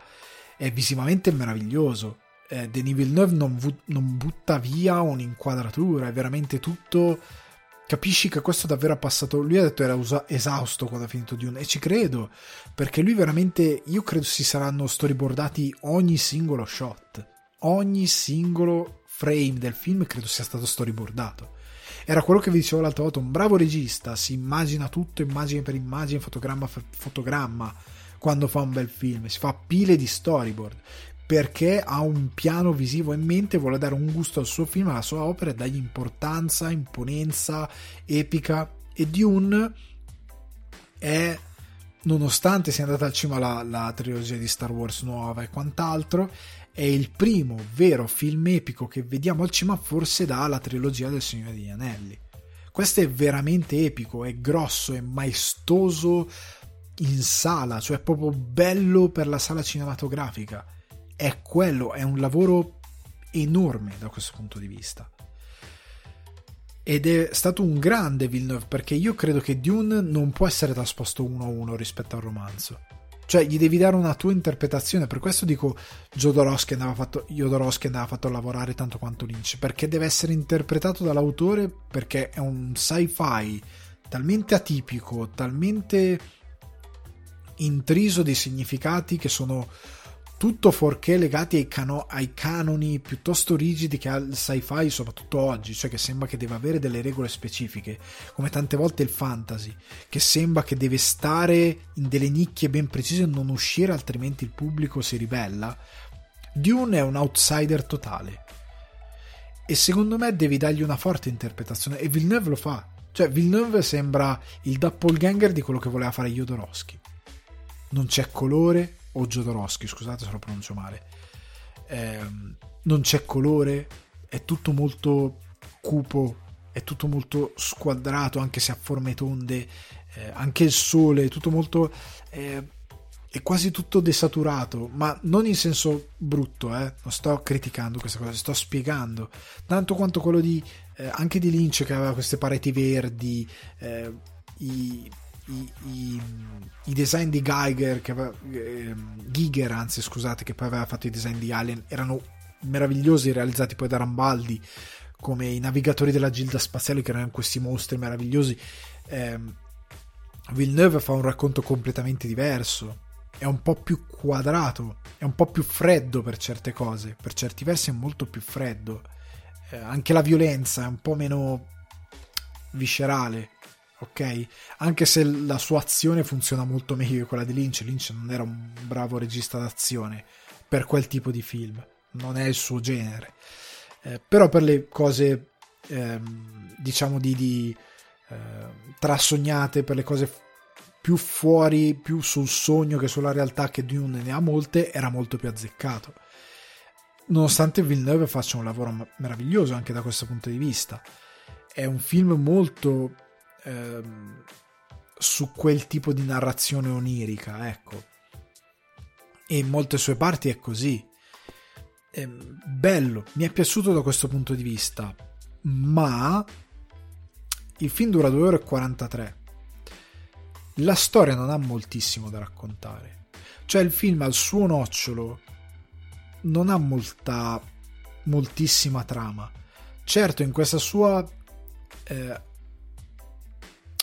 È visivamente meraviglioso. Eh, Denis Villeneuve non, vu- non butta via un'inquadratura, è veramente tutto capisci che questo davvero ha passato. Lui ha detto era usa- esausto quando ha finito Dune, e ci credo perché lui veramente. Io credo si saranno storyboardati ogni singolo shot, ogni singolo frame del film credo sia stato storyboardato. Era quello che vi dicevo l'altra volta: un bravo regista si immagina tutto, immagine per immagine, fotogramma per fotogramma quando fa un bel film, si fa pile di storyboard perché ha un piano visivo in mente, vuole dare un gusto al suo film, alla sua opera e dargli importanza, imponenza, epica. E Dune è, nonostante sia andata al cinema la, la trilogia di Star Wars nuova e quant'altro, è il primo vero film epico che vediamo al cinema, forse dalla trilogia del Signore degli Anelli. Questo è veramente epico, è grosso, è maestoso in sala, cioè proprio bello per la sala cinematografica è quello, è un lavoro enorme da questo punto di vista. Ed è stato un grande Villeneuve perché io credo che Dune non può essere trasposto uno a uno rispetto al romanzo. Cioè, gli devi dare una tua interpretazione. Per questo dico Jodorowsky andava fatto, Jodorowsky andava fatto lavorare tanto quanto Lynch. Perché deve essere interpretato dall'autore. Perché è un sci-fi talmente atipico, talmente intriso di significati che sono tutto fuorché legati ai, cano- ai, canoni piuttosto rigidi che ha il sci-fi, soprattutto oggi, cioè che sembra che deve avere delle regole specifiche, come tante volte il fantasy, che sembra che deve stare in delle nicchie ben precise e non uscire, altrimenti il pubblico si ribella. Dune è un outsider totale. E secondo me devi dargli una forte interpretazione, e Villeneuve lo fa. Cioè, Villeneuve sembra il doppelganger di quello che voleva fare Jodorowsky. Non c'è colore, o Jodorowsky, scusate se lo pronuncio male. Eh, non c'è colore, è tutto molto cupo, è tutto molto squadrato, anche se ha forme tonde, eh, anche il sole, è tutto molto... Eh, è quasi tutto desaturato, ma non in senso brutto, eh? non sto criticando questa cosa, sto spiegando. Tanto quanto quello di eh, anche di Lynch che aveva queste pareti verdi, eh, i, i, i, design di Geiger, che eh, Giger, anzi scusate, che poi aveva fatto i design di Alien, erano meravigliosi, realizzati poi da Rambaldi, come i navigatori della Gilda Spaziale, che erano questi mostri meravigliosi. Eh, Villeneuve fa un racconto completamente diverso è un po' più quadrato, è un po' più freddo per certe cose, per certi versi è molto più freddo. Eh, anche la violenza è un po' meno viscerale, ok? Anche se la sua azione funziona molto meglio di quella di Lynch, Lynch non era un bravo regista d'azione per quel tipo di film, non è il suo genere. Eh, però per le cose, ehm, diciamo, di, di eh, trasognate, per le cose più fuori, più sul sogno che sulla realtà che Dune ne ha molte, era molto più azzeccato. Nonostante Villeneuve faccia un lavoro meraviglioso anche da questo punto di vista. È un film molto ehm, su quel tipo di narrazione onirica, ecco. E in molte sue parti è così. È bello, mi è piaciuto da questo punto di vista, ma il film dura 2 ore e 43 la storia non ha moltissimo da raccontare. Cioè il film al suo nocciolo non ha molta moltissima trama. Certo, in questa sua eh,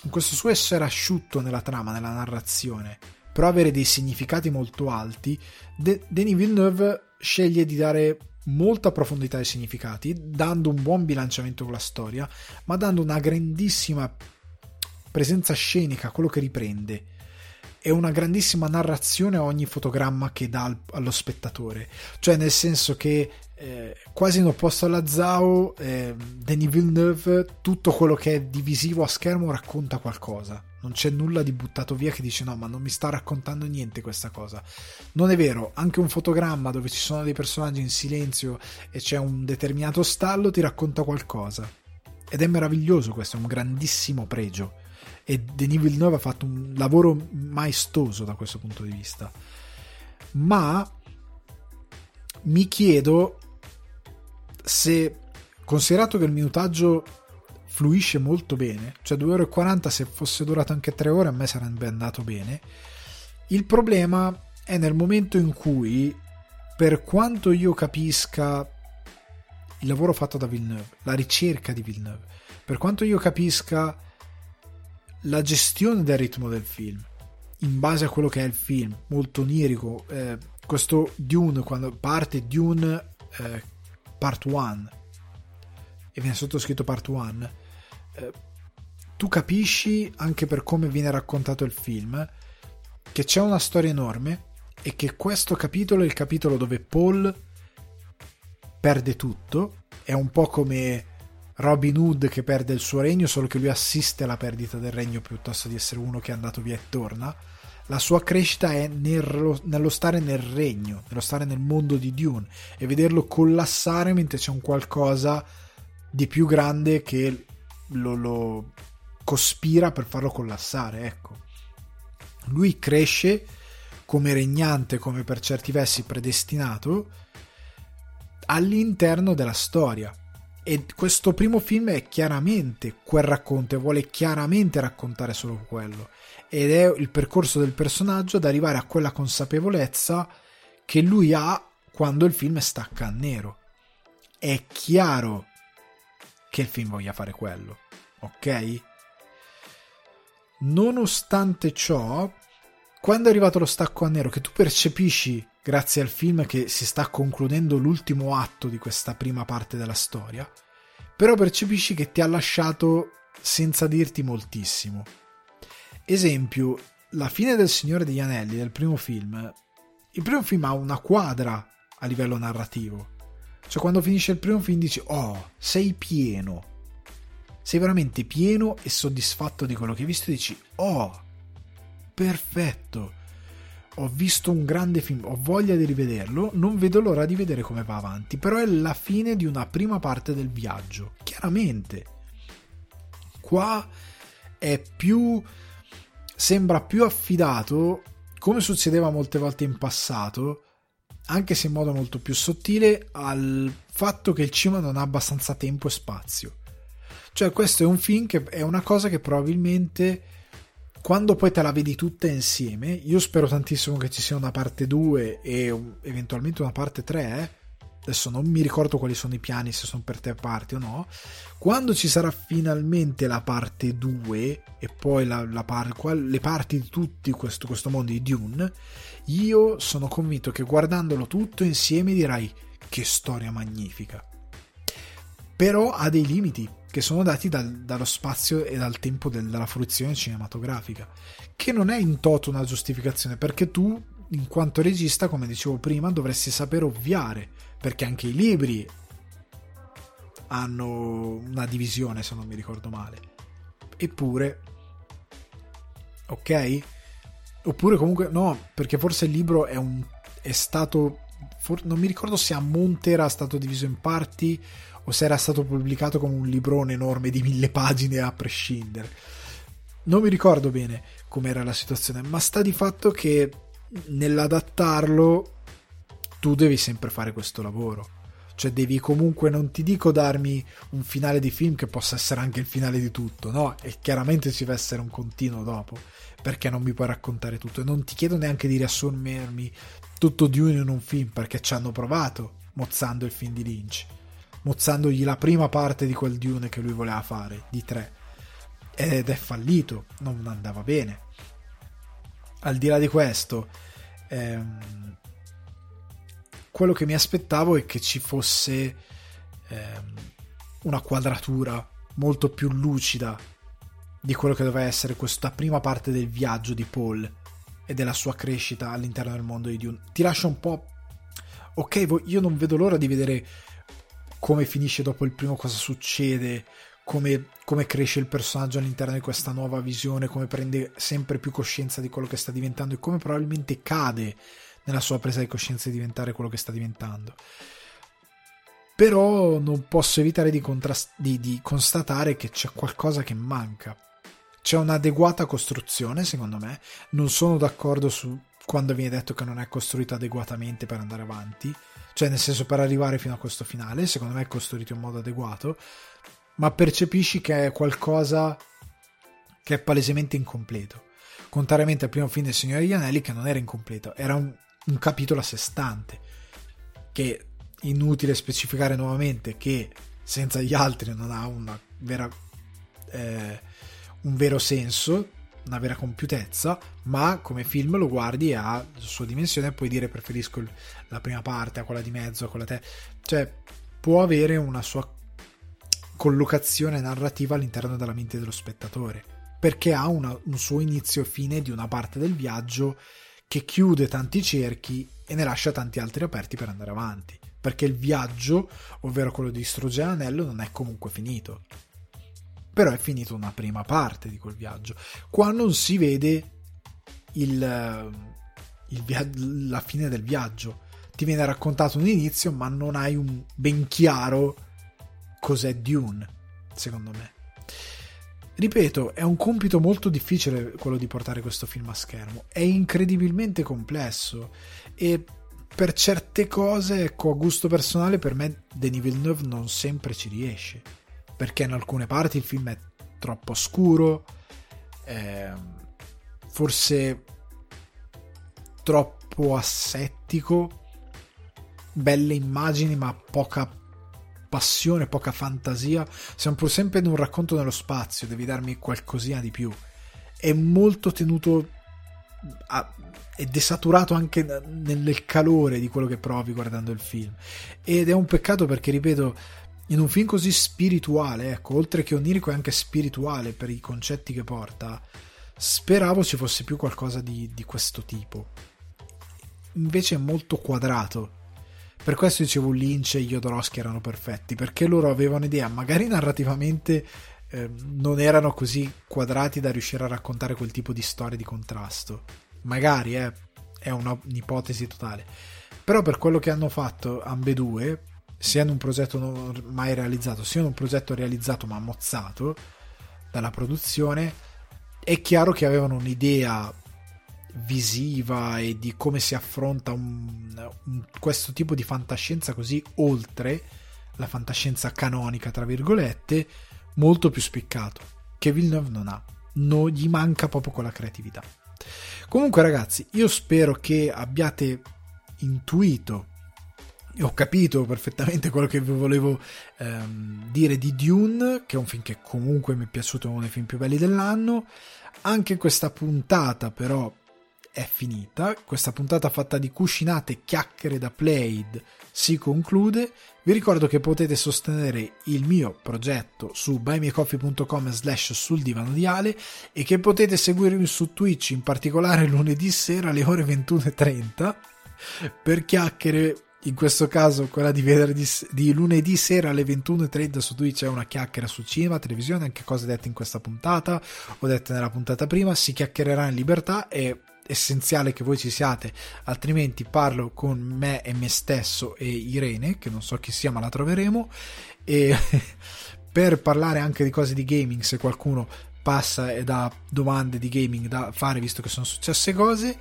questo suo essere asciutto nella trama, nella narrazione, però avere dei significati molto alti, De- Denis Villeneuve sceglie di dare molta profondità ai significati, dando un buon bilanciamento con la storia, ma dando una grandissima presenza scenica, quello che riprende. È una grandissima narrazione a ogni fotogramma che dà allo spettatore. Cioè, nel senso che eh, quasi in opposto alla Zao, eh, Denis Villeneuve, tutto quello che è divisivo a schermo racconta qualcosa. Non c'è nulla di buttato via che dice no, ma non mi sta raccontando niente questa cosa. Non è vero, anche un fotogramma dove ci sono dei personaggi in silenzio e c'è un determinato stallo ti racconta qualcosa. Ed è meraviglioso questo, è un grandissimo pregio e Denis Villeneuve ha fatto un lavoro maestoso da questo punto di vista ma mi chiedo se considerato che il minutaggio fluisce molto bene cioè 2 ore e 40 se fosse durato anche 3 ore a me sarebbe andato bene. Il problema è nel momento in cui per quanto io capisca il lavoro fatto da Villeneuve la ricerca di Villeneuve per quanto io capisca la gestione del ritmo del film in base a quello che è il film molto onirico eh, questo Dune quando parte Dune eh, part 1 e viene sottoscritto part 1 eh, tu capisci anche per come viene raccontato il film che c'è una storia enorme e che questo capitolo è il capitolo dove Paul perde tutto. È un po' come Robin Hood che perde il suo regno, solo che lui assiste alla perdita del regno piuttosto di essere uno che è andato via e torna. La sua crescita è nello, nello stare nel regno, nello stare nel mondo di Dune e vederlo collassare mentre c'è un qualcosa di più grande che lo, lo cospira per farlo collassare. Ecco. Lui cresce come regnante, come per certi versi predestinato, all'interno della storia e questo primo film è chiaramente quel racconto e vuole chiaramente raccontare solo quello. Ed è il percorso del personaggio ad arrivare a quella consapevolezza che lui ha quando il film stacca a nero. È chiaro che il film voglia fare quello, ok? Nonostante ciò, quando è arrivato lo stacco a nero, che tu percepisci grazie al film che si sta concludendo l'ultimo atto di questa prima parte della storia, però percepisci che ti ha lasciato senza dirti moltissimo. Esempio, la fine del Signore degli Anelli del primo film. Il primo film ha una quadra a livello narrativo. Cioè quando finisce il primo film dici "Oh, sei pieno". Sei veramente pieno e soddisfatto di quello che hai visto e dici "Oh, perfetto" ho visto un grande film, ho voglia di rivederlo, non vedo l'ora di vedere come va avanti, però è la fine di una prima parte del viaggio, chiaramente. Qua è più sembra più affidato come succedeva molte volte in passato, anche se in modo molto più sottile, al fatto che il cinema non ha abbastanza tempo e spazio. Cioè, questo è un film che è una cosa che probabilmente quando poi te la vedi tutta insieme, io spero tantissimo che ci sia una parte 2 e eventualmente una parte 3. Adesso non mi ricordo quali sono i piani, se sono per te parti o no. Quando ci sarà finalmente la parte 2 e poi la, la par- le parti di tutto questo, questo mondo di Dune, io sono convinto che guardandolo tutto insieme dirai che storia magnifica. Però ha dei limiti che sono dati dal, dallo spazio e dal tempo del, della fruizione cinematografica, che non è in toto una giustificazione, perché tu, in quanto regista, come dicevo prima, dovresti saper ovviare, perché anche i libri hanno una divisione, se non mi ricordo male. Eppure, ok? Oppure comunque no, perché forse il libro è, un, è stato, for, non mi ricordo se a monte era stato diviso in parti o se era stato pubblicato come un librone enorme di mille pagine a prescindere. Non mi ricordo bene com'era la situazione, ma sta di fatto che nell'adattarlo tu devi sempre fare questo lavoro. Cioè devi comunque, non ti dico darmi un finale di film che possa essere anche il finale di tutto, no? E chiaramente ci deve essere un continuo dopo, perché non mi puoi raccontare tutto. E non ti chiedo neanche di riassumermi tutto di uno in un film, perché ci hanno provato mozzando il film di Lynch mozzandogli la prima parte di quel Dune che lui voleva fare, di tre. Ed è fallito, non andava bene. Al di là di questo, ehm, quello che mi aspettavo è che ci fosse ehm, una quadratura molto più lucida di quello che doveva essere questa prima parte del viaggio di Paul e della sua crescita all'interno del mondo di Dune. Ti lascia un po'. Ok, io non vedo l'ora di vedere come finisce dopo il primo, cosa succede, come, come, cresce il personaggio all'interno di questa nuova visione, come prende sempre più coscienza di quello che sta diventando e come probabilmente cade nella sua presa di coscienza di diventare quello che sta diventando. Però non posso evitare di, contrast- di, di constatare che c'è qualcosa che manca. C'è un'adeguata costruzione, secondo me. Non sono d'accordo su quando viene detto che non è costruito adeguatamente per andare avanti cioè nel senso per arrivare fino a questo finale, secondo me è costruito in modo adeguato, ma percepisci che è qualcosa che è palesemente incompleto. Contrariamente al primo film del Signore degli Anelli, che non era incompleto, era un, un capitolo a sé stante. Che inutile specificare nuovamente che senza gli altri non ha una vera, eh, un vero senso, una vera compiutezza, ma come film lo guardi ha la sua dimensione e puoi dire preferisco la prima parte a quella di mezzo, a quella te. Cioè, può avere una sua collocazione narrativa all'interno della mente dello spettatore, perché ha una, un suo inizio e fine di una parte del viaggio che chiude tanti cerchi e ne lascia tanti altri aperti per andare avanti. Perché il viaggio, ovvero quello di distruggere l'anello, non è comunque finito però è finita una prima parte di quel viaggio. Qua non si vede il, eh, il via- la fine del viaggio. Ti viene raccontato un inizio, ma non hai un ben chiaro cos'è Dune, secondo me. Ripeto, è un compito molto difficile quello di portare questo film a schermo. È incredibilmente complesso e per certe cose, ecco, a gusto personale, per me Denis Villeneuve non sempre ci riesce perché in alcune parti il film è troppo scuro, eh, forse troppo assettico, belle immagini ma poca passione, poca fantasia. Siamo pur sempre in un racconto nello spazio, devi darmi qualcosina di più. È molto tenuto a, è saturato anche nel calore di quello che provi guardando il film. Ed è un peccato perché, ripeto, in un film così spirituale, ecco, oltre che onirico è anche spirituale per i concetti che porta, speravo ci fosse più qualcosa di, di questo tipo. Invece è molto quadrato. Per questo dicevo Lynch e Jodorowsky erano perfetti, perché loro avevano idea, magari narrativamente eh, non erano così quadrati da riuscire a raccontare quel tipo di storie di contrasto. Magari, eh, è un'ipotesi totale. Però per quello che hanno fatto ambedue, sia in un progetto non mai realizzato, sia in un progetto realizzato ma mozzato dalla produzione, è chiaro che avevano un'idea visiva e di come si affronta un, un, questo tipo di fantascienza così oltre la fantascienza canonica, tra virgolette, molto più spiccato, che Villeneuve non ha. Non gli manca proprio quella creatività. Comunque ragazzi, io spero che abbiate intuito e ho capito perfettamente quello che vi volevo ehm, dire di Dune, che è un film che comunque mi è piaciuto, uno dei film più belli dell'anno. Anche questa puntata però è finita. Questa puntata fatta di cuscinate e chiacchiere da Played si conclude. Vi ricordo che potete sostenere il mio progetto su buymeacoffee.com slash sul divano di Ale e che potete seguirmi su Twitch, in particolare lunedì sera alle ore 21.30 per chiacchiere in questo caso quella di, venerdì, di lunedì sera alle 21.30 su Twitch è una chiacchiera su cinema, televisione, anche cose dette in questa puntata o dette nella puntata prima, si chiacchiererà in libertà e essenziale che voi ci siate, altrimenti parlo con me e me stesso e Irene, che non so chi sia ma la troveremo, e per parlare anche di cose di gaming, se qualcuno passa e dà domande di gaming da fare, visto che sono successe cose.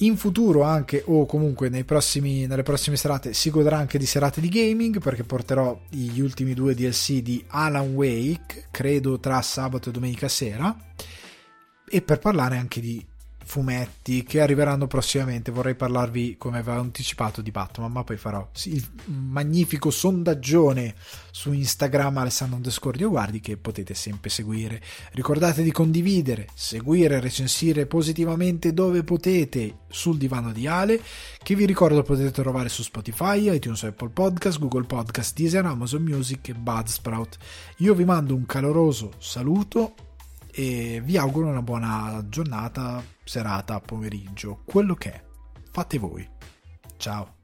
In futuro anche o comunque prossimi, nelle prossime serate si godrà anche di serate di gaming perché porterò gli ultimi due DLC di Alan Wake, credo tra sabato e domenica sera, e per parlare anche di fumetti che arriveranno prossimamente. Vorrei parlarvi, come avevo anticipato, di Batman, ma poi farò il magnifico sondaggione su Instagram Alessandro underscore guardi che potete sempre seguire. Ricordate di condividere, seguire, recensire positivamente dove potete sul divano di Ale, che vi ricordo potete trovare su Spotify, iTunes, Apple Podcast, Google Podcast, Deezer, Amazon Music e Budsprout. Io vi mando un caloroso saluto e vi auguro una buona giornata, serata, pomeriggio, quello che è. Fate voi. Ciao.